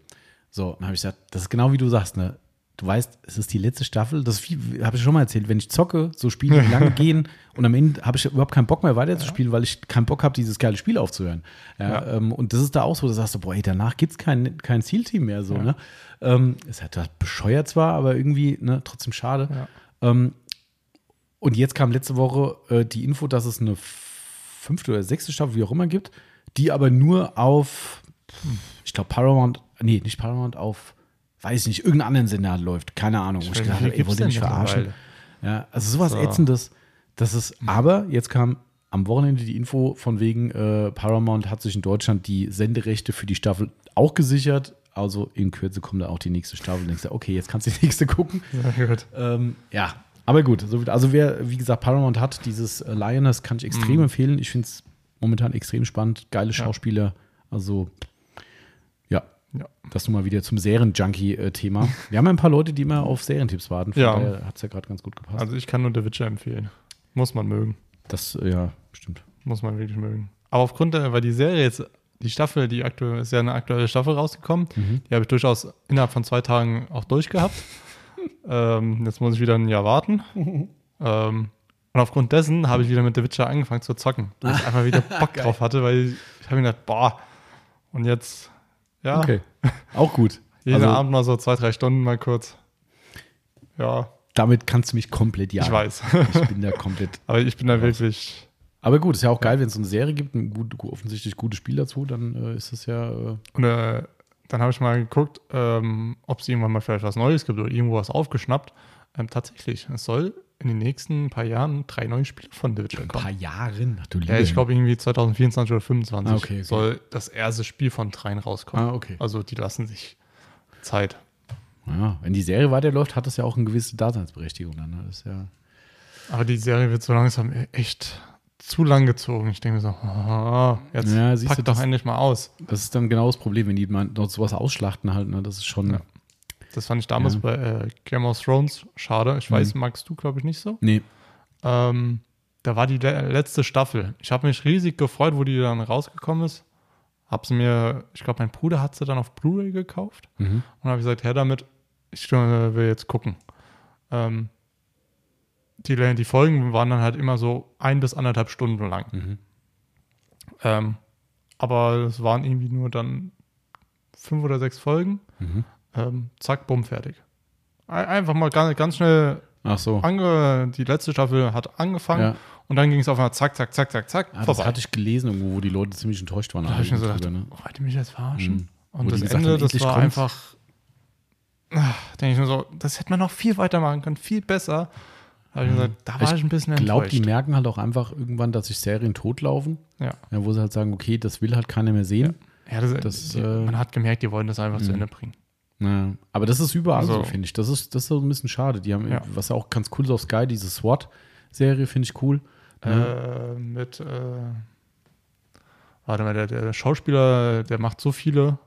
So, dann habe ich gesagt, das ist genau wie du sagst, ne? Du weißt, es ist die letzte Staffel. Das habe ich schon mal erzählt. Wenn ich zocke, so Spiele, die lange gehen und am Ende habe ich überhaupt keinen Bock mehr weiterzuspielen, weil ich keinen Bock habe, dieses geile Spiel aufzuhören. Ja, Ja. Ähm, und das ist da auch so, da sagst du, boah, ey, danach gibt es kein, kein Zielteam mehr. So, ne? ähm, ist halt bescheuert zwar, aber irgendwie ne, trotzdem schade. Ja. Ähm, und jetzt kam letzte Woche äh, die Info, dass es eine fünfte oder sechste Staffel, wie auch immer, gibt, die aber nur auf, ich glaube, Paramount, nee, nicht Paramount, auf, weiß ich nicht, irgendeinen anderen Sender läuft. Keine Ahnung. Ich weiß gedacht ey, wollt ihr mich verarschen? Ja, also sowas So. Ätzendes. Das ist, aber jetzt kam am Wochenende die Info von wegen, äh, Paramount hat sich in Deutschland die Senderechte für die Staffel auch gesichert. Also in Kürze kommt da auch die nächste Staffel. Denkst du, okay, jetzt kannst du die nächste gucken. Sehr gut. Ähm, ja, aber gut. Also wer, wie gesagt, Paramount hat, dieses äh, Lioness kann ich extrem empfehlen. Ich finde es momentan extrem spannend. Geile Ja. Schauspieler. Also, ja. Das nun mal wieder zum Serien-Junkie-Thema. Wir haben ja ein paar Leute, die immer auf Serientipps warten. Von Ja. daher hat es ja gerade ganz gut gepasst. Also ich kann nur The Witcher empfehlen. Muss man mögen. das, äh, ja, stimmt. Muss man wirklich mögen. Aber aufgrund der, weil die Serie jetzt, die Staffel, die aktuell ist ja eine aktuelle Staffel rausgekommen, Mhm. die habe ich durchaus innerhalb von zwei Tagen auch durchgehabt. ähm, jetzt muss ich wieder ein Jahr warten. ähm, und aufgrund dessen habe ich wieder mit The Witcher angefangen zu zocken, weil ich einfach wieder Bock drauf hatte, weil ich, ich habe mir gedacht, boah, und jetzt, ja, Okay. Auch gut. Jeden Also- Abend mal so zwei, drei Stunden mal kurz. Ja, Damit kannst du mich komplett jagen. ich weiß. Ich bin da komplett. Aber ich bin da wirklich. Aber gut, ist ja auch geil, wenn es so eine Serie gibt, ein gut, offensichtlich gutes Spiel dazu, dann äh, ist es ja. Äh, Und äh, dann habe ich mal geguckt, ähm, ob es irgendwann mal vielleicht was Neues gibt oder irgendwo was aufgeschnappt. Ähm, tatsächlich, es soll in den nächsten paar Jahren drei neue Spiele von The Witcher ein paar Jahren. Ach, du Ja, ich glaube irgendwie 2024 oder 2025 Ah, okay, okay. soll das erste Spiel von dreien rauskommen. Ah, okay. Also die lassen sich Zeit. Ja, wenn die Serie weiterläuft, hat das ja auch eine gewisse Daseinsberechtigung dann. ne? Das ist ja. Aber die Serie wird so langsam echt zu lang gezogen. Ich denke so, ah, jetzt Ja, siehst pack du, doch das- endlich mal aus. Das ist dann genau das Problem, wenn die mal noch sowas ausschlachten halt, ne? Das ist schon. Ja. Das fand ich damals Ja. bei äh, Game of Thrones schade. Ich weiß, magst du, glaube ich, nicht so. Nee. Ähm, da war die le letzte Staffel. Ich habe mich riesig gefreut, wo die dann rausgekommen ist. Hab sie mir, ich glaube, mein Bruder hat sie dann auf Blu-ray gekauft. Mhm. Und habe gesagt, her damit, ich will jetzt gucken. Ähm, die, die Folgen waren dann halt immer so ein bis anderthalb Stunden lang. Mhm. Ähm, aber es waren irgendwie nur dann fünf oder sechs Folgen. Mhm. Ähm, zack, bumm, fertig. Ein- Einfach mal ganz, ganz schnell Ach so. ange, die letzte Staffel hat angefangen Ja. und dann ging es auf einmal zack, zack, zack, zack, zack, Ah, das hatte ich gelesen, irgendwo, wo die Leute ziemlich enttäuscht waren. da habe ich mir so gedacht, ne? oh, wollt ihr mich jetzt verarschen? Mhm. Wo Und die das Ende, haben, das war kommt's. einfach, ach, denke ich mir so, das hätte man noch viel weitermachen können, viel besser. Da habe ich mir gesagt, da war Ich ich, ein bisschen Ich glaube, enttäuscht. die merken halt auch einfach irgendwann, dass sich Serien totlaufen, ja. ja, wo sie halt sagen, okay, das will halt keiner mehr sehen. Ja, das, Das, die, äh, man hat gemerkt, die wollen das einfach zu Mhm. Ende bringen. Ja, aber das ist überall so, Also- finde ich. Das ist, das ist so ein bisschen schade. Die haben, Ja. was ja auch ganz cool ist auf Sky, diese SWAT-Serie finde ich cool. Äh, mit, äh, warte mal, der, der Schauspieler, der macht so viele,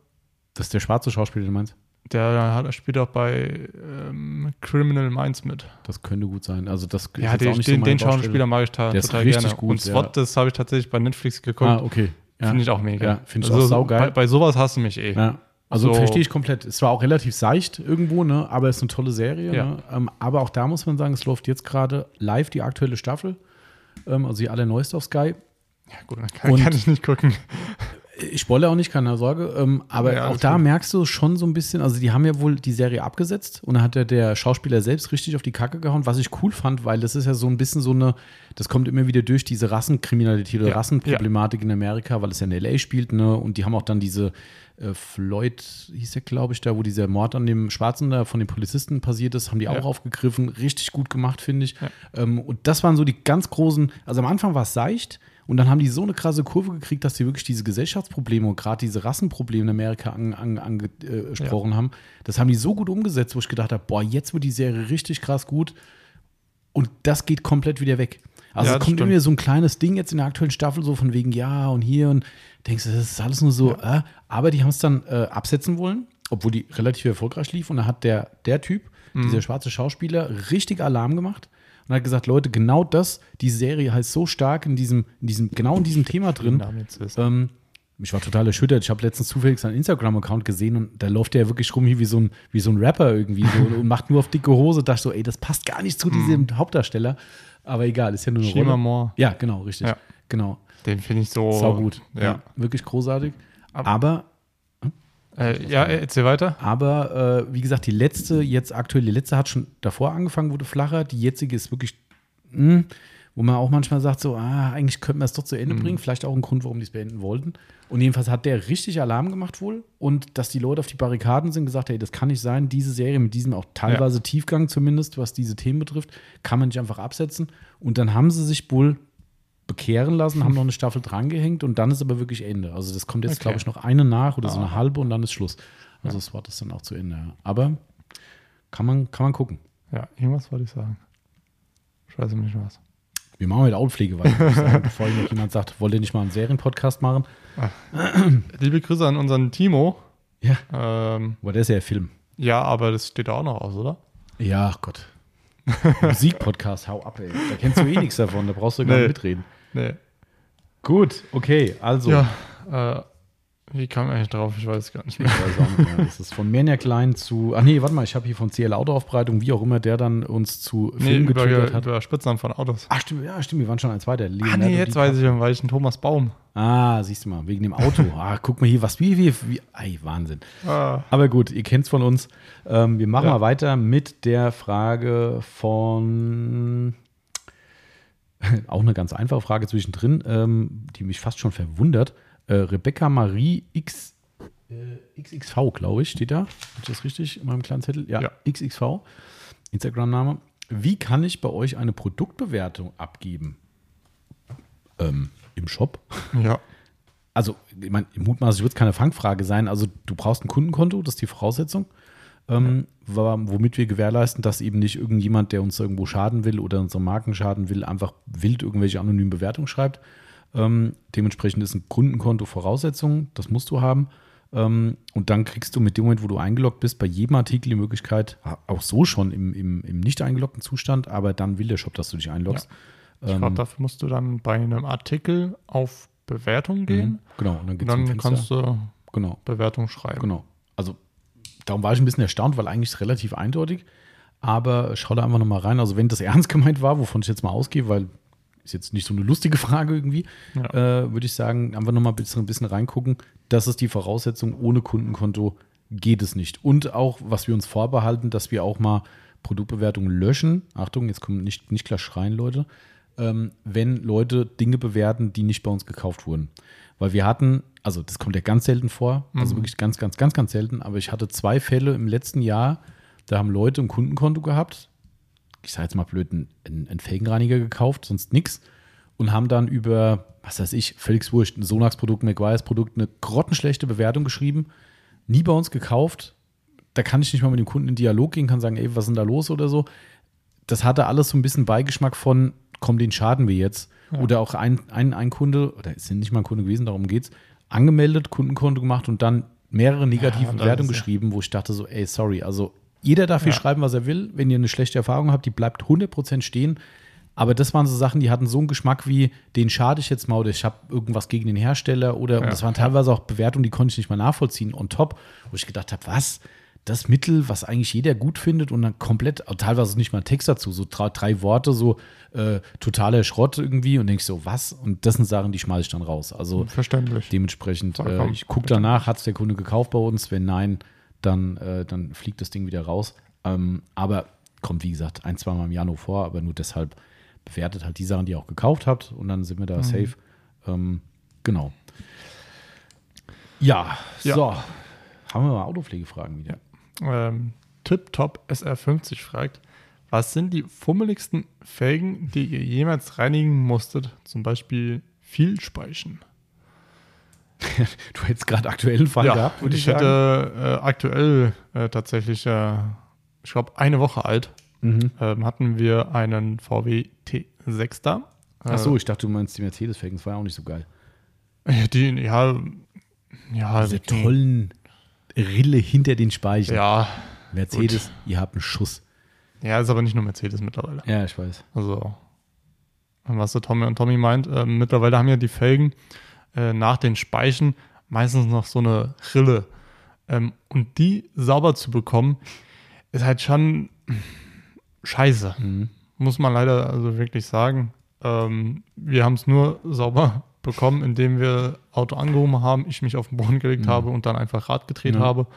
Das ist der schwarze Schauspieler, den du meinst? der hat, spielt auch bei ähm, Criminal Minds mit. Das könnte gut sein. Also das Ja, den, auch nicht so den, meine den. Schauspieler mag ich ta- Der total gerne. gut, Und SWAT, ja. das habe ich tatsächlich bei Netflix geguckt. Ah, okay. Ja. Finde ich auch mega. Ja, finde ich auch saugeil. Bei, bei sowas hast du mich eh. Ja. Also So- verstehe ich komplett. Es war auch relativ seicht irgendwo, ne? aber es ist eine tolle Serie. Ja. Ne? Ähm, aber auch da muss man sagen, es läuft jetzt gerade live die aktuelle Staffel. Ähm, also die allerneueste auf Sky. Ja, gut, dann kann, kann ich nicht gucken. Ich spoilere auch nicht, keine Sorge. Ähm, aber Ja, auch da gut. merkst du schon so ein bisschen, also die haben ja wohl die Serie abgesetzt und dann hat ja der Schauspieler selbst richtig auf die Kacke gehauen, was ich cool fand, weil das ist ja so ein bisschen so eine, das kommt immer wieder durch diese Rassenkriminalität oder Ja, Rassenproblematik in Amerika, weil es ja in L.A. spielt, ne? Und die haben auch dann diese äh, Floyd, hieß der, glaube ich, da, wo dieser Mord an dem Schwarzen da von den Polizisten passiert ist, haben die Ja. auch aufgegriffen. Richtig gut gemacht, finde ich. Ähm, und das waren so die ganz großen, also am Anfang war es seicht und dann haben die so eine krasse Kurve gekriegt, dass sie wirklich diese Gesellschaftsprobleme und gerade diese Rassenprobleme in Amerika angesprochen an, angesprochen haben. Das haben die so gut umgesetzt, wo ich gedacht habe, boah, jetzt wird die Serie richtig krass gut. Und das geht komplett wieder weg. Also Ja, es kommt immer so ein kleines Ding jetzt in der aktuellen Staffel so von wegen ja und hier und denkst du, das ist alles nur so, äh, aber die haben es dann äh, absetzen wollen, obwohl die relativ erfolgreich lief und da hat der, der Typ, Mhm. dieser schwarze Schauspieler, richtig Alarm gemacht und hat gesagt, Leute, genau das, die Serie heißt so stark in diesem, in diesem, genau in diesem Thema drin, ähm, ich war total erschüttert. Ich habe letztens zufällig seinen Instagram-Account gesehen und da läuft der ja wirklich rum hier wie so ein, wie so ein Rapper irgendwie so und macht nur auf dicke Hose. Da dachte so, ey, das passt gar nicht zu diesem Hauptdarsteller. Aber egal, ist ja nur eine Shima Rolle. Moore, Ja, genau, richtig. Ja. Genau. den finde ich so. Sau gut. Ja. Wirklich großartig. Aber- Aber, Äh, ja, erzähl weiter. aber äh, wie gesagt, die letzte, jetzt aktuell, die letzte hat schon davor angefangen, wurde flacher. Die jetzige ist wirklich, mh, wo man auch manchmal sagt, so, ah, eigentlich könnten wir es doch zu Ende bringen. Vielleicht auch ein Grund, warum die es beenden wollten. Und jedenfalls hat der richtig Alarm gemacht wohl. Und dass die Leute auf die Barrikaden sind, gesagt, hey, das kann nicht sein. Diese Serie mit diesem auch teilweise Tiefgang zumindest, was diese Themen betrifft, kann man nicht einfach absetzen. Und dann haben sie sich wohl bekehren lassen, haben noch eine Staffel drangehängt und dann ist aber wirklich Ende. Also das kommt jetzt, Okay. glaube ich, noch eine nach oder so eine Ah. halbe und dann ist Schluss. Also das Wort ist dann auch zu Ende. Aber kann man, kann man gucken. Ja, irgendwas wollte ich sagen. Ich weiß nicht was. Wir machen heute Outpflege weiter, bevor noch jemand sagt, wollt ihr nicht mal einen Serienpodcast machen? Liebe Grüße an unseren Timo. Ja. Ähm, Aber der ist ja Film. ja, aber das steht da auch noch aus, oder? Ja, ach Gott. Musikpodcast, hau ab, ey. Da kennst du eh nichts davon, da brauchst du gar Nee. nicht mitreden. Nee. Gut, okay, also. Ja, äh, Wie kam eigentlich drauf? Ich weiß gar nicht mehr. Ich nicht mehr. Das ist von Mania Klein zu. Ach nee, warte mal, ich habe hier von CL Autoaufbereitung, wie auch immer, der dann uns zu Nee, Film über, getriggert hat. über Spitznamen von Autos. Ach stimmt, ja, stimmt, wir waren schon eins weiter. Ah, nee, jetzt weiß ich, weil ich ein Thomas Baum. Ah, siehst du mal, wegen dem Auto. ah, guck mal hier, was wie, wie, wie. Ey, Wahnsinn. Ah, Aber gut, ihr kennt es von uns. Ähm, wir machen Ja. mal weiter mit der Frage von. Auch eine ganz einfache Frage zwischendrin, ähm, die mich fast schon verwundert. Äh, Rebecca Marie X, äh, XXV, glaube ich, steht da. Ist das richtig in meinem kleinen Zettel? Ja, Ja. XXV, Instagram-Name. Wie kann ich bei euch eine Produktbewertung abgeben? Ähm, Im Shop? ja. also, ich meine, mutmaßlich wird es keine Fangfrage sein. Also, du brauchst ein Kundenkonto, das ist die Voraussetzung, ähm, womit wir gewährleisten, dass eben nicht irgendjemand, der uns irgendwo schaden will oder unsere Marken schaden will, einfach wild irgendwelche anonymen Bewertungen schreibt. Ähm, dementsprechend ist ein Kundenkonto Voraussetzung, das musst du haben. Ähm, und dann kriegst du mit dem Moment, wo du eingeloggt bist, bei jedem Artikel die Möglichkeit, auch so schon im, im, im nicht eingeloggten Zustand, aber dann will der Shop, dass du dich einloggst. Ich Ähm, glaube, dafür musst du dann bei einem Artikel auf Bewertung gehen. Genau, und dann, Und dann kannst du genau. Bewertung schreiben. Genau. Also darum war ich ein bisschen erstaunt, weil eigentlich ist es relativ eindeutig. Aber schau da einfach nochmal rein. Also wenn das ernst gemeint war, wovon ich jetzt mal ausgehe, weil ist jetzt nicht so eine lustige Frage irgendwie, Ja. äh, würde ich sagen, einfach nochmal ein bisschen, ein bisschen reingucken. Das ist die Voraussetzung. Ohne Kundenkonto geht es nicht. Und auch, was wir uns vorbehalten, dass wir auch mal Produktbewertungen löschen. Achtung, jetzt kommen nicht, nicht gleich schreien, Leute. Ähm, wenn Leute Dinge bewerten, die nicht bei uns gekauft wurden. Weil wir hatten, also das kommt ja ganz selten vor, also Mhm. wirklich ganz, ganz, ganz, ganz selten, aber ich hatte zwei Fälle im letzten Jahr, da haben Leute ein Kundenkonto gehabt, ich sage jetzt mal blöd, einen, einen Felgenreiniger gekauft, sonst nix, und haben dann über, was weiß ich, völlig wurscht, ein Sonax-Produkt, ein McGuire's-Produkt, eine grottenschlechte Bewertung geschrieben, nie bei uns gekauft. Da kann ich nicht mal mit dem Kunden in Dialog gehen, kann sagen, ey, was ist denn da los oder so. Das hatte alles so ein bisschen Beigeschmack von, komm, den schaden wir jetzt. Oder auch ein, ein, ein Kunde, oder es sind nicht mal ein Kunde gewesen, darum geht's, angemeldet, Kundenkonto gemacht und dann mehrere negative Ja, Bewertungen ist geschrieben, wo ich dachte so, ey, sorry, also jeder darf hier Ja. schreiben, was er will. Wenn ihr eine schlechte Erfahrung habt, die bleibt 100% stehen. Aber das waren so Sachen, die hatten so einen Geschmack wie, den schade ich jetzt mal oder ich habe irgendwas gegen den Hersteller oder und Ja. das waren teilweise auch Bewertungen, die konnte ich nicht mal nachvollziehen on top, wo ich gedacht habe, was? Das Mittel, was eigentlich jeder gut findet und dann komplett, teilweise nicht mal Text dazu, so drei, drei Worte, so äh, totaler Schrott irgendwie und denkst so, was? Und das sind Sachen, die schmeiße ich dann raus. Also Verständlich. Dementsprechend, äh, ich gucke danach, hat es der Kunde gekauft bei uns? Wenn nein, dann, äh, dann fliegt das Ding wieder raus. Ähm, aber kommt, wie gesagt, ein, zwei Mal im Januar vor, aber nur deshalb bewertet halt die Sachen, die ihr auch gekauft habt und dann sind wir Mhm. da safe. Ähm, genau. Ja, Ja. so. Haben wir mal Autopflegefragen wieder. Ähm, TipTop SR50 fragt, was sind die fummeligsten Felgen, die ihr jemals reinigen musstet? Zum Beispiel viel speichen. Du hättest gerade aktuellen Fall gehabt, würde ich, ich hätte äh, aktuell äh, tatsächlich, äh, ich glaube, eine Woche alt, Mhm. ähm, hatten wir einen VW T6 da. Ach so, ich dachte, du meinst die Mercedes-Felgen, das war ja auch nicht so geil. Äh, die, ja, ja, Diese die- tollen Rille hinter den Speichen. Ja, Mercedes, ihr habt einen Schuss. ja, ist aber nicht nur Mercedes mittlerweile. Ja, ich weiß. Also, was der Tommy und Tommy meint, äh, mittlerweile haben ja die Felgen äh, nach den Speichen meistens noch so eine Rille. Ähm, und die sauber zu bekommen, ist halt schon scheiße. Mhm. Muss man leider also wirklich sagen. Ähm, wir haben es nur sauber bekommen, indem wir Auto angehoben haben, ich mich auf den Boden gelegt Mhm. habe und dann einfach Rad gedreht Ja. habe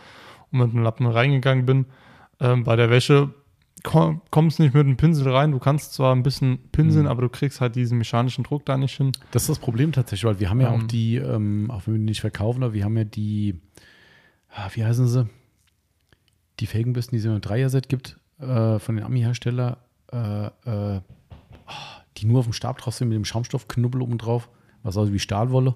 und mit dem Lappen reingegangen bin. Ähm, bei der Wäsche komm, kommst nicht mit dem Pinsel rein. Du kannst zwar ein bisschen pinseln, Mhm. aber du kriegst halt diesen mechanischen Druck da nicht hin. Das ist das Problem tatsächlich, weil wir haben ja Ähm. auch die, ähm, auch wenn wir die nicht verkaufen, aber wir haben ja die, ah, wie heißen sie? Die Felgenbürsten, die es im Dreier-Set gibt, äh, von den Ami-Hersteller, äh, äh, ah, die nur auf dem Stab drauf sind mit dem Schaumstoffknubbel oben drauf, was aussieht wie Stahlwolle.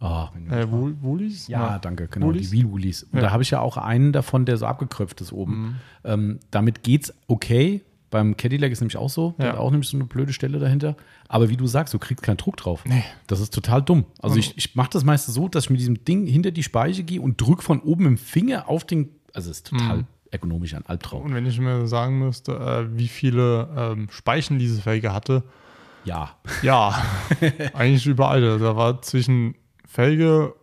Ah, Äh, Wool- Woolies? ja, danke, genau, Woolies? die Wheel Woolies. Und Ja. da habe ich ja auch einen davon, der so abgekröpft ist oben. Mhm. Ähm, damit geht's okay. Beim Cadillac ist nämlich auch so. Der Ja. hat auch nämlich so eine blöde Stelle dahinter. Aber wie du sagst, du kriegst keinen Druck drauf. Nee. Das ist total dumm. Also Und- ich, ich mache das meistens so, dass ich mit diesem Ding hinter die Speiche gehe und drück von oben im Finger auf den. Also es ist total Mhm. ergonomisch, ein Albtraum. Und wenn ich mir sagen müsste, äh, wie viele ähm, Speichen diese Felge hatte, Ja. ja, eigentlich überall. Da war zwischen Felge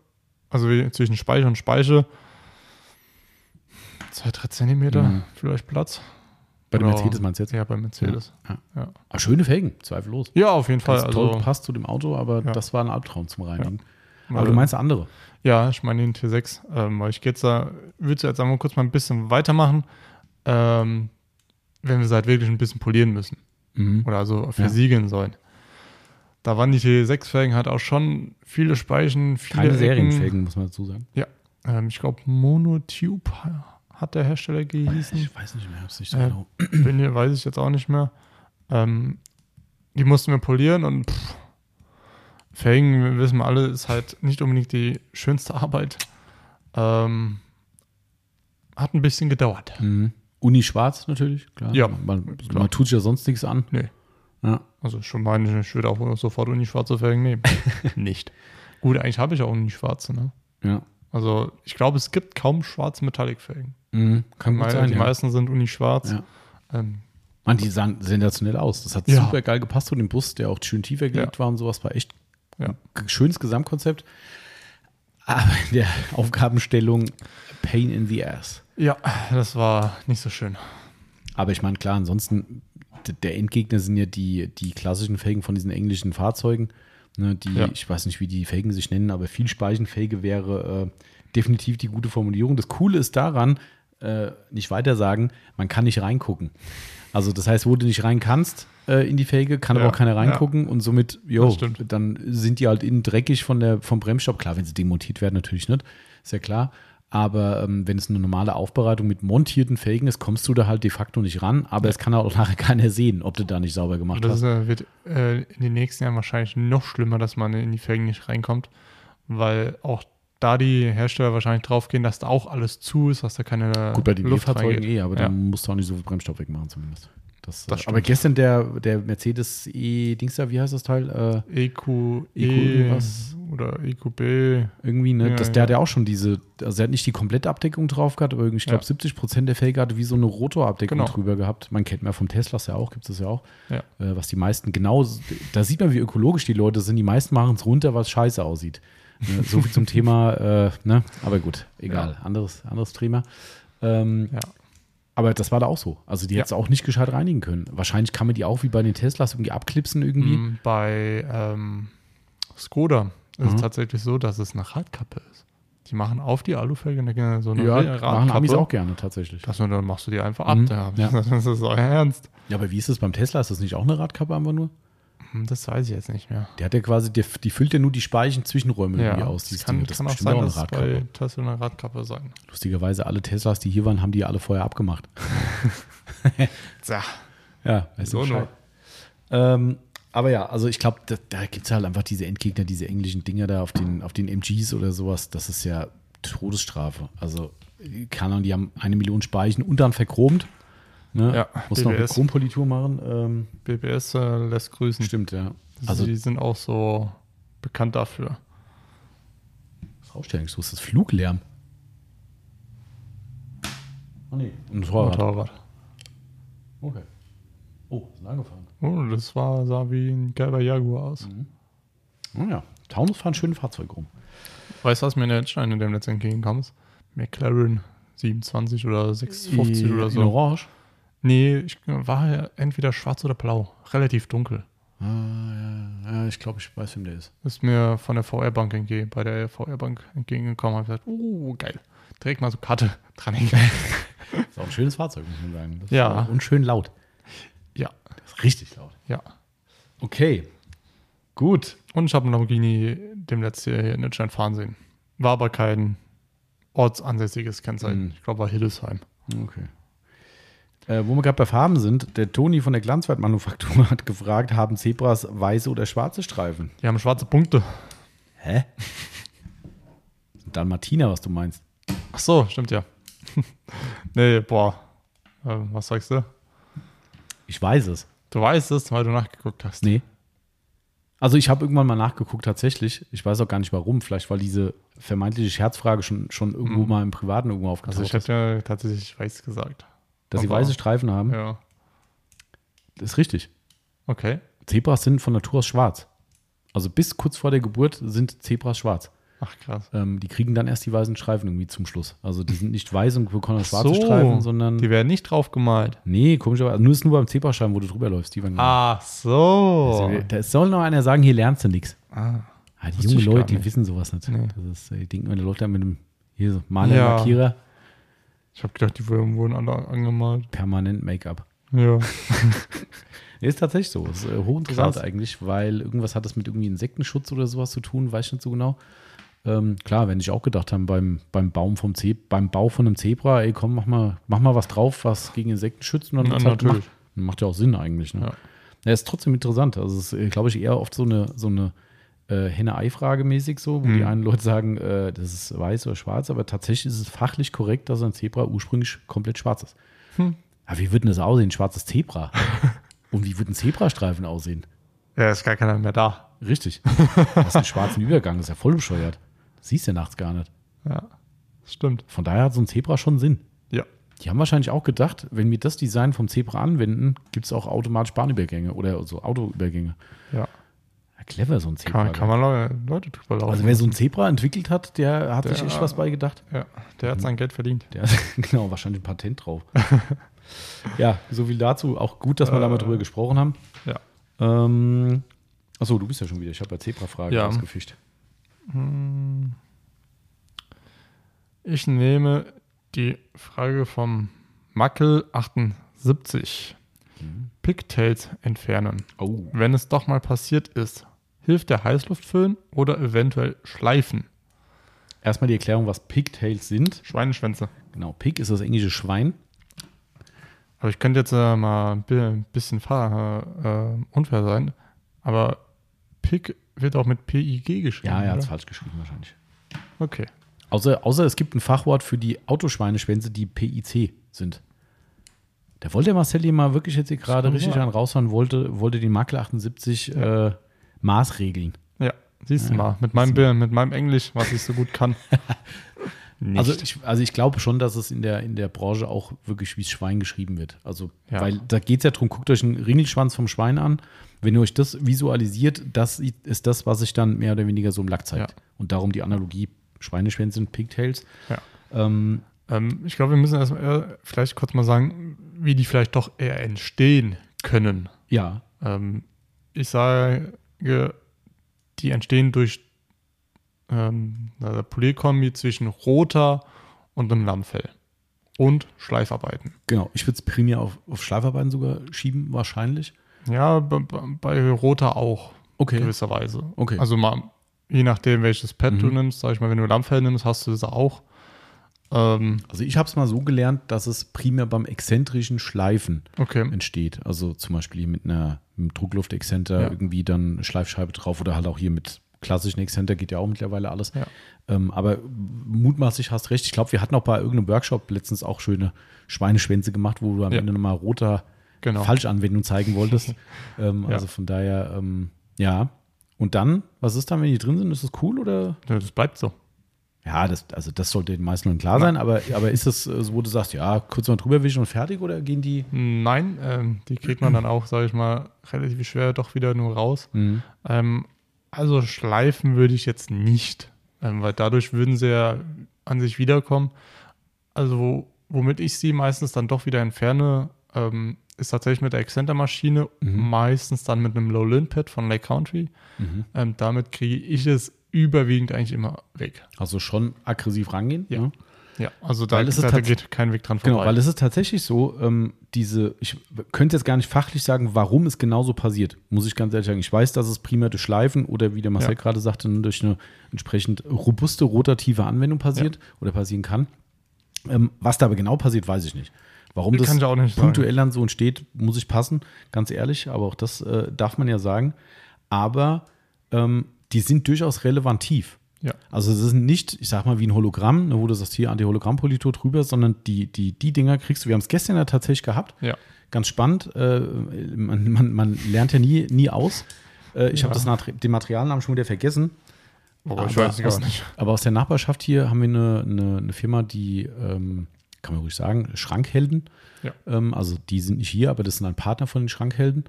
Also zwischen Speiche und Speiche. Zwei, drei Zentimeter Mhm. vielleicht Platz. Bei dem Mercedes meinst du jetzt? Ja, bei Mercedes. Ja. Ja, Aber schöne Felgen, zweifellos. ja auf jeden Fall. Ganz toll Also, passt zu dem Auto, aber Ja. das war ein Albtraum zum Reinigen. Aber du meinst andere? Ja, ich meine den T6. Ähm, weil ich jetzt da, würde jetzt einmal kurz mal ein bisschen weitermachen, ähm, wenn wir sie halt wirklich ein bisschen polieren müssen. Mhm. Oder also versiegeln sollen. Da waren die T6-Felgen halt auch schon viele Speichen, viele Keine Ecken. Serienfelgen, muss man dazu sagen. Ja, ähm, ich glaube Monotube hat der Hersteller gehießen. Ich weiß nicht mehr, hab's nicht so Äh, genau. Bin hier, weiß ich jetzt auch nicht mehr. Ähm, die mussten wir polieren und pff, Felgen, wir wissen wir alle, ist halt nicht unbedingt die schönste Arbeit. Ähm, hat ein bisschen gedauert. Mhm. Uni schwarz natürlich, klar. Ja, man, klar. man tut sich ja sonst nichts an. Nee. Ja. Also schon meine, ich würde auch sofort Uni schwarze Felgen nehmen. nicht. Gut, eigentlich habe ich auch Uni schwarze, ne? Ja. Also ich glaube, es gibt kaum schwarze Metallic-Felgen. Mhm. Kann gut sein. Die Ja. meisten sind Uni schwarz. Ja. Ähm, Mann, die sahen sensationell aus. Das hat Ja. super geil gepasst zu dem Bus, der auch schön tiefer gelegt war und sowas. War echt ein schönes Gesamtkonzept. Aber in der Aufgabenstellung Pain in the Ass. Ja, das war nicht so schön. Aber ich meine, klar, ansonsten, der Endgegner sind ja die, die klassischen Felgen von diesen englischen Fahrzeugen. Ne, die, Ja. ich weiß nicht, wie die Felgen sich nennen, aber viel Speichenfelge wäre äh, definitiv die gute Formulierung. Das Coole ist daran, äh, nicht weiter sagen, man kann nicht reingucken. Also das heißt, wo du nicht rein kannst äh, in die Felge, kann aber Ja, auch keiner reingucken und somit, jo, dann sind die halt innen dreckig von der, vom Bremsstoff. Klar, wenn sie demontiert werden, natürlich nicht, ist ja klar. Aber ähm, wenn es eine normale Aufbereitung mit montierten Felgen ist, kommst du da halt de facto nicht ran. Aber es kann auch nachher keiner sehen, ob du da nicht sauber gemacht das hast. äh, wird äh, in den nächsten Jahren wahrscheinlich noch schlimmer, dass man in die Felgen nicht reinkommt, weil auch da die Hersteller wahrscheinlich drauf gehen, dass da auch alles zu ist, dass da keine Gut, bei den Luft E-Fahrzeugen reingeht. eh, aber Ja. dann musst du auch nicht so viel Bremsstoff wegmachen zumindest. Das, Das äh, aber stimmt. gestern der, der Mercedes E-Dings da, wie heißt das Teil? Äh, EQ, EQ E irgendwas. oder EQB. irgendwie, ne? Ja, das, der ja. hat ja auch schon diese, also er hat nicht die komplette Abdeckung drauf gehabt, aber irgendwie, ich glaube, Ja. 70 Prozent der Felge hatte wie so eine Rotorabdeckung Genau. drüber gehabt. Man kennt man vom Teslas ja auch, gibt es ja auch. Ja. Äh, was die meisten genau, da sieht man, wie ökologisch die Leute sind. Die meisten machen es runter, was scheiße aussieht. Ne? So viel zum Thema, äh, ne? Aber gut, egal. Anderes, anderes Thema. Ähm, Ja. Aber das war da auch so. Also die Ja. hätte es auch nicht gescheit reinigen können. Wahrscheinlich kann man die auch wie bei den Teslas irgendwie abklipsen irgendwie. Mm, Bei ähm, Skoda ist Mhm. es tatsächlich so, dass es eine Radkappe ist. Die machen auf die Alufelge eine, so eine Ja, Radkappe. machen Amis auch gerne tatsächlich. Das, dann machst du die einfach ab. Mhm. Ja. Das ist euer Ernst. Ja, aber wie ist das beim Tesla? Ist das nicht auch eine Radkappe einfach nur? Hm, Das weiß ich jetzt nicht mehr. Der hat ja quasi, der, die füllt ja nur die Speichen-Zwischenräume irgendwie aus. das dieses kann, Ding. Das kann auch sein, dass es Radkappe. bei Tesla eine Radkappe sein. Lustigerweise, alle Teslas, die hier waren, haben die alle vorher abgemacht. Tja. Ja, weißt So du ähm, Aber ja, also ich glaube, da, da gibt es halt einfach diese Endgegner, diese englischen Dinger da auf den, auf den MGs oder sowas. Das ist ja Todesstrafe. Also, keine Ahnung, die haben eine Million Speichen und dann verchromt. Ne? Ja, Muss noch eine BBS. Chrompolitur machen. Ähm, BBS äh, lässt grüßen. stimmt, ja. Also die sind auch so bekannt dafür. ist das Fluglärm. Oh nee, ein Motorrad. Motorrad. Okay. Oh, ist angefahren. Oh, das war, sah wie ein gelber Jaguar aus. Oh ja, Taunus fahren schöne Fahrzeuge rum. Weißt du, was mir in der Entscheidung in dem letzten entgegengekommen ist? McLaren 27 oder 650 oder In so. Orange. Nee, ich war ja entweder schwarz oder blau. Relativ dunkel. Ah, ja, ja, ich glaube, ich weiß, wem der ist. Ist mir von der VR-Bank entgegen, bei der VR-Bank entgegengekommen. Hab gesagt, oh, geil. Direkt mal so Karte dran hängen. Ist auch ein schönes Fahrzeug, muss man sagen. Das Ja. Und schön laut. ja, Das ist richtig laut. ja. Okay. Gut. Und ich habe einen Lamborghini dem letzten Jahr hier in Deutschland fahren sehen. War aber kein ortsansässiges Kennzeichen. Mhm. Ich glaube, war Hildesheim. Okay. Äh, wo wir gerade bei Farben sind, der Toni von der Glanzwertmanufaktur hat gefragt, haben Zebras weiße oder schwarze Streifen? Die haben schwarze Punkte. Hä? Dalmatiner, was du meinst. Ach so, stimmt ja. nee, boah. Äh, was sagst du? Ich weiß es. Du weißt es, weil du nachgeguckt hast. Nee. Also ich habe irgendwann mal nachgeguckt tatsächlich. Ich weiß auch gar nicht warum. Vielleicht weil diese vermeintliche Scherzfrage schon, schon irgendwo Mhm. mal im Privaten irgendwo aufgetaucht Also ich hätte ja tatsächlich weiß gesagt. Dass sie weiße Streifen haben, Ja. das ist richtig. Okay. Zebras sind von Natur aus schwarz. Also bis kurz vor der Geburt sind Zebras schwarz. Ach krass. Ähm, die kriegen dann erst die weißen Streifen irgendwie zum Schluss. Also die sind nicht weiß und bekommen Ach schwarze so, Streifen, sondern. Die werden nicht drauf gemalt. nee, komischerweise. Nur ist nur beim Zebrastreifen, wo du drüber läufst. Die werden Ach so. Also, da soll noch einer sagen, hier lernst du nichts. Ah. Ah, die jungen Leute, die wissen sowas nicht. Nee. Das ist, die denken, der läuft da mit einem hier so Maler, Ja. Lackierer, Ich habe gedacht, die wurden alle angemalt. permanent Make-up. Ja. Ist tatsächlich so. Ist äh, hochinteressant Krass. eigentlich, weil irgendwas hat das mit irgendwie Insektenschutz oder sowas zu tun, weiß ich nicht so genau. Ähm, klar, wenn ich auch gedacht haben, beim, beim Baum vom Ze beim Bau von einem Zebra, ey komm, mach mal, mach mal was drauf, was gegen Insekten schützt und dann Na, halt natürlich. Macht, macht ja auch Sinn eigentlich. Ne? Ja. Ja. ist trotzdem interessant. Also es ist, glaube ich, eher oft so eine, so eine äh, Henne-Ei-Frage mäßig so, wo Mhm. die einen Leute sagen, äh, das ist weiß oder schwarz, aber tatsächlich ist es fachlich korrekt, dass ein Zebra ursprünglich komplett schwarz ist. Hm. Aber wie würde das aussehen, ein schwarzes Zebra? Und wie würde ein Zebrastreifen aussehen? Ja, ist gar keiner mehr da. Richtig. Du hast einen schwarzen Übergang, das ist ja voll bescheuert. Das siehst du nachts gar nicht. Ja. Das stimmt. Von daher hat so ein Zebra schon Sinn. Ja. Die haben wahrscheinlich auch gedacht, wenn wir das Design vom Zebra anwenden, gibt es auch automatisch Bahnübergänge oder so Autoübergänge. Ja. Clever, so ein Zebra. Kann, kann man Leute, Leute drüber laufen. also wer so ein Zebra entwickelt hat, der hat sich Der- echt was bei gedacht. ja, der hat sein Geld verdient. Der hat genau wahrscheinlich ein Patent drauf. ja, so viel dazu. Auch gut, dass wir da mal Äh, drüber gesprochen haben. Ja. Ähm, achso, du bist ja schon wieder. Ich habe ja Zebra-Fragen Ja. ausgefischt. Hm. Ich nehme die Frage vom Mackel78. Pigtails entfernen. Oh. Wenn es doch mal passiert ist, hilft der Heißluftföhn oder eventuell Schleifen? Erstmal die Erklärung, was Pigtails sind. Schweineschwänze. Genau, Pig ist das englische Schwein. Aber ich könnte jetzt äh, mal ein bi- ein bisschen fahr, äh, unfair sein. Aber Pig wird auch mit P-I-G geschrieben. Ja, er hat es falsch geschrieben wahrscheinlich. Okay. Außer, außer es gibt ein Fachwort für die Autoschweineschwänze, die PIC sind. Da wollte der Marcel hier mal wirklich jetzt hier gerade richtig an raushauen, wollte, wollte den Makel 78 äh, Maßregeln. Ja, siehst du Ja, mal. Mit meinem, Bi- mit meinem Englisch, was ich so gut kann. Also ich, also ich glaube schon, dass es in der, in der Branche auch wirklich wie Schwein geschrieben wird. Also, Ja. weil da geht es ja darum, guckt euch einen Ringelschwanz vom Schwein an. Wenn ihr euch das visualisiert, das ist das, was sich dann mehr oder weniger so im Lack zeigt. Ja. Und darum die Analogie Schweineschwänze und Pigtails. Ja. Ähm, Ähm, ich glaube, wir müssen erst mal, vielleicht kurz mal sagen, wie die vielleicht doch eher entstehen können. ja, Ähm, ich sage, die entstehen durch ähm, eine Polierkombi zwischen roter und einem Lammfell und Schleifarbeiten. genau. Ich würde es primär auf, auf Schleifarbeiten sogar schieben, wahrscheinlich. Ja, bei, roter auch Okay. gewisserweise. Okay. Also mal, je nachdem, welches Pad du Mhm. nimmst, sag ich mal, wenn du Lammfell nimmst, hast du das auch. Ähm, Also ich habe es mal so gelernt, dass es primär beim exzentrischen Schleifen okay. entsteht. Also zum Beispiel hier mit einer mit einem Druckluftexzenter Ja. irgendwie dann eine Schleifscheibe drauf oder halt auch hier mit klassischen Exzenter geht ja auch mittlerweile alles. Ja. Ähm, aber mutmaßlich hast recht. Ich glaube, wir hatten auch bei irgendeinem Workshop letztens auch schöne Schweineschwänze gemacht, wo du am Ja. Ende nochmal roter Genau. Falschanwendung zeigen wolltest. ähm. Also von daher, ähm, ja. Und dann, was ist dann, wenn die drin sind? Ist das cool oder? Ja, das bleibt so. Ja, das, also das sollte den meisten klar sein, aber, aber ist es so, wo du sagst, ja, kurz mal drüber wischen und fertig oder gehen die? Nein, ähm, die kriegt man dann auch, sage ich mal, relativ schwer doch wieder nur raus. Mhm. Ähm, also schleifen würde ich jetzt nicht, ähm, weil dadurch würden sie ja an sich wiederkommen. Also wo, womit ich sie meistens dann doch wieder entferne, ähm, ist tatsächlich mit der Exzenter-Maschine, Mhm. meistens dann mit einem Low-Lin-Pad von Lake Country. Mhm. Ähm, damit kriege ich es überwiegend eigentlich immer weg. Also schon aggressiv rangehen. Ja. ne? Ja, also da, Weil es da, geht kein Weg dran vorbei. Genau, weil es ist tatsächlich so, ähm, diese, ich könnte jetzt gar nicht fachlich sagen, warum es genauso passiert, muss ich ganz ehrlich sagen. Ich weiß, dass es primär durch Schleifen oder wie der Marcel Ja. gerade sagte, durch eine entsprechend robuste rotative Anwendung passiert oder passieren kann. Ähm, was da aber genau passiert, weiß ich nicht. Warum das auch nicht sagen. punktuell dann so entsteht, muss ich passen, ganz ehrlich, aber auch das äh, darf man ja sagen. Aber ähm, die sind durchaus relevantiv. Ja. Also es ist nicht, ich sag mal, wie ein Hologramm, ne, wo du sagst, hier Anti-Hologramm-Politur drüber, sondern die, die, die Dinger kriegst du, wir haben es gestern ja tatsächlich gehabt, ja. ganz spannend, äh, man, man, man lernt ja nie, nie aus. Äh, ich Ja. habe das den Materialnamen schon wieder vergessen. Oh, ich Aber weiß es gar aus, nicht. Aber aus der Nachbarschaft hier haben wir eine, eine, eine Firma, die, ähm, kann man ruhig sagen, Schrankhelden. Ja. Ähm, also die sind nicht hier, aber das sind ein Partner von den Schrankhelden.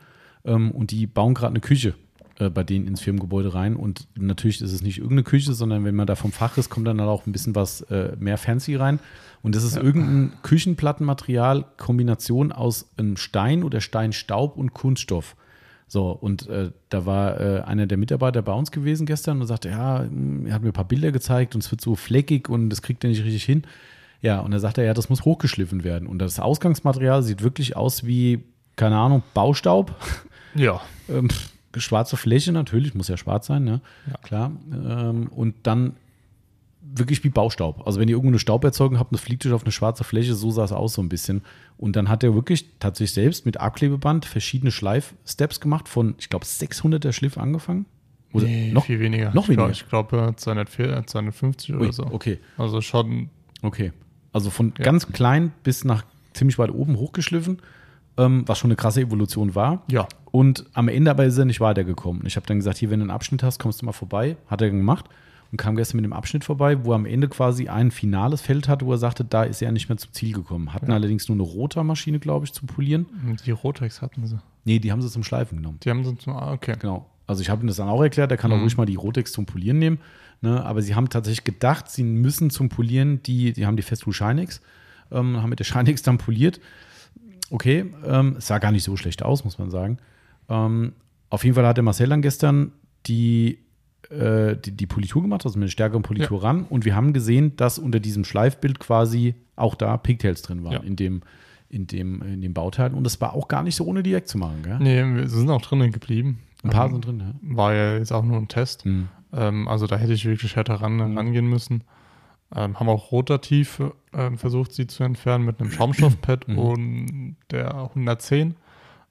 Ähm, und die bauen gerade eine Küche. Äh, bei denen ins Firmengebäude rein. Und natürlich ist es nicht irgendeine Küche, sondern wenn man da vom Fach ist, kommt dann auch ein bisschen was äh, mehr fancy rein. Und das ist ja. irgendein Küchenplattenmaterial, Kombination aus einem Stein oder Steinstaub und Kunststoff. So, und äh, da war äh, einer der Mitarbeiter bei uns gewesen gestern und sagte, ja, er hat mir ein paar Bilder gezeigt und es wird so fleckig und das kriegt er nicht richtig hin. Ja, und er sagte, ja, das muss hochgeschliffen werden. Und das Ausgangsmaterial sieht wirklich aus wie, keine Ahnung, Baustaub. Ja. ähm, schwarze Fläche natürlich, muss ja schwarz sein, ne? Ja. Klar. Ähm, und dann wirklich wie Baustaub. Also wenn ihr irgendwo eine Stauberzeugung habt es fliegt euch auf eine schwarze Fläche, so sah es aus so ein bisschen. Und dann hat er wirklich tatsächlich selbst mit Abklebeband verschiedene Schleifsteps gemacht, von, ich glaube, 600er Schliff angefangen. Oder nee, noch viel weniger. Noch weniger? Ich glaube, 250 oder Ui, so. Okay. Also schon. Okay. Also von ja. ganz klein bis nach ziemlich weit oben hochgeschliffen, ähm, was schon eine krasse Evolution war. Ja. Und am Ende aber ist er nicht weitergekommen. Ich habe dann gesagt, hier, wenn du einen Abschnitt hast, kommst du mal vorbei. Hat er gemacht und kam gestern mit dem Abschnitt vorbei, wo er am Ende quasi ein finales Feld hatte, wo er sagte, da ist er nicht mehr zum Ziel gekommen. Hatten ja. allerdings nur eine Rotormaschine, glaube ich, zum Polieren. Die Rotex hatten sie. Nee, die haben sie zum Schleifen genommen. Die haben sie zum, ah, okay. Genau. Also ich habe ihm das dann auch erklärt, er kann mhm. auch ruhig mal die Rotex zum Polieren nehmen. Ne? Aber sie haben tatsächlich gedacht, sie müssen zum Polieren, die, die haben die Festool Shinex, ähm, haben mit der Shinex dann poliert. Okay, ähm, es sah gar nicht so schlecht aus, muss man sagen. Ähm, auf jeden Fall hat der Marcel dann gestern die äh, die, die, Politur gemacht, also mit einer stärkeren Politur ja. ran. Und wir haben gesehen, dass unter diesem Schleifbild quasi auch da Pigtails drin waren, ja. in, dem, in, dem, in dem Bauteil. Und das war auch gar nicht so ohne direkt zu machen. Gell? Nee, wir sind auch drinnen geblieben. Ein paar ähm, sind drin, ja. War ja jetzt auch nur ein Test. Mhm. Ähm, also da hätte ich wirklich härter ran, mhm. rangehen müssen. Ähm, haben auch rotativ äh, versucht, sie zu entfernen mit einem Schaumstoffpad mhm. und der 110.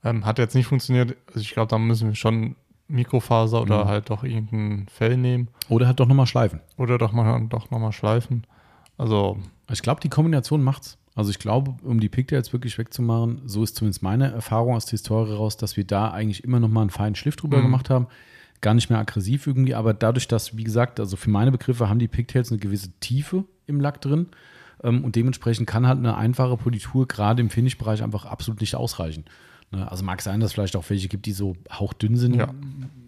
Ähm, hat jetzt nicht funktioniert. Also ich glaube, da müssen wir schon Mikrofaser oder mhm. halt doch irgendein Fell nehmen. Oder halt doch nochmal schleifen. Oder doch mal doch nochmal schleifen. Also. Ich glaube, die Kombination macht's. Also ich glaube, um die Pigtails wirklich wegzumachen, so ist zumindest meine Erfahrung aus der Historie raus, dass wir da eigentlich immer nochmal einen feinen Schliff drüber mhm. gemacht haben. Gar nicht mehr aggressiv irgendwie, aber dadurch, dass, wie gesagt, also für meine Begriffe haben die Pigtails eine gewisse Tiefe im Lack drin. Ähm, und dementsprechend kann halt eine einfache Politur gerade im Finish-Bereich einfach absolut nicht ausreichen. Ne? Also mag sein, dass es vielleicht auch welche gibt, die so hauchdünn sind. Ja.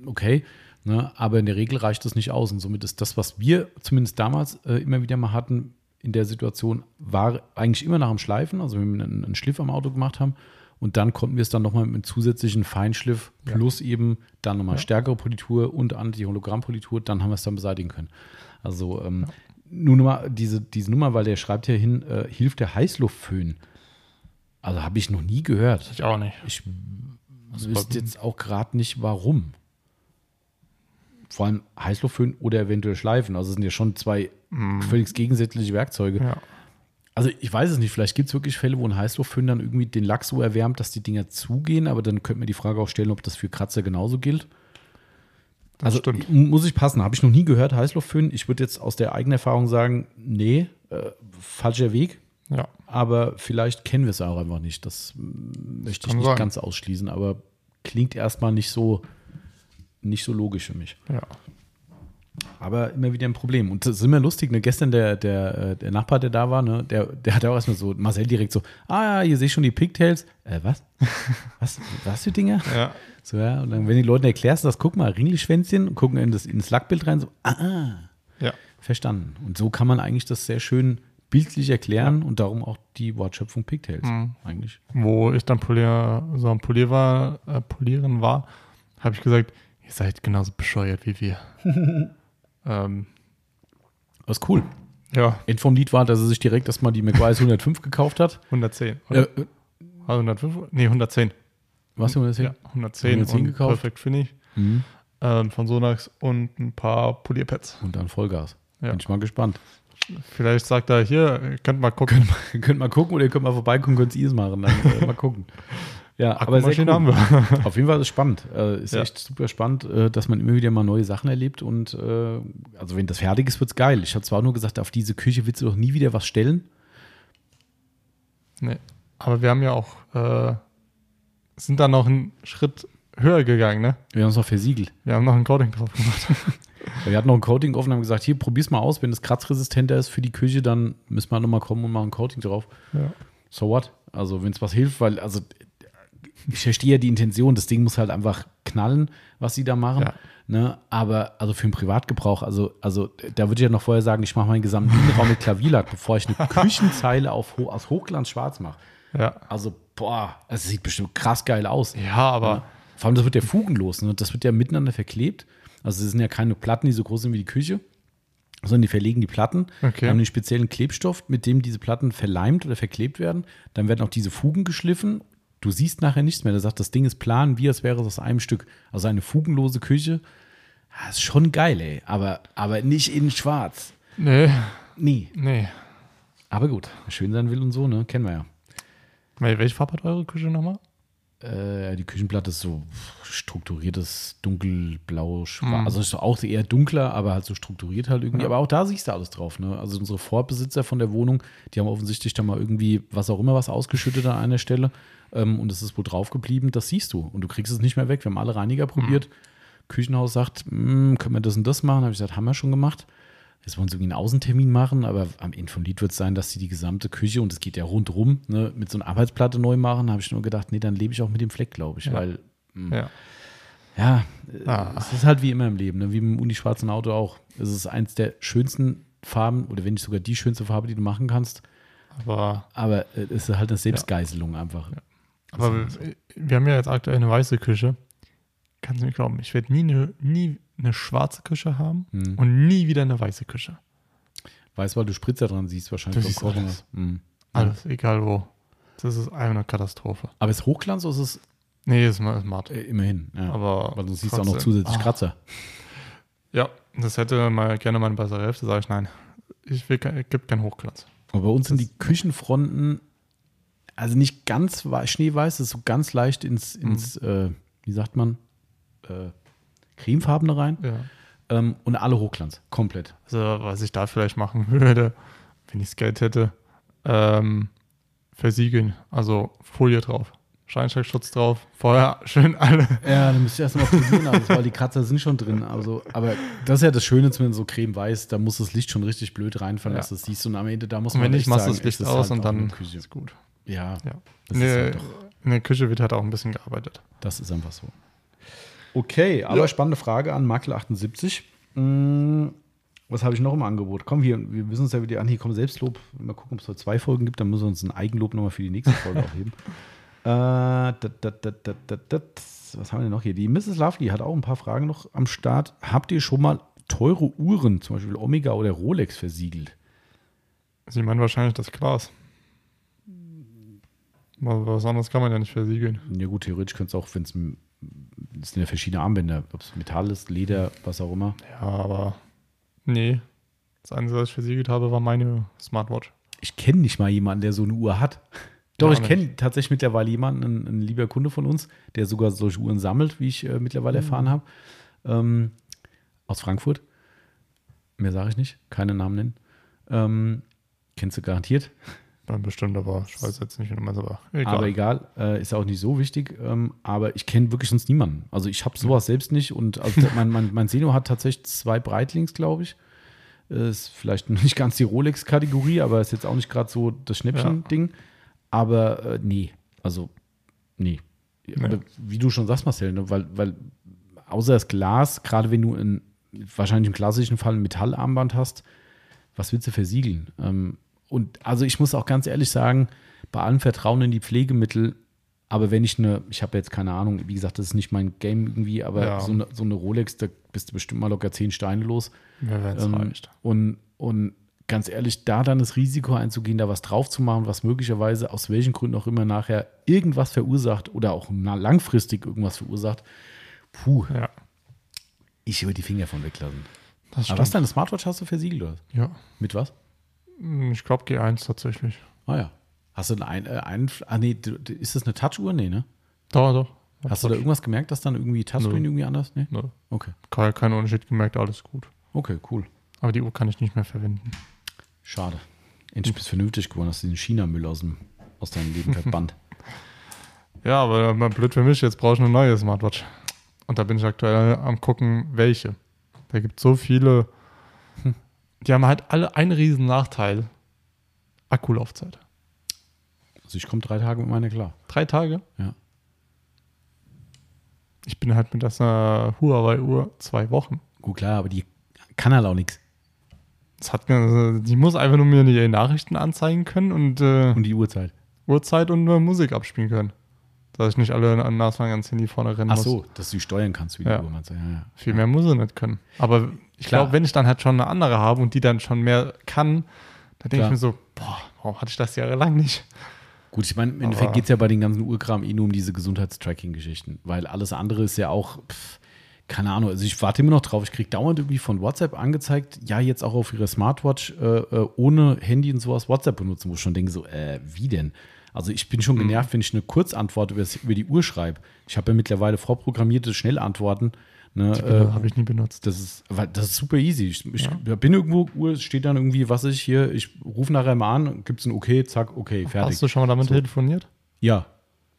Okay. Ne? Aber in der Regel reicht das nicht aus. Und somit ist das, was wir zumindest damals äh, immer wieder mal hatten, in der Situation, war eigentlich immer nach dem Schleifen. Also wenn wir einen, einen Schliff am Auto gemacht haben. Und dann konnten wir es dann nochmal mit einem zusätzlichen Feinschliff plus ja. eben dann nochmal ja. stärkere Politur und Anti-Hologramm-Politur, dann haben wir es dann beseitigen können. Also ähm, ja. nur mal diese, diese Nummer, weil der schreibt hier hin, äh, hilft der Heißluftföhn. Also habe ich noch nie gehört. Ich auch nicht. Ich wüsste jetzt auch gerade nicht, warum. Vor allem Heißluftföhn oder eventuell Schleifen. Also es sind ja schon zwei mm. völlig gegensätzliche Werkzeuge. Ja. Also ich weiß es nicht, vielleicht gibt es wirklich Fälle, wo ein Heißluftföhn dann irgendwie den Lack so erwärmt, dass die Dinger zugehen, aber dann könnte man die Frage auch stellen, ob das für Kratzer genauso gilt. Das also stimmt. muss ich passen, habe ich noch nie gehört, Heißluftföhn. Ich würde jetzt aus der eigenen Erfahrung sagen, nee, äh, falscher Weg. Ja. Aber vielleicht kennen wir es auch einfach nicht. Das möchte ich nicht sein. ganz ausschließen, aber klingt erstmal nicht so, nicht so logisch für mich. Ja. Aber immer wieder ein Problem. Und das ist immer lustig, ne? Gestern der, der, äh, der Nachbar, der da war, ne? der, der hat auch erstmal so, Marcel direkt so, ah ja, hier sehe ich schon die Pigtails. Äh, was? was? Was für Dinge? Ja. So, ja. Und dann, wenn die Leuten erklärst, das guck mal, Ringlischwänzchen, gucken in das, ins Lackbild rein, so, ah, ja. verstanden. Und so kann man eigentlich das sehr schön bildlich erklären ja. und darum auch die Wortschöpfung Pigtails mhm. eigentlich. Wo ich dann Polier, so am Polier war, äh, Polieren war, habe ich gesagt, ihr seid genauso bescheuert wie wir. ähm, das ist cool. Ja. End vom Lied war, dass er sich direkt erstmal die McWise 105 gekauft hat. 110. Oder? Äh, also 105? Nee, 110. Was, 110? Ja, 110, 110 gekauft. Perfekt Finish. Mhm. Ähm, von Sonax und ein paar Polierpads. Und dann Vollgas. Ja. Bin ich mal gespannt. Vielleicht sagt er, hier, könnt mal gucken. Könnt, könnt mal gucken oder ihr könnt mal vorbeikommen, könnt ihr es machen. Dann äh, mal gucken. Ja, aber sehr cool. haben wir. Auf jeden Fall ist es spannend. Äh, ist ja. echt super spannend, äh, dass man immer wieder mal neue Sachen erlebt. Und äh, also wenn das fertig ist, wird es geil. Ich habe zwar nur gesagt, auf diese Küche willst du doch nie wieder was stellen. Nee. Aber wir haben ja auch, äh, sind da noch einen Schritt höher gegangen, ne? Wir haben es noch versiegelt. Wir haben noch ein Coating drauf gemacht. Wir hatten noch ein Coating offen und haben gesagt, hier, probier's mal aus. Wenn es kratzresistenter ist für die Küche, dann müssen wir nochmal kommen und machen ein Coating drauf. Ja. So what? Also, wenn es was hilft, weil, also ich verstehe ja die Intention, das Ding muss halt einfach knallen, was sie da machen. Ja. Ne? Aber also für den Privatgebrauch, also, also da würde ich ja noch vorher sagen, ich mache meinen gesamten Innenraum mit Klavierlack, bevor ich eine Küchenzeile auf, aus Hochglanz schwarz mache. Ja. Also, boah, es sieht bestimmt krass geil aus. Ja, aber Vor allem, das wird ja fugenlos, ne? das wird ja miteinander verklebt. Also es sind ja keine Platten, die so groß sind wie die Küche, sondern die verlegen die Platten, Okay. haben den speziellen Klebstoff, mit dem diese Platten verleimt oder verklebt werden. Dann werden auch diese Fugen geschliffen. Du siehst nachher nichts mehr. Der sagt, das Ding ist plan, wie als wäre es aus einem Stück. Also eine fugenlose Küche. Ja, ist schon geil, ey. Aber, aber nicht in schwarz. nee, Nie. nee. Aber gut, schön sein will und so, ne? Kennen wir ja. Wel- Welche Farbe hat eure Küche nochmal? Äh, die Küchenplatte ist so strukturiertes dunkelblau, schwarz. Mhm. Also ist auch eher dunkler, aber halt so strukturiert halt irgendwie. Aber auch da siehst du alles drauf. Ne? Also unsere Vorbesitzer von der Wohnung, die haben offensichtlich da mal irgendwie was auch immer was ausgeschüttet an einer Stelle. Ähm, und es ist wohl drauf geblieben. Das siehst du. Und du kriegst es nicht mehr weg. Wir haben alle Reiniger probiert. Küchenhaus sagt, "Hm, können wir das und das machen? Habe ich gesagt, haben wir schon gemacht. Jetzt wollen sie irgendwie einen Außentermin machen, aber am Ende vom Lied wird es sein, dass sie die gesamte Küche, und es geht ja rundrum, ne, mit so einer Arbeitsplatte neu machen. Da habe ich nur gedacht, nee, dann lebe ich auch mit dem Fleck, glaube ich. Ja. Weil, mh, Ja. ja, äh, Ah. es ist halt wie immer im Leben, ne? wie im unischwarzen Auto auch. Es ist eins der schönsten Farben, oder wenn nicht sogar die schönste Farbe, die du machen kannst. Aber, Aber äh, es ist halt eine Selbstgeißelung einfach. aber wir, wir haben ja jetzt aktuell eine weiße Küche. Kannst du mir glauben, ich werde nie eine, nie eine schwarze Küche haben Mhm. und nie wieder eine weiße Küche. Weißt du, weil du Spritzer dran siehst, wahrscheinlich Du siehst Kochen. alles. Mhm. Alles, egal wo. Das ist eine Katastrophe. Aber ist Hochglanz oder ist es Nee, ist, ist matt. äh, immerhin? Ja. Aber weil du siehst auch noch trotzdem. zusätzlich Ah. Kratzer. Ja, das hätte mal gerne meine bessere Hälfte, sage ich nein. Ich will kein, gibt keinen Hochglanz. Aber bei uns sind Das- die Küchenfronten, also nicht ganz wei- schneeweiß, es ist so ganz leicht ins, Mhm. ins äh, wie sagt man, äh, cremefarbene rein. Ja. Ähm, und alle Hochglanz, komplett. Also, was ich da vielleicht machen würde, wenn ich das Geld hätte, ähm, versiegeln. Also Folie drauf. Scheinschreckschutz drauf. Vorher schön alle. Ja, dann müsst ihr erstmal probieren, alles, weil die Kratzer sind schon drin. Also, aber das ist ja das Schöne, wenn so cremeweiß, da muss das Licht schon richtig blöd reinfallen, Ja. dass du das siehst. Und am Ende, da muss Und man wenn nicht, machst du sagen, das Licht ist aus halt und dann ist gut. Ja, Ja. Nee, halt in der Küche wird halt auch ein bisschen gearbeitet. das ist einfach so. Okay, aber Ja. spannende Frage an Makel78. Hm, was habe ich noch im Angebot? Komm, wir, wir müssen uns ja wieder an. Hier kommt Selbstlob. Mal gucken, ob es heute zwei Folgen gibt. Dann müssen wir uns ein Eigenlob nochmal für die nächste Folge aufheben. Äh, dat, dat, dat. Was haben wir denn noch hier? Die Mrs. Lovely hat auch ein paar Fragen noch am Start. Habt ihr schon mal teure Uhren, zum Beispiel Omega oder Rolex, versiegelt? Sie meinen wahrscheinlich das Glas. Was was anderes kann man ja nicht versiegeln. Ja, gut, theoretisch könnte es auch, wenn es. Es sind ja verschiedene Armbänder, ob es Metall ist, Leder, was auch immer. Ja, aber nee. Das Einzige, was ich versiegelt habe, war meine Smartwatch. Ich kenne nicht mal jemanden, der so eine Uhr hat. Doch, Ja, ich kenne tatsächlich mittlerweile jemanden, ein, ein lieber Kunde von uns, der sogar solche Uhren sammelt, wie ich äh, mittlerweile erfahren habe. Ähm, aus Frankfurt. Mehr sage ich nicht, keine Namen nennen. Ähm, kennst du garantiert. Bestimmt, aber ich weiß jetzt nicht, wie du meinst, aber egal. Aber egal, äh, ist auch nicht so wichtig. Ähm, aber ich kenne wirklich sonst niemanden. Also ich habe sowas selbst nicht. Und also mein, mein, mein Senior hat tatsächlich zwei Breitlings, glaube ich. Äh, Ist vielleicht nicht ganz die Rolex-Kategorie, aber ist jetzt auch nicht gerade so das Schnäppchen-Ding. Aber äh, nee, also nee. Aber wie du schon sagst, Marcel, ne, weil, weil außer das Glas, gerade wenn du in, wahrscheinlich im klassischen Fall ein Metallarmband hast, was willst du versiegeln? Ähm, und also ich muss auch ganz ehrlich sagen, bei allem Vertrauen in die Pflegemittel, aber wenn ich eine, ich habe jetzt keine Ahnung, wie gesagt, das ist nicht mein Game irgendwie, aber Ja. so, eine, so eine Rolex, da bist du bestimmt mal locker zehn Steine los. Mir wenn es Ähm, reicht. und, und ganz ehrlich, da dann das Risiko einzugehen, da was drauf zu machen, was möglicherweise aus welchen Gründen auch immer nachher irgendwas verursacht oder auch langfristig irgendwas verursacht, puh, Ja, ich würde die Finger von weglassen. das Aber was deine Smartwatch hast du versiegelt oder? Ja, Mit was? Hm, ich glaube G1 tatsächlich. Ah ja. Hast du ein, äh, ah nee, ist das eine Touchuhr? Nee, ne? Doch, doch. Hast du da irgendwas gemerkt, dass dann irgendwie Touchscreen irgendwie anders? Nee? Nö. Okay. Kein, keinen Unterschied gemerkt, alles gut. Okay, cool. Aber die Uhr kann ich nicht mehr verwenden. Schade. Endlich bist du vernünftig geworden, hast du den China-Müll aus, dem, aus deinem Leben verbannt. Ja, aber blöd für mich, jetzt brauche ich eine neue Smartwatch. Und da bin ich aktuell am gucken, welche. Da gibt es so viele. Die haben halt alle einen riesen Nachteil. Akkulaufzeit. Also ich komme drei Tage mit meiner klar. Drei Tage? Ja. ich bin halt mit dieser Huawei-Uhr zwei Wochen. Gut, klar, aber die kann halt auch nichts. Das hat, die muss einfach nur mir die Nachrichten anzeigen können und, äh, Und die Uhrzeit. Uhrzeit und äh, Musik abspielen können. Dass ich nicht alle an Nasfang ans Handy vorne rennen Ach muss. so, dass du steuern kannst, wie Ja. die Uhr meinst du. Ja, ja. Viel mehr muss sie nicht können. Aber ich glaube, wenn ich dann halt schon eine andere habe und die dann schon mehr kann, dann denke ich mir so, boah, warum hatte ich das jahrelang nicht? Gut, ich meine, im Endeffekt geht es ja bei den ganzen Uhrkram eh nur um diese Gesundheitstracking-Geschichten, weil alles andere ist ja auch, pff, keine Ahnung, also ich warte immer noch drauf, ich kriege dauernd irgendwie von WhatsApp angezeigt, ja, jetzt auch auf ihrer Smartwatch äh, äh, ohne Handy und sowas WhatsApp benutzen, wo ich schon denke, so, äh, wie denn? Also ich bin Mhm. schon genervt, wenn ich eine Kurzantwort über, über die Uhr schreibe. Ich habe ja mittlerweile vorprogrammierte Schnellantworten. Ne, äh, habe ich nie benutzt. das ist, weil das ist super easy. Ich, ich bin irgendwo, Uhr steht dann irgendwie, was ich hier, ich rufe nachher mal an, gibt es ein Okay, zack, okay, fertig. Hast du schon mal damit So. telefoniert? Ja,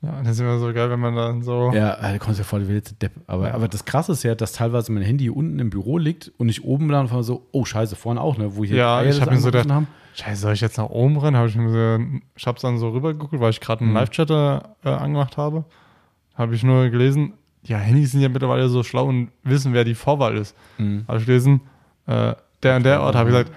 Ja, das ist immer so geil, wenn man dann so. ja, äh, da kommst du ja vor, du willst Depp. Aber, Ja. aber das Krasse ist ja, dass teilweise mein Handy unten im Büro liegt und ich oben dann einfach so, oh Scheiße, vorne auch, ne? Wo hier Ja, ich hab mir so gedacht, haben. Scheiße, soll ich jetzt nach oben rennen? Hab ich mir so, ich hab's dann so rübergeguckt, weil ich gerade einen Mhm. Live-Chat äh, angemacht habe. Habe ich nur gelesen, ja, Handys sind ja mittlerweile so schlau und wissen, wer die Vorwahl ist. Mhm. Habe ich gelesen, äh, der und der Ort, habe ich gesagt,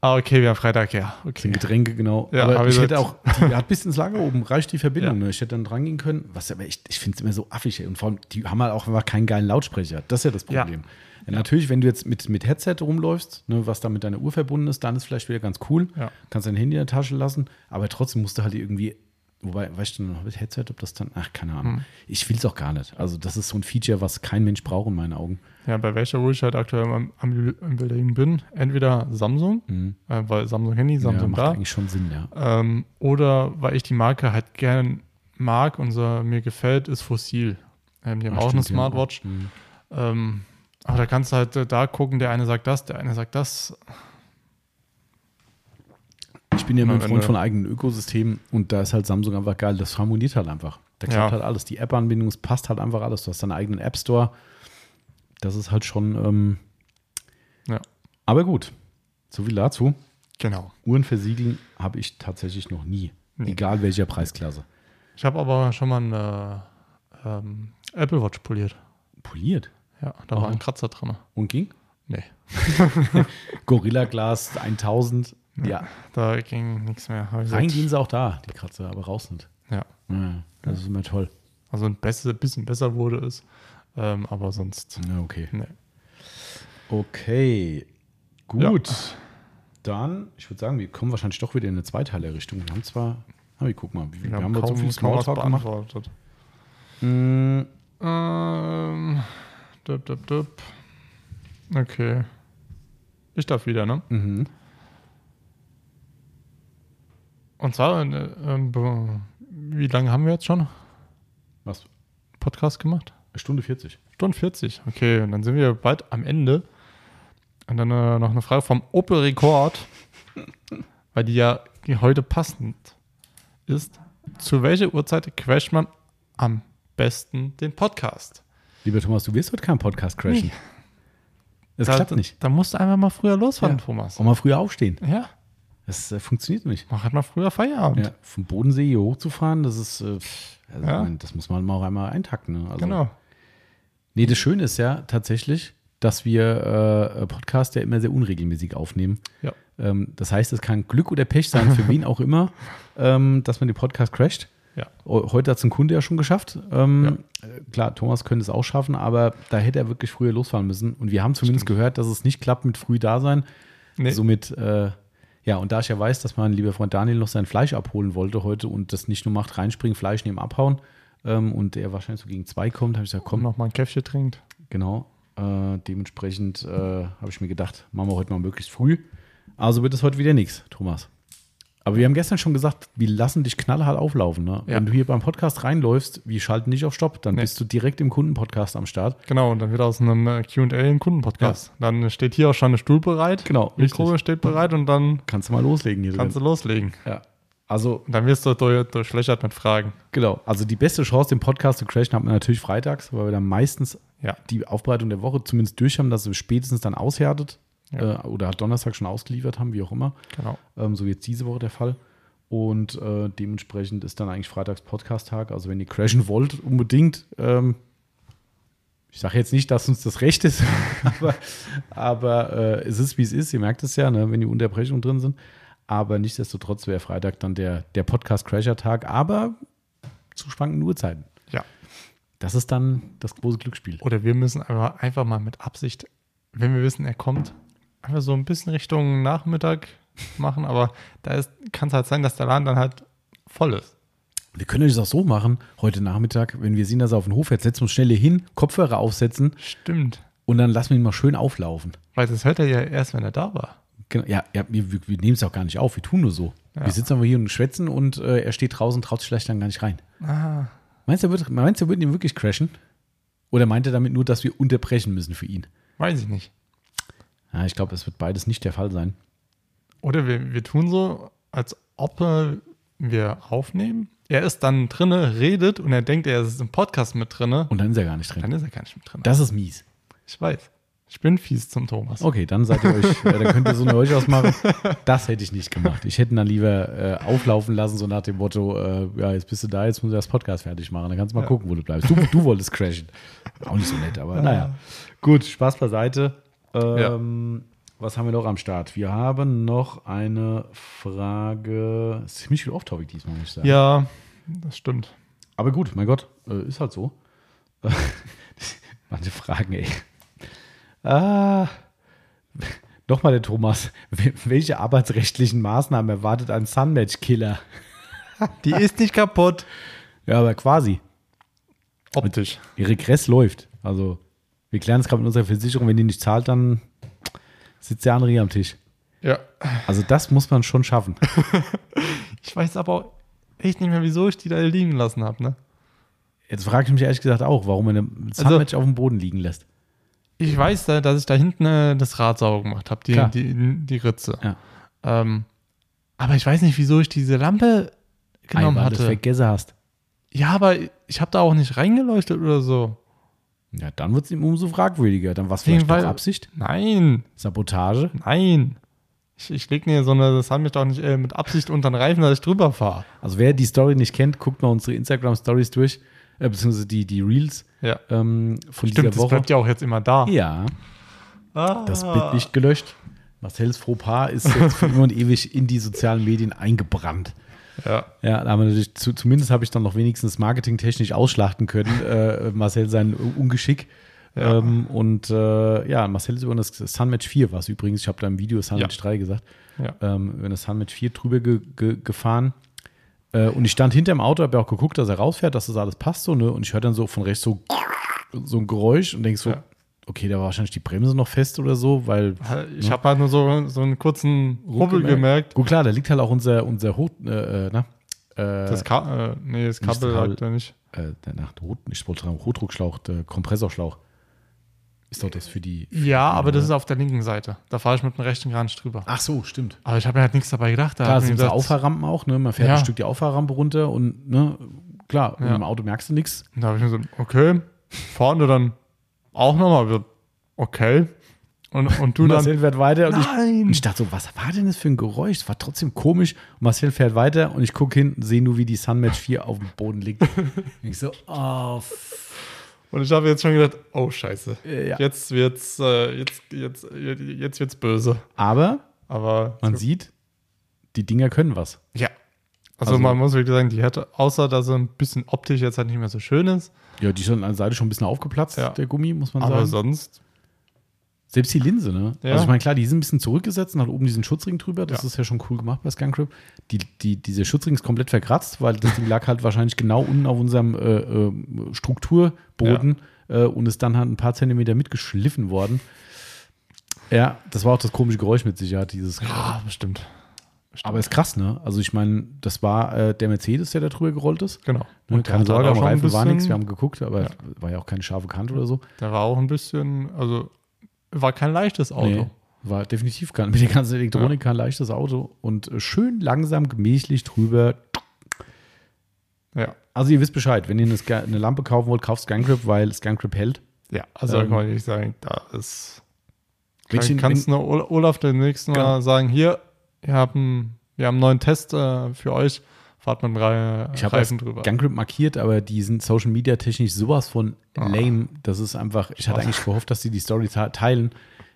ah, okay, wir haben Freitag, ja, okay. sind Getränke, genau. Ja, aber ich hätte auch, die hat bis ins Lager oben, reicht die Verbindung. Ja. Ne? Ich hätte dann dran gehen können. Was aber echt, ich finde es immer so affig. Und vor allem, die haben halt auch einfach keinen geilen Lautsprecher. Das ist ja das Ja. Problem. Ja. Natürlich, wenn du jetzt mit, mit Headset rumläufst, ne, was da mit deiner Uhr verbunden ist, dann ist vielleicht wieder ganz cool. Ja. Kannst dein Handy in der Tasche lassen, aber trotzdem musst du halt irgendwie, wobei, weißt du noch, mit Headset, ob das dann, ach, keine Ahnung. Hm. Ich will es auch gar nicht. Also, das ist so ein Feature, was kein Mensch braucht in meinen Augen. Ja, bei welcher Uhr ich halt aktuell am, am Überlegen bin, entweder Samsung, äh, weil Samsung Handy, ja, Samsung macht da, eigentlich schon Sinn, ja. ähm, oder weil ich die Marke halt gern mag und so mir gefällt, ist Fossil. Ähm, die haben Ach, auch eine stimmt, Smartwatch. Mhm. Ähm, aber da kannst du halt äh, da gucken, der eine sagt das, der eine sagt das. Ich bin ja immer ein Freund von eigenen Ökosystemen und da ist halt Samsung einfach geil. Das harmoniert halt einfach. Da klappt Ja. halt alles. Die App-Anbindung, es passt halt einfach alles. Du hast deinen eigenen App Store. Das ist halt schon. Ähm, Ja. Aber gut, so viel dazu. Genau. Uhren versiegeln habe ich tatsächlich noch nie. Nee. Egal welcher Preisklasse. Ich habe aber schon mal eine ähm, Apple Watch poliert. Poliert. Ja, da Aha. war ein Kratzer dran. Und ging? Nee, Gorilla Glas 1000. Ja, da ging nichts mehr. Rein gesagt, gehen sie auch da, die Kratzer, aber raus nicht. Ja, Ja, das ist immer toll. also ein besser, bisschen besser wurde es. Ähm, aber sonst, Ja, okay. nee. Okay. Gut. Dann, ich würde sagen, wir kommen wahrscheinlich doch wieder in eine Zweiteiler-Richtung. Wir haben zwar, aber ich guck mal, wie, wir, haben wir so viel Smalltalk gemacht. Mm, Ähm, dup, dup, dup. Okay. Ich darf wieder, ne? mhm. Und zwar, äh, ähm, wie lange haben wir jetzt schon Was? Podcast gemacht? Stunde 40. Stunde 40. Okay, und dann sind wir bald am Ende. Und dann äh, noch eine Frage vom Opel Rekord, weil die ja heute passend ist. Zu welcher Uhrzeit crasht man am besten den Podcast? Lieber Thomas, du wirst heute keinen Podcast crashen. Das da, klappt nicht. Da musst du einfach mal früher losfahren, Ja. Thomas. Auch mal früher aufstehen. Ja, Das äh, funktioniert nicht. mach halt mal früher Feierabend. Ja, vom Bodensee hier hochzufahren, das ist, äh, also, Ja. mein, das muss man mal auch einmal eintakten. Ne? Also, Genau. Nee, das Schöne ist ja tatsächlich, dass wir äh, Podcast ja immer sehr unregelmäßig aufnehmen. Ja. Ähm, das heißt, es kann Glück oder Pech sein, für wen auch immer, ähm, dass man den Podcast crasht. Ja. Heute hat es ein Kunde ja schon geschafft. Ähm, äh, Klar, Thomas könnte es auch schaffen, aber da hätte er wirklich früher losfahren müssen. Und wir haben zumindest gehört, dass es nicht klappt mit früh da sein. Nee. Somit, äh, ja, und da ich ja weiß, dass mein lieber Freund Daniel noch sein Fleisch abholen wollte heute und das nicht nur macht, reinspringen, Fleisch nehmen, abhauen ähm, und er wahrscheinlich so gegen zwei kommt, habe ich gesagt, Komm, komm, noch mal ein Käffchen trinkt. Genau. Äh, dementsprechend äh, habe ich mir gedacht, machen wir heute mal möglichst früh. Also wird es heute wieder nichts, Thomas. Aber wir haben gestern schon gesagt, wir lassen dich knallhart auflaufen. Ne? Ja. Wenn du hier beim Podcast reinläufst, wir schalten nicht auf Stopp, dann Nee. bist du direkt im Kundenpodcast am Start. Genau, und dann wird aus einem äh, QA ein Kundenpodcast. Dann steht hier auch schon ein Stuhl bereit. Genau, Mikro richtig. steht bereit und dann Kannst du mal loslegen hier kannst du drin. loslegen. Ja. Also, Und dann wirst du durch, durchlöchert mit Fragen. genau. Also die beste Chance, den Podcast zu crashen, hat man natürlich freitags, weil wir dann meistens Ja. die Aufbereitung der Woche zumindest durch haben, dass es spätestens dann aushärtet. Ja. Äh, oder Donnerstag schon ausgeliefert haben, wie auch immer. Genau. Ähm, so wie jetzt diese Woche der Fall. Und äh, dementsprechend ist dann eigentlich Freitags Podcast-Tag. Also wenn ihr crashen wollt, unbedingt. Ähm, Ich sage jetzt nicht, dass uns das recht ist, aber, aber äh, es ist, wie es ist. Ihr merkt es ja, ne, wenn die Unterbrechungen drin sind. Aber nichtsdestotrotz wäre Freitag dann der, der Podcast-Crasher-Tag, aber zu schwankenden Uhrzeiten. Ja. Das ist dann das große Glücksspiel. Oder wir müssen einfach, einfach mal mit Absicht, wenn wir wissen, er kommt, so ein bisschen Richtung Nachmittag machen. Aber da kann es halt sein, dass der Laden dann halt voll ist. Wir können das auch so machen, heute Nachmittag, wenn wir sehen, dass er auf den Hof fährt, setzen wir uns schnell hier hin, Kopfhörer aufsetzen Stimmt. und dann lassen wir ihn mal schön auflaufen. Weil das hört er ja erst, wenn er da war. Genau, ja, ja wir, wir, nehmen es auch gar nicht auf, wir tun nur so. Ja. Wir sitzen aber hier und schwätzen und äh, er steht draußen, traut sich vielleicht dann gar nicht rein. Ah, Meinst du, er wird, meinst du, er wird ihn wirklich crashen? Oder meint er damit nur, dass wir unterbrechen müssen für ihn? weiß ich nicht. Ja, ich glaube, es wird beides nicht der Fall sein. Oder wir, wir tun so, als ob äh, wir aufnehmen. Er ist dann drinne, redet und er denkt, er ist im Podcast mit drinne. Und dann ist er gar nicht drin. Dann ist er gar nicht mit drin. Das ist mies. Ich weiß. Ich bin fies zum Thomas. Okay, dann seid ihr euch, äh, dann könnt ihr so eine euch ausmachen. Das hätte ich nicht gemacht. Ich hätte ihn dann lieber äh, auflaufen lassen, so nach dem Motto, äh, ja, jetzt bist du da, jetzt musst du das Podcast fertig machen. Dann kannst du mal gucken, wo du bleibst. Du, du wolltest crashen. Auch nicht so nett, aber naja. Gut, Spaß beiseite. Ähm, Was haben wir noch am Start? Wir haben noch eine Frage. Ziemlich viel Off-Topic diesmal, muss ich sagen. Ja, das stimmt. Aber gut, mein Gott, äh, ist halt so. Manche Fragen, ey. Ah, nochmal der Thomas. Wel- Welche arbeitsrechtlichen Maßnahmen erwartet ein Sunmatch-Killer? Die ist nicht kaputt. Ja, aber quasi. Optisch. Ihr Regress läuft. Also, wir klären es gerade mit unserer Versicherung. Wenn die nicht zahlt, dann sitzt der andere hier am Tisch. Ja. Also, das muss man schon schaffen. Ich weiß aber auch echt nicht mehr, wieso ich die da liegen lassen habe, ne? Jetzt frage ich mich ehrlich gesagt auch, warum man ein Sunmatch auf dem Boden liegen lässt. Ich weiß, da, dass ich da hinten äh, das Rad sauber gemacht habe, die, Klar. die, die Ritze. Ja. Ähm, aber ich weiß nicht, wieso ich diese Lampe genommen Weil du es hatte. vergessen hast. Ja, aber ich habe da auch nicht reingeleuchtet oder so. Ja, dann wird es ihm umso fragwürdiger. Dann war es vielleicht doch Absicht? Nein, Sabotage? nein. Ich, ich lege mir so eine, das haben mich doch nicht äh, mit Absicht unter den Reifen, dass ich drüber fahre. Also wer die Story nicht kennt, guckt mal unsere Instagram-Stories durch, äh, beziehungsweise die, die Reels Ja. ähm, von Stimmt, dieser das Woche. bleibt ja auch jetzt immer da. Ja, Ah. das Bild nicht gelöscht. Marcells Fauxpas ist jetzt für immer und ewig in die sozialen Medien eingebrannt. Ja. Ja, wir natürlich, zu, zumindest habe ich dann noch wenigstens marketingtechnisch ausschlachten können, äh, Marcel sein Ungeschick. Ja. Ähm, und äh, ja, Marcel ist über das Sunmatch 4, was übrigens, ich habe da im Video Sunmatch Ja. 3 gesagt, Ja. ähm, über das Sunmatch 4 drüber ge ge gefahren. Äh, und ich stand hinter dem Auto, habe ja auch geguckt, dass er rausfährt, dass das alles passt so, ne? Und ich höre dann so von rechts so, so ein Geräusch und denke so, Ja. Okay, da war wahrscheinlich die Bremse noch fest oder so, weil Ich habe halt nur so, so einen kurzen Rubbel gemerkt. gemerkt. Gut, klar, da liegt halt auch unser, unser Hoch, äh, äh, na, äh, Das, Ka äh, nee, das Nicht Kabel Kabel. lag da nicht. äh, der nach Rot, nicht wollte sagen, Hochdruckschlauch, der Kompressorschlauch. Ist doch das für die. Für Ja, die, aber das ne? ist auf der linken Seite. Da fahre ich mit dem rechten gar nicht drüber. Ach so, stimmt. Aber ich habe mir halt nichts dabei gedacht. Da Klar, sind so gedacht- Auffahrrampen auch, ne? Man fährt Ja. ein Stück die Auffahrrampe runter und, ne, klar, und Ja. im Auto merkst du nichts. Und Da habe ich mir so, okay, vorne dann auch nochmal wird okay. Und, und du dann, Marcel fährt weiter und ich, nein. und ich dachte so, was war denn das für ein Geräusch? Es war trotzdem komisch. Und Marcel fährt weiter und ich gucke hin, sehe nur, wie die Sunmatch 4 auf dem Boden liegt. Und ich so, oh, Und ich habe jetzt schon gedacht, oh scheiße. Äh, ja. Jetzt wird's, äh, jetzt, jetzt, jetzt wird's böse. Aber Aber man sieht, die Dinger können was. ja. Also, Also- man muss wirklich sagen, die hätte, außer dass sie ein bisschen optisch jetzt halt nicht mehr so schön ist, Ja, die ist an der Seite schon ein bisschen aufgeplatzt, Ja. der Gummi, muss man aber sagen. sonst, Selbst die Linse, ne? Ja. Also ich meine, klar, die sind ein bisschen zurückgesetzt und hat oben diesen Schutzring drüber. Das Ja. ist ja schon cool gemacht bei Scan Grip. Die, die, dieser Schutzring ist komplett verkratzt, weil das Ding lag halt wahrscheinlich genau unten auf unserem äh, äh, Strukturboden äh, und ist dann halt ein paar Zentimeter mitgeschliffen worden. Ja, das war auch das komische Geräusch mit Sicherheit, dieses. ja, bestimmt. Aber ist krass, ne? Also ich meine, das war äh, der Mercedes, der da drüber gerollt ist. Genau. Ne? der Keine Sorge, auch am Reifen war nichts, wir haben geguckt, aber Ja. war ja auch keine scharfe Kante oder so. Der war auch ein bisschen, also war kein leichtes Auto. Nee, war definitiv kein, mit der ganzen Elektronik kein leichtes Auto und äh, schön langsam, gemächlich drüber. Ja. Also ihr wisst Bescheid, wenn ihr eine, eine Lampe kaufen wollt, kauft ScanGrip, weil ScanGrip hält. Ja, also Ähm, kann man nicht sagen, da ist. Ich Kann, kannst du nur Olaf den nächsten Mal Genau. sagen, hier, wir haben, wir haben einen neuen Test äh, für euch fahrt man drei Ich habe Reifen drüber. Gun Grip markiert, aber die sind Social Media technisch sowas von Ah. lame. Das ist einfach, ich hatte eigentlich gehofft, dass sie die Story te- teilen.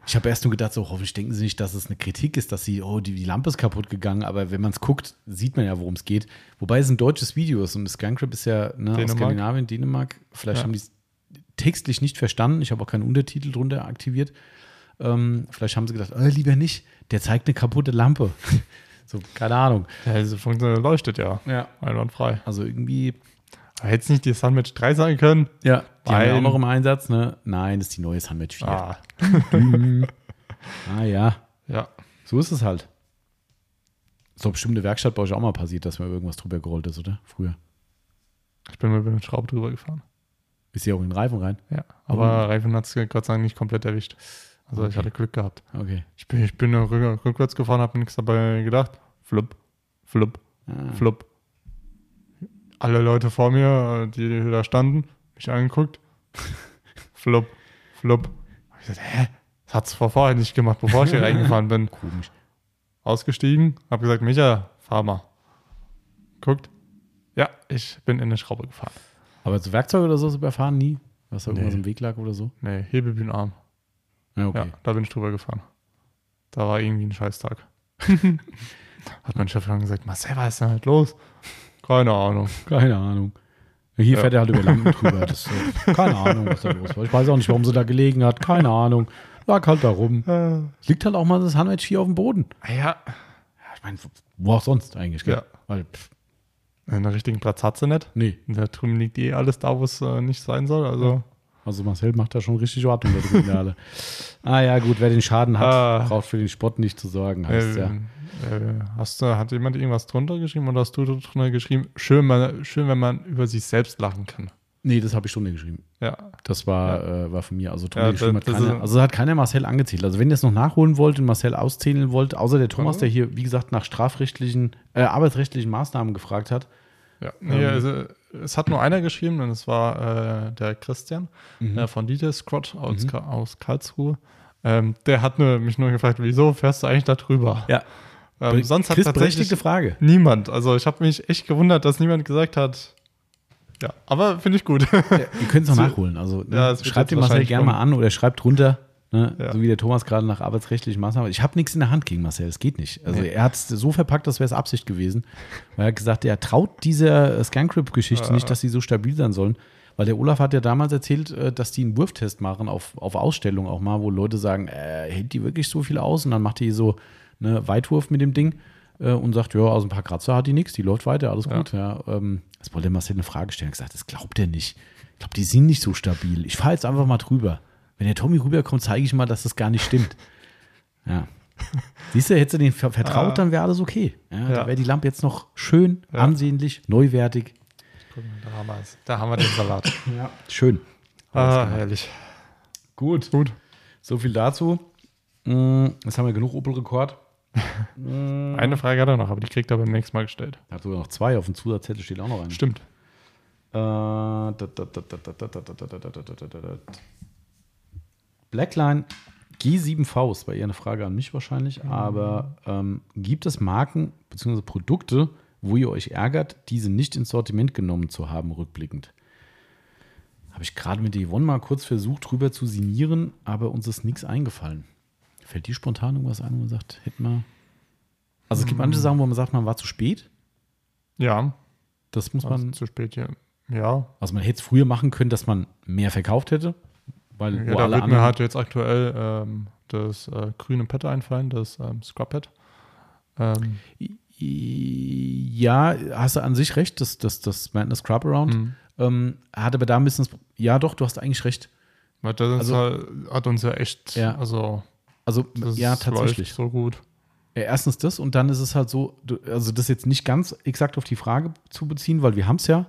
Ich habe erst nur gedacht, so hoffentlich denken sie nicht, dass es eine Kritik ist, dass sie, oh, die, die Lampe ist kaputt gegangen. Aber wenn man es guckt, sieht man ja, worum es geht. Wobei es ein deutsches Video ist und das Gun Grip ist ja ne, aus. Skandinavien, Dänemark. Vielleicht Ja. haben die es textlich nicht verstanden. Ich habe auch keinen Untertitel drunter aktiviert. Ähm, vielleicht haben sie gedacht, oh, lieber nicht, der zeigt eine kaputte Lampe. so, keine Ahnung. Ja, diese Funktion leuchtet ja. Ja. Einwandfrei. Also irgendwie hätte es nicht die Sunmatch 3 sein können? Ja, die haben ja auch noch im Einsatz, ne? Nein, das ist die neue Sunmatch 4. Ah, Ah, ja, ja. so ist es halt. Doch bestimmt in der Werkstatt bei euch auch mal passiert, dass mir irgendwas drüber gerollt ist, oder? Früher. Ich bin mal über den Schraub drüber gefahren. Ist ja auch in den Reifen rein? Ja. Aber Reifen hat es Gott sei Dank nicht komplett erwischt. Also ich Okay. hatte Glück gehabt. Okay. Ich bin, ich bin rück, rückwärts gefahren, habe nichts dabei gedacht. Flupp, flupp, Ah. flupp. Alle Leute vor mir, die da standen, mich angeguckt. flupp, flupp. Hab ich gesagt, hä? Das hat's vor vorher nicht gemacht, bevor ich hier reingefahren bin. Komisch. Ausgestiegen, hab gesagt, Micha, fahr mal. Guckt. Ja, ich bin in eine Schraube gefahren. Aber so Werkzeug oder so überfahren nie? Was da irgendwas Nee. im Weg lag oder so? Nee, Hebebühnenarm. Ja, okay. Ja, da bin ich drüber gefahren. Da war irgendwie ein Scheißtag. Hat mein Chef dann gesagt, Marcel, was ist denn halt los? Keine Ahnung. Keine Ahnung. Hier Ja. fährt er halt über Lampen drüber. Das, so- keine Ahnung, was da los war. Ich weiß auch nicht, warum sie da gelegen hat. Keine Ahnung. Lag halt da rum. Es liegt halt auch mal das Handmatch 4 auf dem Boden. Ja, Ja, ich meine, wo auch sonst eigentlich, gell? Ja. Weil, pff, einen richtigen Platz hat sie nicht. nee. Da drüben liegt eh alles da, wo es äh, nicht sein soll. Also, Also Marcel macht da schon richtig Ordnung der Halle. Ah ja, gut, wer den Schaden hat, Ah. braucht für den Spott nicht zu sorgen, heißt äh, ja. äh, hast du, hat jemand irgendwas drunter geschrieben oder hast du drunter geschrieben? Schön, man, schön, wenn man über sich selbst lachen kann. Nee, das habe ich schon nicht geschrieben. Ja, Das war, äh, war von mir. Also, drunter Ja, geschrieben hat keiner, also hat keiner Marcel angezählt. Also wenn ihr es noch nachholen wollt und Marcel auszählen wollt, außer der Thomas, Mhm. der hier, wie gesagt, nach strafrechtlichen, äh, arbeitsrechtlichen Maßnahmen gefragt hat. Ja, nee, Ähm. also, es hat nur einer geschrieben und es war äh, der Christian Mhm. äh, von Dieter Scrott aus, Ka- aus Karlsruhe. Ähm, der hat nur, mich nur gefragt, wieso fährst du eigentlich da drüber? Ja, Ähm, sonst hat Chris, tatsächlich berechtigte Frage. niemand. Also ich habe mich echt gewundert, dass niemand gesagt hat. Ja, aber finde ich gut. Ja, ihr könnt es noch nachholen. Also ne, Ja, schreibt den Marcel gerne mal an oder schreibt drunter, ne, Ja. so wie der Thomas gerade nach arbeitsrechtlichen Maßnahmen. Ich habe nichts in der Hand gegen Marcel, es geht nicht. Also Nee. er hat es so verpackt, das wäre es Absicht gewesen. Weil er hat gesagt, er traut dieser Scancrip-Geschichte Ja. nicht, dass sie so stabil sein sollen. Weil der Olaf hat ja damals erzählt, äh, dass die einen Wurftest machen auf, auf Ausstellung auch mal, wo Leute sagen, äh, hält die wirklich so viel aus? Und dann macht die so eine Weitwurf mit dem Ding äh, und sagt, ja, aus ein paar Kratzer hat die nichts, die läuft weiter, alles Ja. gut. Ja, ähm, das wollte Marcel eine Frage stellen. Er hat gesagt, das glaubt er nicht. Ich glaube, die sind nicht so stabil. Ich fahre jetzt einfach mal drüber. Wenn der Tommy rüberkommt, zeige ich mal, dass das gar nicht stimmt. Ja. Siehst du, hättest du den ver vertraut, Ah. dann wäre alles okay. Ja, Ja. Da wäre die Lampe jetzt noch schön, Ja. ansehnlich, neuwertig. Da haben wir es. Da haben wir den Salat. Ja. Schön. ah, herrlich. Gut. Gut. So viel dazu. Mm, Jetzt haben wir genug Opel-Rekord. Eine Frage hat er noch, aber die kriegt er beim nächsten Mal gestellt. Er hat sogar noch zwei. Auf dem Zusatzzettel steht auch noch eine. Stimmt. Äh, Blackline G7V ist bei ihr eine Frage an mich wahrscheinlich, aber ähm, gibt es Marken bzw. Produkte, wo ihr euch ärgert, diese nicht ins Sortiment genommen zu haben, rückblickend? Habe ich gerade mit Yvonne mal kurz versucht, drüber zu sinnieren, aber uns ist nichts eingefallen. Fällt dir spontan irgendwas ein, wo man sagt, hätten wir. Also es gibt manche Sachen, wo man sagt, man war zu spät. Ja, Das muss also man zu spät hier. Ja, also man hätte es früher machen können, dass man mehr verkauft hätte, weil ja da wird mir halt jetzt aktuell ähm, das äh, grüne Pad einfallen, das ähm, Scrub Pad. Ähm, ja, hast du an sich recht, das, das, das Madness Scrub Around Mhm. ähm, hat aber da ein bisschen, ja doch, du hast eigentlich recht. weil das Also- halt, hat uns ja echt, Ja. also Also ja, tatsächlich. so gut. Ja, erstens das und dann ist es halt so, also das jetzt nicht ganz exakt auf die Frage zu beziehen, weil wir haben es ja.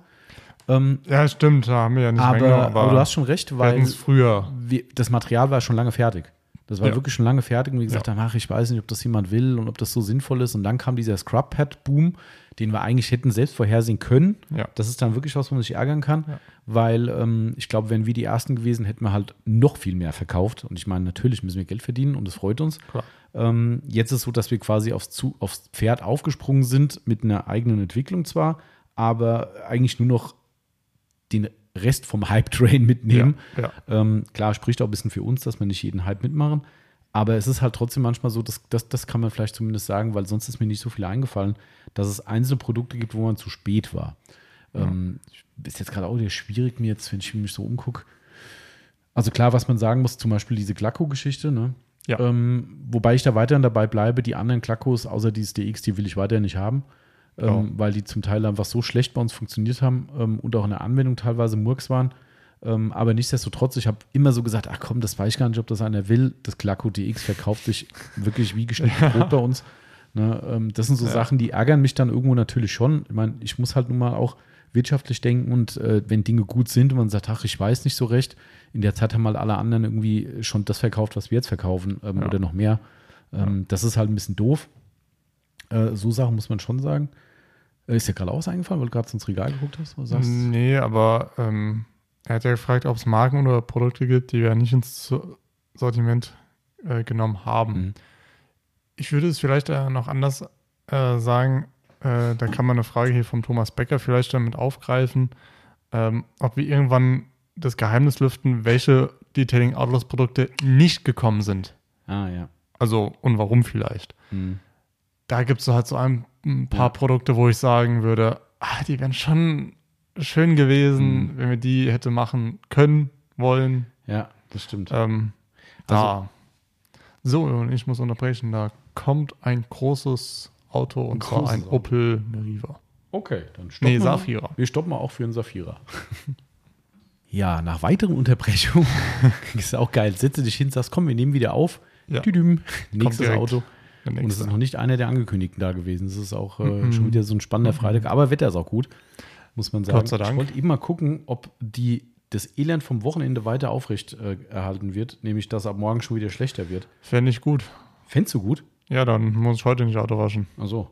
Ähm, Ja, stimmt, da haben wir ja nicht aber, aber, du hast schon recht, weil früher. wir, das Material war schon lange fertig. Das war Ja. wirklich schon lange fertig und wie gesagt Ja. haben, ach, ich weiß nicht, ob das jemand will und ob das so sinnvoll ist. Und dann kam dieser Scrub-Pad-Boom, den wir eigentlich hätten selbst vorhersehen können. Ja. Das ist dann wirklich was, wo man sich ärgern kann, Ja. weil ähm, ich glaube, wenn wir die Ersten gewesen, hätten wir halt noch viel mehr verkauft. Und ich meine, natürlich müssen wir Geld verdienen und das freut uns. Ähm, jetzt ist es so, dass wir quasi aufs, Zu aufs Pferd aufgesprungen sind, mit einer eigenen Entwicklung zwar, aber eigentlich nur noch den Rest vom Hype-Train mitnehmen. Ja, ja. Ähm, klar, spricht auch ein bisschen für uns, dass wir nicht jeden Hype mitmachen. Aber es ist halt trotzdem manchmal so, dass, das, das kann man vielleicht zumindest sagen, weil sonst ist mir nicht so viel eingefallen, dass es einzelne Produkte gibt, wo man zu spät war. Ähm, ist jetzt gerade auch wieder schwierig, mir jetzt, wenn ich mich so umgucke. Also klar, was man sagen muss, zum Beispiel diese Glacko-Geschichte, ne? Ja. Ähm, wobei ich da weiterhin dabei bleibe, die anderen Glackos, außer dieses DX, die will ich weiterhin nicht haben, ähm, Ja. weil die zum Teil einfach so schlecht bei uns funktioniert haben ähm, und auch in der Anwendung teilweise Murks waren. Ähm, aber nichtsdestotrotz, ich habe immer so gesagt, ach komm, das weiß ich gar nicht, ob das einer will. Das Glacko DX verkauft sich wirklich wie geschnitten Brot bei uns. Ne, ähm, das sind so Ja. Sachen, die ärgern mich dann irgendwo natürlich schon. Ich meine, ich muss halt nun mal auch wirtschaftlich denken und äh, wenn Dinge gut sind und man sagt, ach, ich weiß nicht so recht, in der Zeit haben halt alle anderen irgendwie schon das verkauft, was wir jetzt verkaufen ähm, Ja. oder noch mehr. Ähm, Das ist halt ein bisschen doof. Äh, so Sachen muss man schon sagen. Äh, ist dir gerade auch was eingefallen, weil du gerade ins Regal geguckt hast? Oder sagst, Nee, aber ähm, er hat ja gefragt, ob es Marken oder Produkte gibt, die wir nicht ins So- Sortiment äh, genommen haben. Mhm. Ich würde es vielleicht äh, noch anders äh, sagen. Da kann man eine Frage hier vom Thomas Becker vielleicht damit aufgreifen, ähm, ob wir irgendwann das Geheimnis lüften, welche Detailing Outlaws Produkte nicht gekommen sind. Ah, ja. Also und warum vielleicht. Mhm. Da gibt es halt so ein, ein paar Ja. Produkte, wo ich sagen würde, ah, die wären schon schön gewesen, Mhm. wenn wir die hätte machen können, wollen. Ja, das stimmt. Ähm, da. so, und ich muss unterbrechen, da kommt ein großes Auto und Ein zwar ein Auto. Opel Meriva. Okay, dann stoppen Nee, wir. Safira. Wir stoppen mal auch für einen Safira. Ja, nach weiteren Unterbrechungen ist auch geil. Setze dich hin, sagst, komm, wir nehmen wieder auf. Ja. Tüdüm. Nächstes. Auto. Und es ist noch nicht einer der angekündigten da gewesen. Es ist auch äh, Mhm. schon wieder so ein spannender Freitag. Aber Wetter ist auch gut, muss man sagen. Gott sei Dank. Ich wollte eben mal gucken, ob die, das Elend vom Wochenende weiter aufrecht äh, erhalten wird. Nämlich, dass ab morgen schon wieder schlechter wird. Fände ich gut. Fändest du gut? Ja, dann muss ich heute nicht Auto waschen. Also,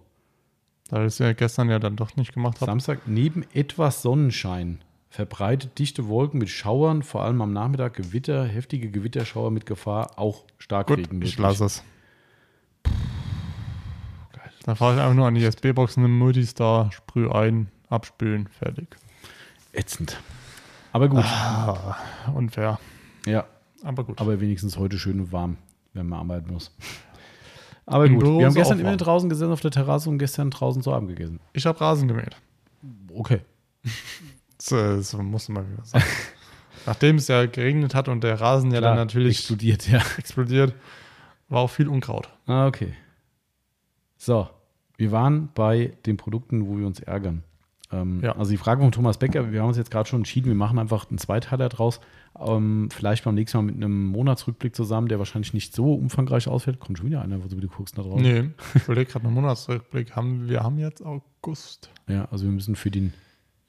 Da ich es ja gestern ja dann doch nicht gemacht habe. Samstag neben etwas Sonnenschein verbreitet dichte Wolken mit Schauern, vor allem am Nachmittag Gewitter, heftige Gewitterschauer mit Gefahr, auch Gut, Starkregen. ich lasse es. Da fahre ich einfach nur an die SB-Box in Multistar, sprüh ein, abspülen, fertig. Ätzend. Aber gut. Ah, unfair. Ja, Aber gut. aber wenigstens heute schön und warm, wenn man arbeiten muss. Aber Im gut, Büro wir haben gestern immer draußen gesessen auf der Terrasse und gestern draußen zu Abend gegessen. Ich habe Rasen gemäht. Okay. Das, das muss man wieder sagen. Nachdem es ja geregnet hat und der Rasen ja Klar, dann natürlich explodiert, ja. explodiert, war auch viel Unkraut. Ah, okay. So, wir waren bei den Produkten, wo wir uns ärgern. Ähm, Ja. Also die Frage von Thomas Becker, wir haben uns jetzt gerade schon entschieden, wir machen einfach einen Zweiteiler draus. Ähm, vielleicht beim nächsten Mal mit einem Monatsrückblick zusammen, der wahrscheinlich nicht so umfangreich ausfällt. Kommt schon wieder einer, wo du wieder guckst da drauf. Nee, ich überlege gerade einen Monatsrückblick. Haben, wir haben jetzt August. Ja, also wir müssen für den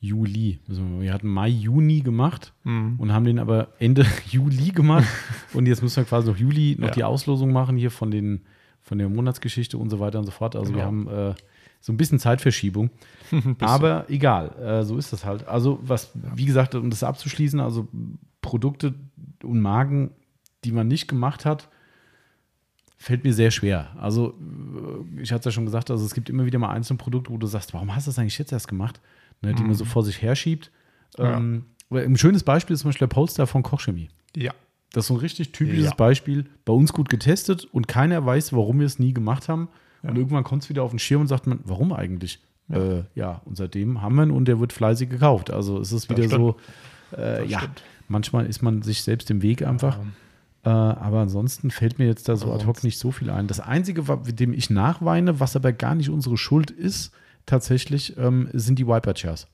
Juli, müssen wir, hatten Mai, Juni gemacht Mhm. und haben den aber Ende Juli gemacht. und jetzt müssen wir quasi noch Juli noch Ja. die Auslosung machen hier von, den, von der Monatsgeschichte und so weiter und so fort. Also wir haben Genau. äh, so ein bisschen Zeitverschiebung. Bisschen. Aber egal, äh, so ist das halt. Also, was, wie gesagt, um das abzuschließen, also Produkte und Marken, die man nicht gemacht hat, fällt mir sehr schwer. Also, äh, ich hatte es ja schon gesagt, also es gibt immer wieder mal einzelne Produkte, wo du sagst, warum hast du das eigentlich jetzt erst gemacht? Ne, die man so vor sich herschiebt. Ähm, ein schönes Beispiel ist zum Beispiel der Polestar von Kochchemie. Ja. Das ist so ein richtig typisches Ja. Beispiel. Bei uns gut getestet und keiner weiß, warum wir es nie gemacht haben. Ja. Und irgendwann kommt es wieder auf den Schirm und sagt man, warum eigentlich? Ja. Äh, ja und seitdem haben wir ihn und der wird fleißig gekauft. Also es ist wieder so, äh, ja, stimmt. manchmal ist man sich selbst im Weg einfach. Äh, aber ansonsten fällt mir jetzt da so ad hoc nicht so viel ein. Das Einzige, dem ich nachweine, was aber gar nicht unsere Schuld ist, tatsächlich, ähm, sind die Wiper-Chairs.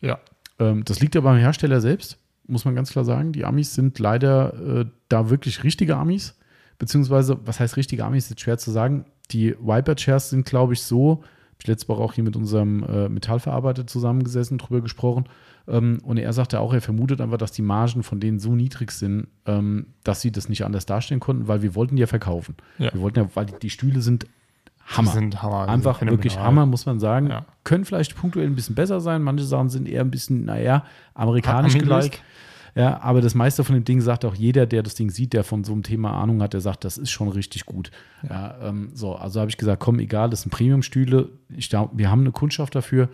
Ja. Ähm, das liegt aber am Hersteller selbst, muss man ganz klar sagen. Die Amis sind leider äh, da wirklich richtige Amis. Beziehungsweise, was heißt richtige Amis, ist jetzt schwer zu sagen. Die Viper-Chairs sind, glaube ich, so ich letzte Woche auch hier mit unserem äh, Metallverarbeiter zusammengesessen, drüber gesprochen. Ähm, und er sagte auch, er vermutet einfach, dass die Margen von denen so niedrig sind, ähm, dass sie das nicht anders darstellen konnten, weil wir wollten ja verkaufen. Ja. Wir wollten ja, weil die Stühle sind Hammer. Sind Hammer. die Einfach sind wirklich. Hammer, muss man sagen. Ja. Können vielleicht punktuell ein bisschen besser sein. Manche Sachen sind eher ein bisschen, naja, amerikanisch gelöst. Ja, aber das meiste von dem Ding sagt auch jeder, der das Ding sieht, der von so einem Thema Ahnung hat, der sagt, das ist schon richtig gut. Ja. ähm, so, also habe ich gesagt, komm, egal, das sind Premium-Stühle. Wir haben eine Kundschaft dafür,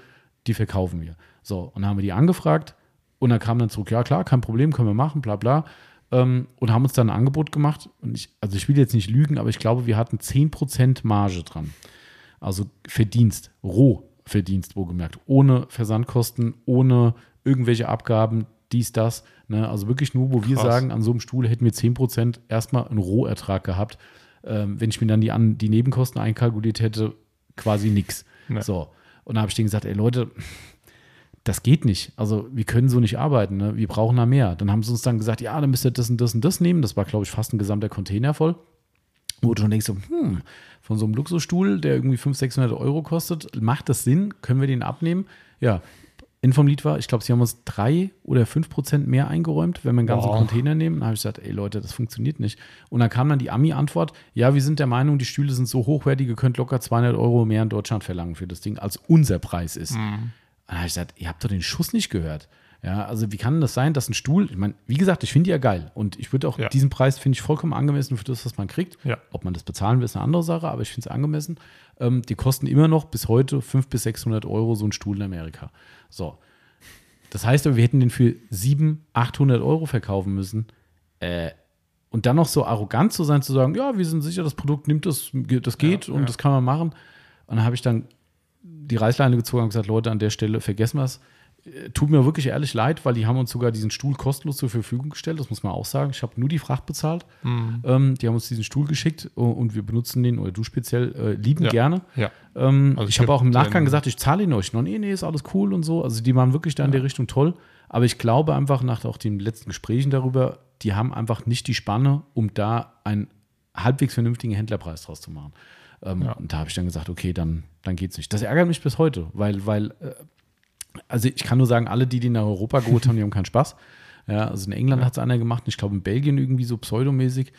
die verkaufen wir. So, und dann haben wir die angefragt und dann kam dann zurück, ja klar, kein Problem, können wir machen, bla bla. Ähm, und haben uns dann ein Angebot gemacht. Und ich, also ich will jetzt nicht lügen, aber ich glaube, wir hatten 10% Marge dran. Also Verdienst, Rohverdienst, wohlgemerkt, ohne Versandkosten, ohne irgendwelche Abgaben, dies, das. Ne? Also wirklich nur, wo wir Krass. sagen, an so einem Stuhl hätten wir 10% erstmal einen Rohertrag gehabt. Ähm, wenn ich mir dann die, an, die Nebenkosten einkalkuliert hätte, quasi nix. Ne. So. Und da habe ich denen gesagt, ey Leute, das geht nicht. Also wir können so nicht arbeiten. Ne? Wir brauchen da mehr. Dann haben sie uns dann gesagt, ja, dann müsst ihr das und das und das nehmen. Das war, glaube ich, fast ein gesamter Container voll. Wo du schon denkst, so, hm, von so einem Luxusstuhl, der irgendwie 500, 600 Euro kostet, macht das Sinn? Können wir den abnehmen? Ja, Ende vom Lied war, ich glaube, sie haben uns drei oder fünf Prozent mehr eingeräumt, wenn wir einen ganzen Wow. Container nehmen. Dann habe ich gesagt, ey Leute, das funktioniert nicht. Und dann kam dann die Ami-Antwort, ja, wir sind der Meinung, die Stühle sind so hochwertig, ihr könnt locker 200 Euro mehr in Deutschland verlangen für das Ding, als unser Preis ist. Mhm. Dann habe ich gesagt, ihr habt doch den Schuss nicht gehört. Ja, also wie kann das sein, dass ein Stuhl, ich meine, wie gesagt, ich finde die ja geil und ich würde auch Ja. diesen Preis finde ich vollkommen angemessen für das, was man kriegt. Ja. Ob man das bezahlen will, ist eine andere Sache, aber ich finde es angemessen. Ähm, die kosten immer noch bis heute 500 bis 600 Euro so ein Stuhl in Amerika. So. Das heißt aber, wir hätten den für 700, 800 Euro verkaufen müssen. Äh, und dann noch so arrogant zu sein, zu sagen, ja, wir sind sicher, das Produkt nimmt das, das geht und ja. das kann man machen. Und dann habe ich dann die Reißleine gezogen und gesagt, Leute, an der Stelle vergessen wir es. Äh, Tut mir wirklich ehrlich leid, weil die haben uns sogar diesen Stuhl kostenlos zur Verfügung gestellt. Das muss man auch sagen. Ich habe nur die Fracht bezahlt. Mhm. Ähm, die haben uns diesen Stuhl geschickt und wir benutzen den, oder du speziell, äh, lieben Ja. gerne. Ja. Ähm, Also ich habe auch im Nachgang gesagt, ich zahle ihn euch noch. Nee, nee, ist alles cool und so. Also die waren wirklich da in der Richtung toll. Aber ich glaube einfach nach auch den letzten Gesprächen darüber, die haben einfach nicht die Spanne, um da einen halbwegs vernünftigen Händlerpreis draus zu machen. Ähm, Ja. Und da habe ich dann gesagt, okay, dann, dann geht's nicht. Das ärgert mich bis heute, weil, weil, äh, also ich kann nur sagen, alle, die den nach Europa geholt haben, die haben keinen Spaß. Ja, also in England hat es einer gemacht, und ich glaube in Belgien irgendwie so pseudomäßig,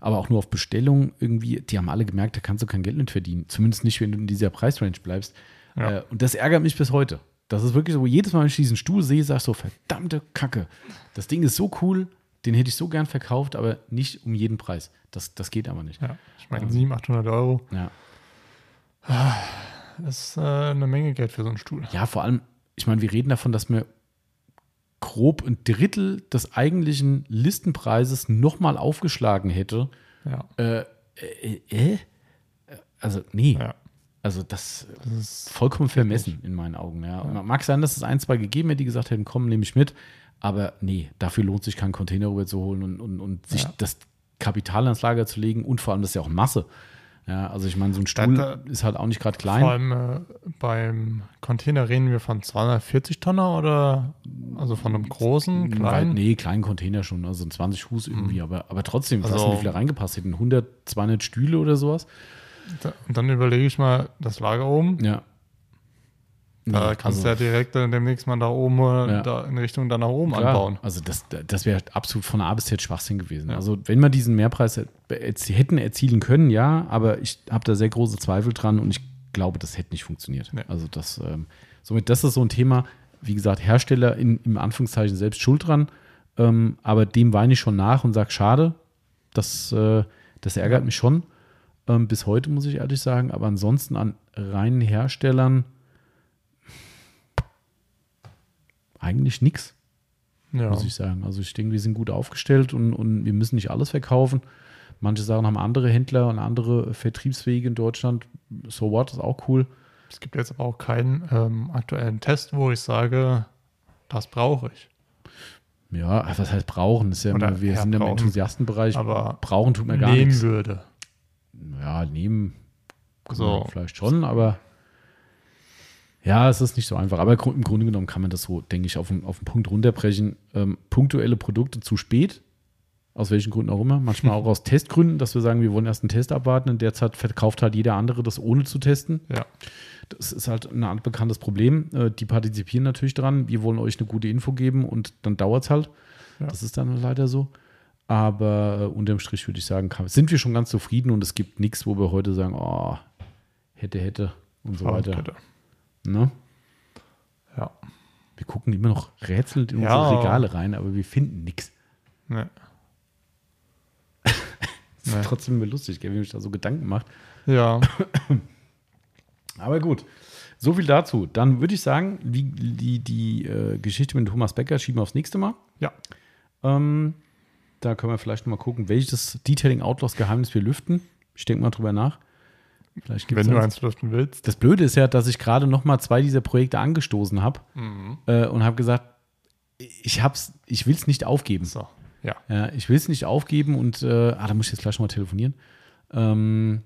aber auch nur auf Bestellung irgendwie. Die haben alle gemerkt, da kannst du kein Geld mit verdienen. Zumindest nicht, wenn du in dieser Preisrange bleibst. Ja. Äh, und das ärgert mich bis heute. Das ist wirklich so, jedes Mal, wenn ich diesen Stuhl sehe, sag ich so, verdammte Kacke. Das Ding ist so cool, den hätte ich so gern verkauft, aber nicht um jeden Preis. Das, das geht aber nicht. ja. Ich meine, 700, 800 Euro Ja. ist äh, eine Menge Geld für so einen Stuhl. Ja, vor allem, ich meine, wir reden davon, dass mir grob ein Drittel des eigentlichen Listenpreises nochmal aufgeschlagen hätte. Ja. Äh, äh, äh? Also, nee. Ja. Also, das Das ist vollkommen vermessen in meinen Augen. Ja. Und mag sein, dass es ein, zwei gegeben hätte, die gesagt hätten, komm, nehme ich mit. Aber nee, dafür lohnt sich keinen Container rüber zu holen und, und, und sich Ja. das Kapital ans Lager zu legen. Und vor allem, das ist ja auch Masse. Ja, also ich meine, so ein Stuhl Da- ist halt auch nicht gerade klein. Vor allem äh, beim Container reden wir von 240 Tonner oder also von einem großen, kleinen. Nee, kleinen Container schon, also 20 Fuß irgendwie, aber, aber trotzdem, was Also- also, wie viele reingepasst hätten? 100, 200 Stühle oder sowas? Da- Und dann überlege ich mal das Lager oben. Ja. Da Nee, kannst also, du ja direkt dann demnächst mal da oben Ja. da in Richtung da nach oben klar, anbauen. Also das, das wäre absolut von A bis Z Schwachsinn gewesen. Ja. Also wenn wir diesen Mehrpreis hätten erzielen können, ja, aber ich habe da sehr große Zweifel dran und ich glaube, das hätte nicht funktioniert. Nee. Also das, ähm, somit, das ist so ein Thema, wie gesagt, Hersteller in, im Anführungszeichen selbst schuld dran, ähm, aber dem weine ich schon nach und sage, schade, das, äh, das ärgert mich schon. Ähm, bis heute, muss ich ehrlich sagen. Aber ansonsten an reinen Herstellern eigentlich nichts, Ja. muss ich sagen. Also ich denke, wir sind gut aufgestellt und, und wir müssen nicht alles verkaufen. Manche Sachen haben andere Händler und andere Vertriebswege in Deutschland. So what, ist auch cool. Es gibt jetzt aber auch keinen ähm, aktuellen Test, wo ich sage, das brauche ich. Ja, was heißt brauchen? Das ist ja Oder immer, wir ja, sind ja im. Enthusiastenbereich. Aber brauchen tut mir gar nehmen nichts. würde. Ja, nehmen So. vielleicht schon, aber ja, es ist nicht so einfach. Aber im Grunde genommen kann man das so, denke ich, auf den, auf den Punkt runterbrechen. Ähm, punktuelle Produkte zu spät Aus welchen Gründen auch immer. Manchmal auch aus Testgründen, dass wir sagen, wir wollen erst einen Test abwarten. In der Zeit verkauft halt jeder andere das ohne zu testen. Ja. Das ist halt ein Art bekanntes Problem. Äh, Die partizipieren natürlich dran. Wir wollen euch eine gute Info geben und dann dauert es halt. Ja. Das ist dann leider so. Aber äh, unterm Strich würde ich sagen, sind wir schon ganz zufrieden und es gibt nichts, wo wir heute sagen, oh, hätte, hätte und so weiter. Ne? Ja. Wir gucken immer noch rätselnd in Ja. unsere Regale rein, aber wir finden nichts. Nee. Das ist Nee. trotzdem immer lustig, gell, wie man sich da so Gedanken macht. Ja. Aber gut, so viel dazu. Dann würde ich sagen, die, die, die äh, Geschichte mit Thomas Becker schieben wir aufs nächste Mal. Ja. Ähm, da können wir vielleicht noch mal gucken, welches Detailing Outlaws Geheimnis wir lüften. Ich denke mal drüber nach. Vielleicht gibt's Wenn du eins. lüften willst. Das Blöde ist ja, dass ich gerade noch mal zwei dieser Projekte angestoßen habe äh, und habe gesagt, ich hab's, ich will es nicht aufgeben. So. Ja. Ja, ich will es nicht aufgeben und äh, ah, da muss ich jetzt gleich schon mal telefonieren. Ähm,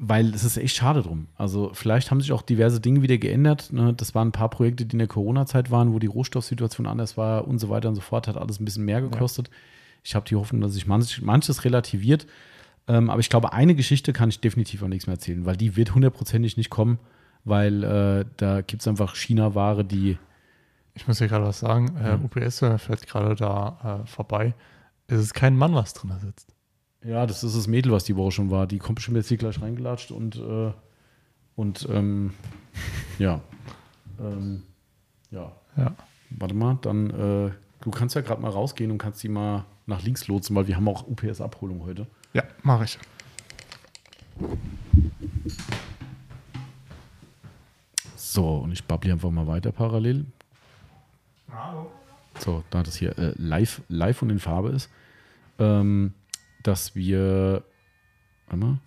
weil es ist echt schade drum. Also vielleicht haben sich auch diverse Dinge wieder geändert. Ne? Das waren ein paar Projekte, die in der Corona-Zeit waren, wo die Rohstoffsituation anders war und so weiter und so fort. Hat alles ein bisschen mehr gekostet. Ich habe die Hoffnung, dass sich manch, manches relativiert. Ähm, aber ich glaube, eine Geschichte kann ich definitiv auch nichts mehr erzählen, weil die wird hundertprozentig nicht kommen, weil äh, da gibt es einfach China-Ware, die Ich muss dir gerade was sagen. Äh, UPS fährt gerade da äh, vorbei. Es ist kein Mann, was drin sitzt. Ja, das ist das Mädel, was die Woche schon war. Die kommt bestimmt jetzt hier gleich reingelatscht und, äh, und ähm, ja. Ähm, ja. Ja. Warte mal, dann, äh, du kannst ja gerade mal rausgehen und kannst die mal nach links lotsen, weil wir haben auch UPS-Abholung heute. Ja, mache ich. So, und ich babble einfach mal weiter parallel. Hallo. So, da das hier äh, live, live und in Farbe ist, ähm, dass wir. Warte mal.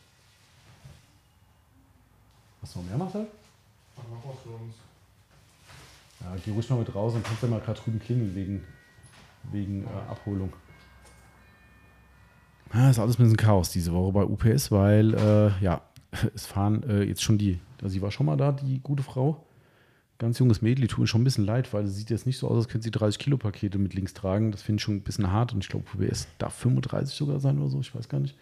Was noch mehr macht er? Ja, geh ruhig mal mit raus und kannst ja mal gerade drüben klingeln wegen, wegen äh, Abholung. Ah, ist alles ein bisschen Chaos diese Woche bei UPS, weil äh, ja, es fahren äh, jetzt schon die, also sie war schon mal da, die gute Frau. Ganz junges Mädel, die tut mir schon ein bisschen leid, weil sie sieht jetzt nicht so aus, als könnte sie 30 Kilo Pakete mit links tragen. Das finde ich schon ein bisschen hart und ich glaube, UPS darf 35 sogar sein oder so, ich weiß gar nicht.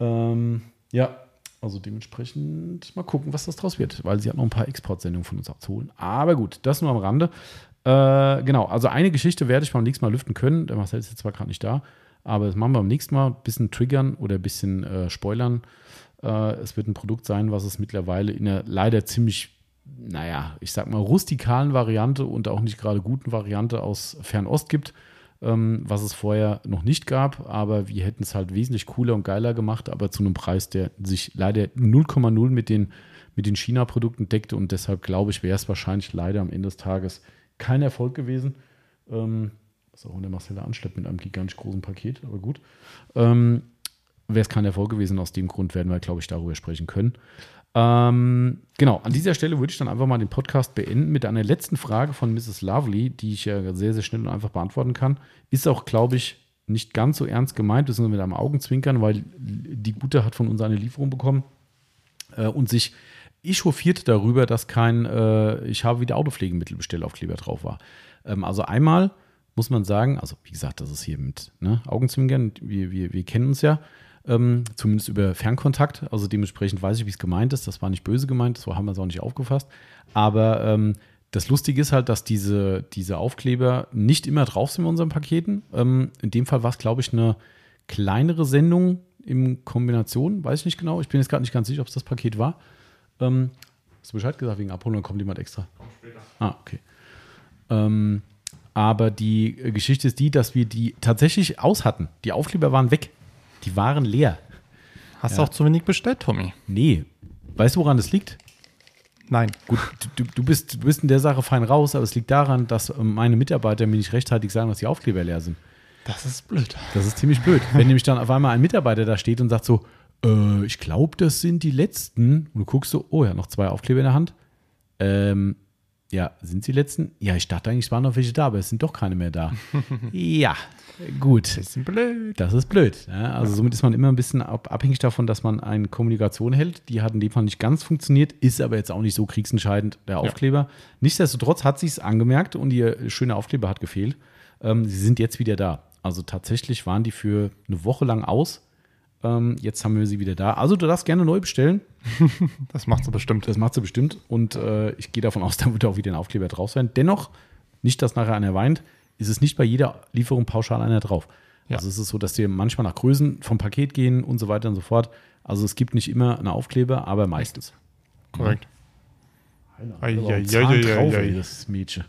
Ähm, ja, also dementsprechend mal gucken, was das draus wird, weil sie hat noch ein paar Exportsendungen von uns abzuholen. Aber gut, das nur am Rande. Äh, genau, also eine Geschichte werde ich beim nächsten Mal lüften können. Der Marcel ist jetzt zwar gerade nicht da, aber das machen wir beim nächsten Mal. Ein bisschen triggern oder ein bisschen äh, spoilern. Äh, es wird ein Produkt sein, was es mittlerweile in einer leider ziemlich, naja, ich sag mal, rustikalen Variante und auch nicht gerade guten Variante aus Fernost gibt ähm, was es vorher noch nicht gab, aber wir hätten es halt wesentlich cooler und geiler gemacht, aber zu einem Preis, der sich leider 0,0 mit den, mit den China-Produkten deckte und deshalb glaube ich, wäre es wahrscheinlich leider am Ende des Tages kein Erfolg gewesen. Ähm, was auch der Marcel da anschleppt mit einem gigantisch großen Paket, aber gut. Ähm, wäre es kein Erfolg gewesen, aus dem Grund werden wir, glaube ich, darüber sprechen können. Ähm, genau, an dieser Stelle würde ich dann einfach mal den Podcast beenden mit einer letzten Frage von Mrs. Lovely, die ich ja sehr, sehr schnell und einfach beantworten kann. Ist auch, glaube ich, nicht ganz so ernst gemeint, beziehungsweise mit einem Augenzwinkern, weil die Gute hat von uns eine Lieferung bekommen äh, und sich echauffiert darüber, dass kein äh, Ich habe wieder Autopflegemittelbestellaufkleber drauf war. Ähm, also einmal muss man sagen, also wie gesagt, das ist hier mit ne, Augenzwinkern, wir, wir, wir kennen uns ja, ähm, zumindest über Fernkontakt. Also dementsprechend weiß ich, wie es gemeint ist. Das war nicht böse gemeint, so haben wir es auch nicht aufgefasst. Aber ähm, das Lustige ist halt, dass diese, diese Aufkleber nicht immer drauf sind in unseren Paketen. Ähm, in dem Fall war es, glaube ich, eine kleinere Sendung in Kombination. Weiß ich nicht genau. Ich bin jetzt gerade nicht ganz sicher, ob es das Paket war. Ähm, hast du Bescheid gesagt wegen Abholung? Kommt jemand extra. Komm später. Ah, okay. Ähm, aber die äh, Geschichte ist die, dass wir die tatsächlich aus hatten. Die Aufkleber waren weg. Die waren leer. Hast Ja. du auch zu wenig bestellt, Tommy? Nee. Weißt du, woran das liegt? Nein. Gut, du, du, bist, du bist in der Sache fein raus, aber es liegt daran, dass ähm, meine Mitarbeiter mir nicht rechtzeitig sagen, dass die Aufkleber leer sind. Das ist blöd. Das ist ziemlich blöd. Wenn nämlich dann auf einmal ein Mitarbeiter da steht und sagt so, äh, ich glaube, das sind die letzten. Und du guckst so, oh ja, noch zwei Aufkleber in der Hand. Ähm, ja, sind sie letzten? Ja, ich dachte eigentlich, es waren noch welche da, aber es sind doch keine mehr da. ja, gut. Bisschen blöd. Das ist blöd. Ja, also somit ist man immer ein bisschen ab, abhängig davon, dass man eine Kommunikation hält. Die hat in dem Fall nicht ganz funktioniert, ist aber jetzt auch nicht so kriegsentscheidend, der Aufkleber. Nichtsdestotrotz hat sie es angemerkt und ihr schöner Aufkleber hat gefehlt. Ähm, sie sind jetzt wieder da. Also tatsächlich waren die für eine Woche lang aus. Ähm, jetzt haben wir sie wieder da. Also du darfst gerne neu bestellen. Das macht sie bestimmt. Das macht sie bestimmt. Und äh, ich gehe davon aus, da wird auch wieder ein Aufkleber drauf sein. Dennoch, nicht, dass nachher einer weint, ist es nicht bei jeder Lieferung pauschal einer drauf. Ja. Also es ist so, dass die manchmal nach Größen vom Paket gehen und so weiter und so fort. Also es gibt nicht immer einen Aufkleber, aber meistens. Korrekt. Das Mädchen.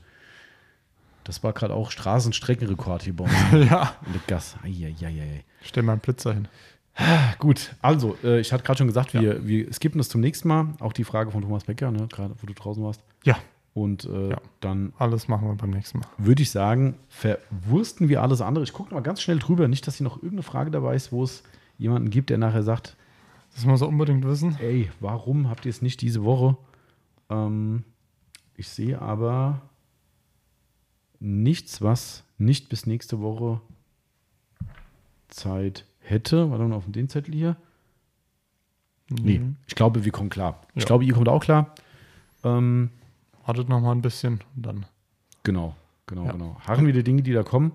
Das war gerade auch Straßenstreckenrekord hier bei uns ja. in der Gas. Ei, ei, ei, ei. Stell mal einen Blitzer hin. Gut, also äh, ich hatte gerade schon gesagt, wir, wir skippen das zum nächsten Mal. Auch die Frage von Thomas Becker, ne, gerade wo du draußen warst. Ja, Und äh, Ja. dann alles machen wir beim nächsten Mal. würde ich sagen, verwursten wir alles andere. Ich gucke mal ganz schnell drüber, nicht, dass hier noch irgendeine Frage dabei ist, wo es jemanden gibt, der nachher sagt, Das muss er unbedingt wissen. ey, warum habt ihr es nicht diese Woche? Ähm, ich sehe aber nichts, was nicht bis nächste Woche Zeit hätte. Warte mal auf den Zettel hier. Nee, ich glaube, wir kommen klar. Ich Ja. glaube, ihr kommt auch klar. Ähm, Wartet noch mal ein bisschen und dann. Genau, genau, Ja. genau. Harren wir die Dinge, die da kommen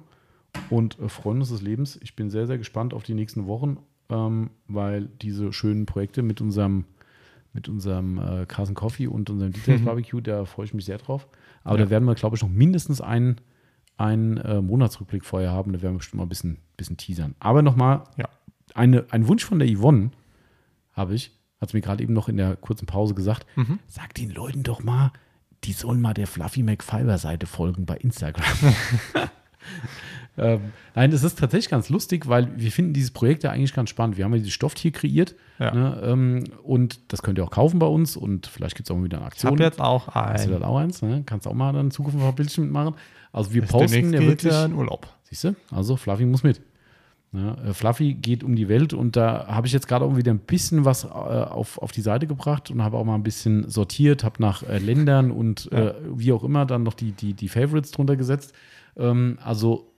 und äh, freuen uns des Lebens. Ich bin sehr, sehr gespannt auf die nächsten Wochen, ähm, weil diese schönen Projekte mit unserem, mit unserem äh, Carson Coffee und unserem Details Mhm. Barbecue, da freue ich mich sehr drauf. Aber Ja. da werden wir, glaube ich, noch mindestens einen, einen äh, Monatsrückblick vorher haben. Da werden wir bestimmt mal ein bisschen, bisschen teasern. Aber nochmal, Ja. eine, ein Wunsch von der Yvonne habe ich, hat es mir gerade eben noch in der kurzen Pause gesagt. Mhm. Sag den Leuten doch mal, die sollen mal der Fluffy McFiber Seite folgen bei Instagram. ähm, nein, das ist tatsächlich ganz lustig, weil wir finden dieses Projekt ja eigentlich ganz spannend. Wir haben ja dieses Stofftier kreiert Ja. ne, ähm, und das könnt ihr auch kaufen bei uns und vielleicht gibt es auch mal wieder eine Ich Aktion. habe jetzt auch Hast du das auch eins? Ne? Kannst auch mal dann in Zukunft ein paar Bildchen mitmachen. Also wir Ist posten ja wirklich. ja in Urlaub. Siehst du? Also Fluffy muss mit. Ja, äh, Fluffy geht um die Welt und da habe ich jetzt gerade auch wieder ein bisschen was äh, auf, auf die Seite gebracht und habe auch mal ein bisschen sortiert, habe nach äh, Ländern und äh, wie auch immer dann noch die, die, die Favorites drunter gesetzt. Ähm, also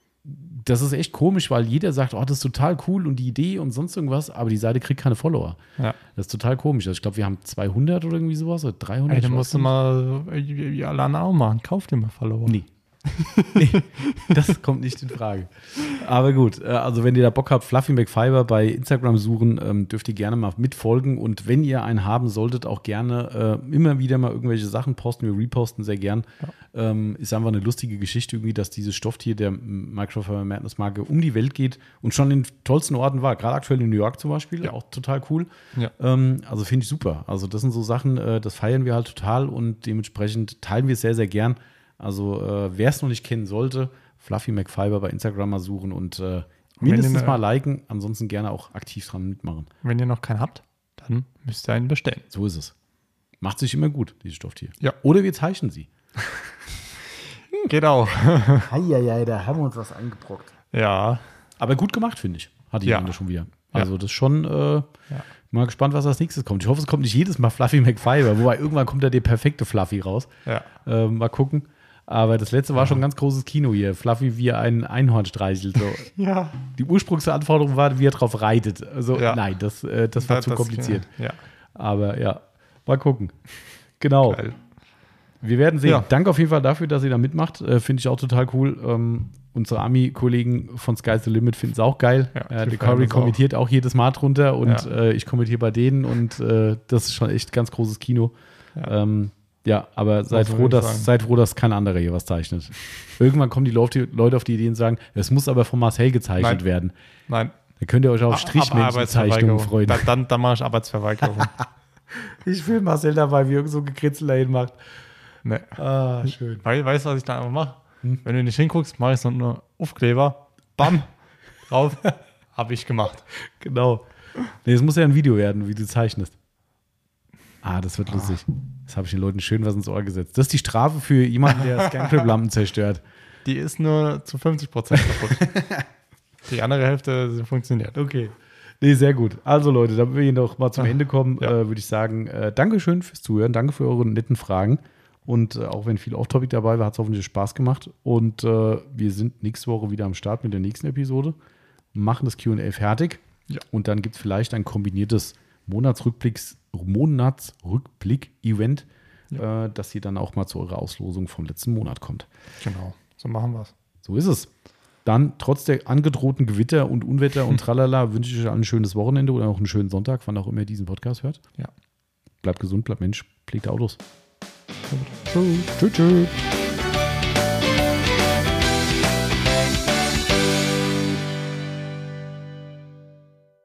das ist echt komisch, weil jeder sagt, oh, das ist total cool und die Idee und sonst irgendwas, aber die Seite kriegt keine Follower. Ja. Das ist total komisch. Also ich glaube, wir haben 200 oder irgendwie sowas oder 300. Ey, dann musst du mal wie alle anderen auch machen. Kauf dir mal Follower. Nee. nee, das kommt nicht in Frage. Aber gut, äh, also wenn ihr da Bock habt, Fluffy McFiber bei Instagram suchen, ähm, dürft ihr gerne mal mitfolgen. Und wenn ihr einen haben solltet, auch gerne äh, immer wieder mal irgendwelche Sachen posten. Wir reposten sehr gern. Ähm, ist einfach eine lustige Geschichte irgendwie, dass dieses Stofftier der Microfiber Madness Marke um die Welt geht und schon in tollsten Orten war. Gerade aktuell in New York zum Beispiel, Ja. auch total cool. Ja. Ähm, also finde ich super. Also das sind so Sachen, äh, das feiern wir halt total und dementsprechend teilen wir es sehr, sehr gern. Also äh, wer es noch nicht kennen sollte, Fluffy McFiber bei Instagram mal suchen und äh, mindestens ihr- mal liken, ansonsten gerne auch aktiv dran mitmachen. Wenn ihr noch keinen habt, dann müsst ihr einen bestellen. So ist es. Macht sich immer gut, dieses Stofftier. Ja. Oder wir zeichnen sie. Geht auch. Heieiei, da haben wir uns was eingebrockt. ja. Aber gut gemacht, finde ich. Hat die Ja. ja. schon wieder. Also das ist schon äh, mal gespannt, was als nächstes kommt. Ich hoffe, es kommt nicht jedes Mal Fluffy McFiber, wobei irgendwann kommt da der perfekte Fluffy raus. Ja. Äh, mal gucken. Aber das letzte war schon ein ganz großes Kino hier. Fluffy, wie ein Einhorn streichelt. So. Ja. Die Ursprungsanforderung war, wie er drauf reitet. Also Ja. nein, das, äh, das war zu kompliziert. Ja. Aber ja, mal gucken. Genau. Geil. Wir werden sehen. Ja. Danke auf jeden Fall dafür, dass ihr da mitmacht. Äh, Finde ich auch total cool. Ähm, unsere Ami-Kollegen von Sky's the Limit finden es auch geil. Ja, äh, der Corey das auch. kommentiert auch. jedes Mal drunter und Ja. äh, ich kommentiere bei denen und äh, das ist schon echt ganz großes Kino. Ja. Ähm, ja, aber seid froh, dass, sagen. seid froh, dass kein anderer hier was zeichnet. Irgendwann kommen die Leute auf die Idee und sagen, es muss aber von Marcel gezeichnet Nein. werden. Nein. Dann könnt ihr euch auf Ab- Strichmännchenzeichnungen freuen. Dann, dann, dann mache ich Arbeitsverweigerung. Ich will Marcel dabei, wie irgend so ein Gekritzel dahin macht. nee. Ah, schön. Weil, weißt du, was ich da einfach mache? Hm? Wenn du nicht hinguckst, mache ich so einen Aufkleber. Bam. drauf. Habe ich gemacht. Genau. Nee, es muss ja ein Video werden, wie du zeichnest. Ah, das wird lustig. Das habe ich den Leuten schön was ins Ohr gesetzt. Das ist die Strafe für jemanden, der Scantrip-Lampen zerstört. Die ist nur zu 50 Prozent kaputt. Die andere Hälfte funktioniert. Okay. Nee, sehr gut. Also Leute, damit wir hier noch mal zum Ende kommen, Ja. äh, würde ich sagen, äh, Dankeschön fürs Zuhören, danke für eure netten Fragen. Und äh, auch wenn viel Off-Topic dabei war, hat es hoffentlich Spaß gemacht. Und äh, wir sind nächste Woche wieder am Start mit der nächsten Episode, machen das Q&A fertig. Ja. Und dann gibt es vielleicht ein kombiniertes Monatsrückblicks, Monatsrückblick-Event, äh, dass ihr dann auch mal zu eurer Auslosung vom letzten Monat kommt. Genau. So machen wir es. So ist es. Dann, trotz der angedrohten Gewitter und Unwetter und tralala, wünsche ich euch ein schönes Wochenende oder auch einen schönen Sonntag, wann auch immer ihr diesen Podcast hört. Ja. Bleibt gesund, bleibt Mensch, pflegt Autos. Tschüss. Tschüss.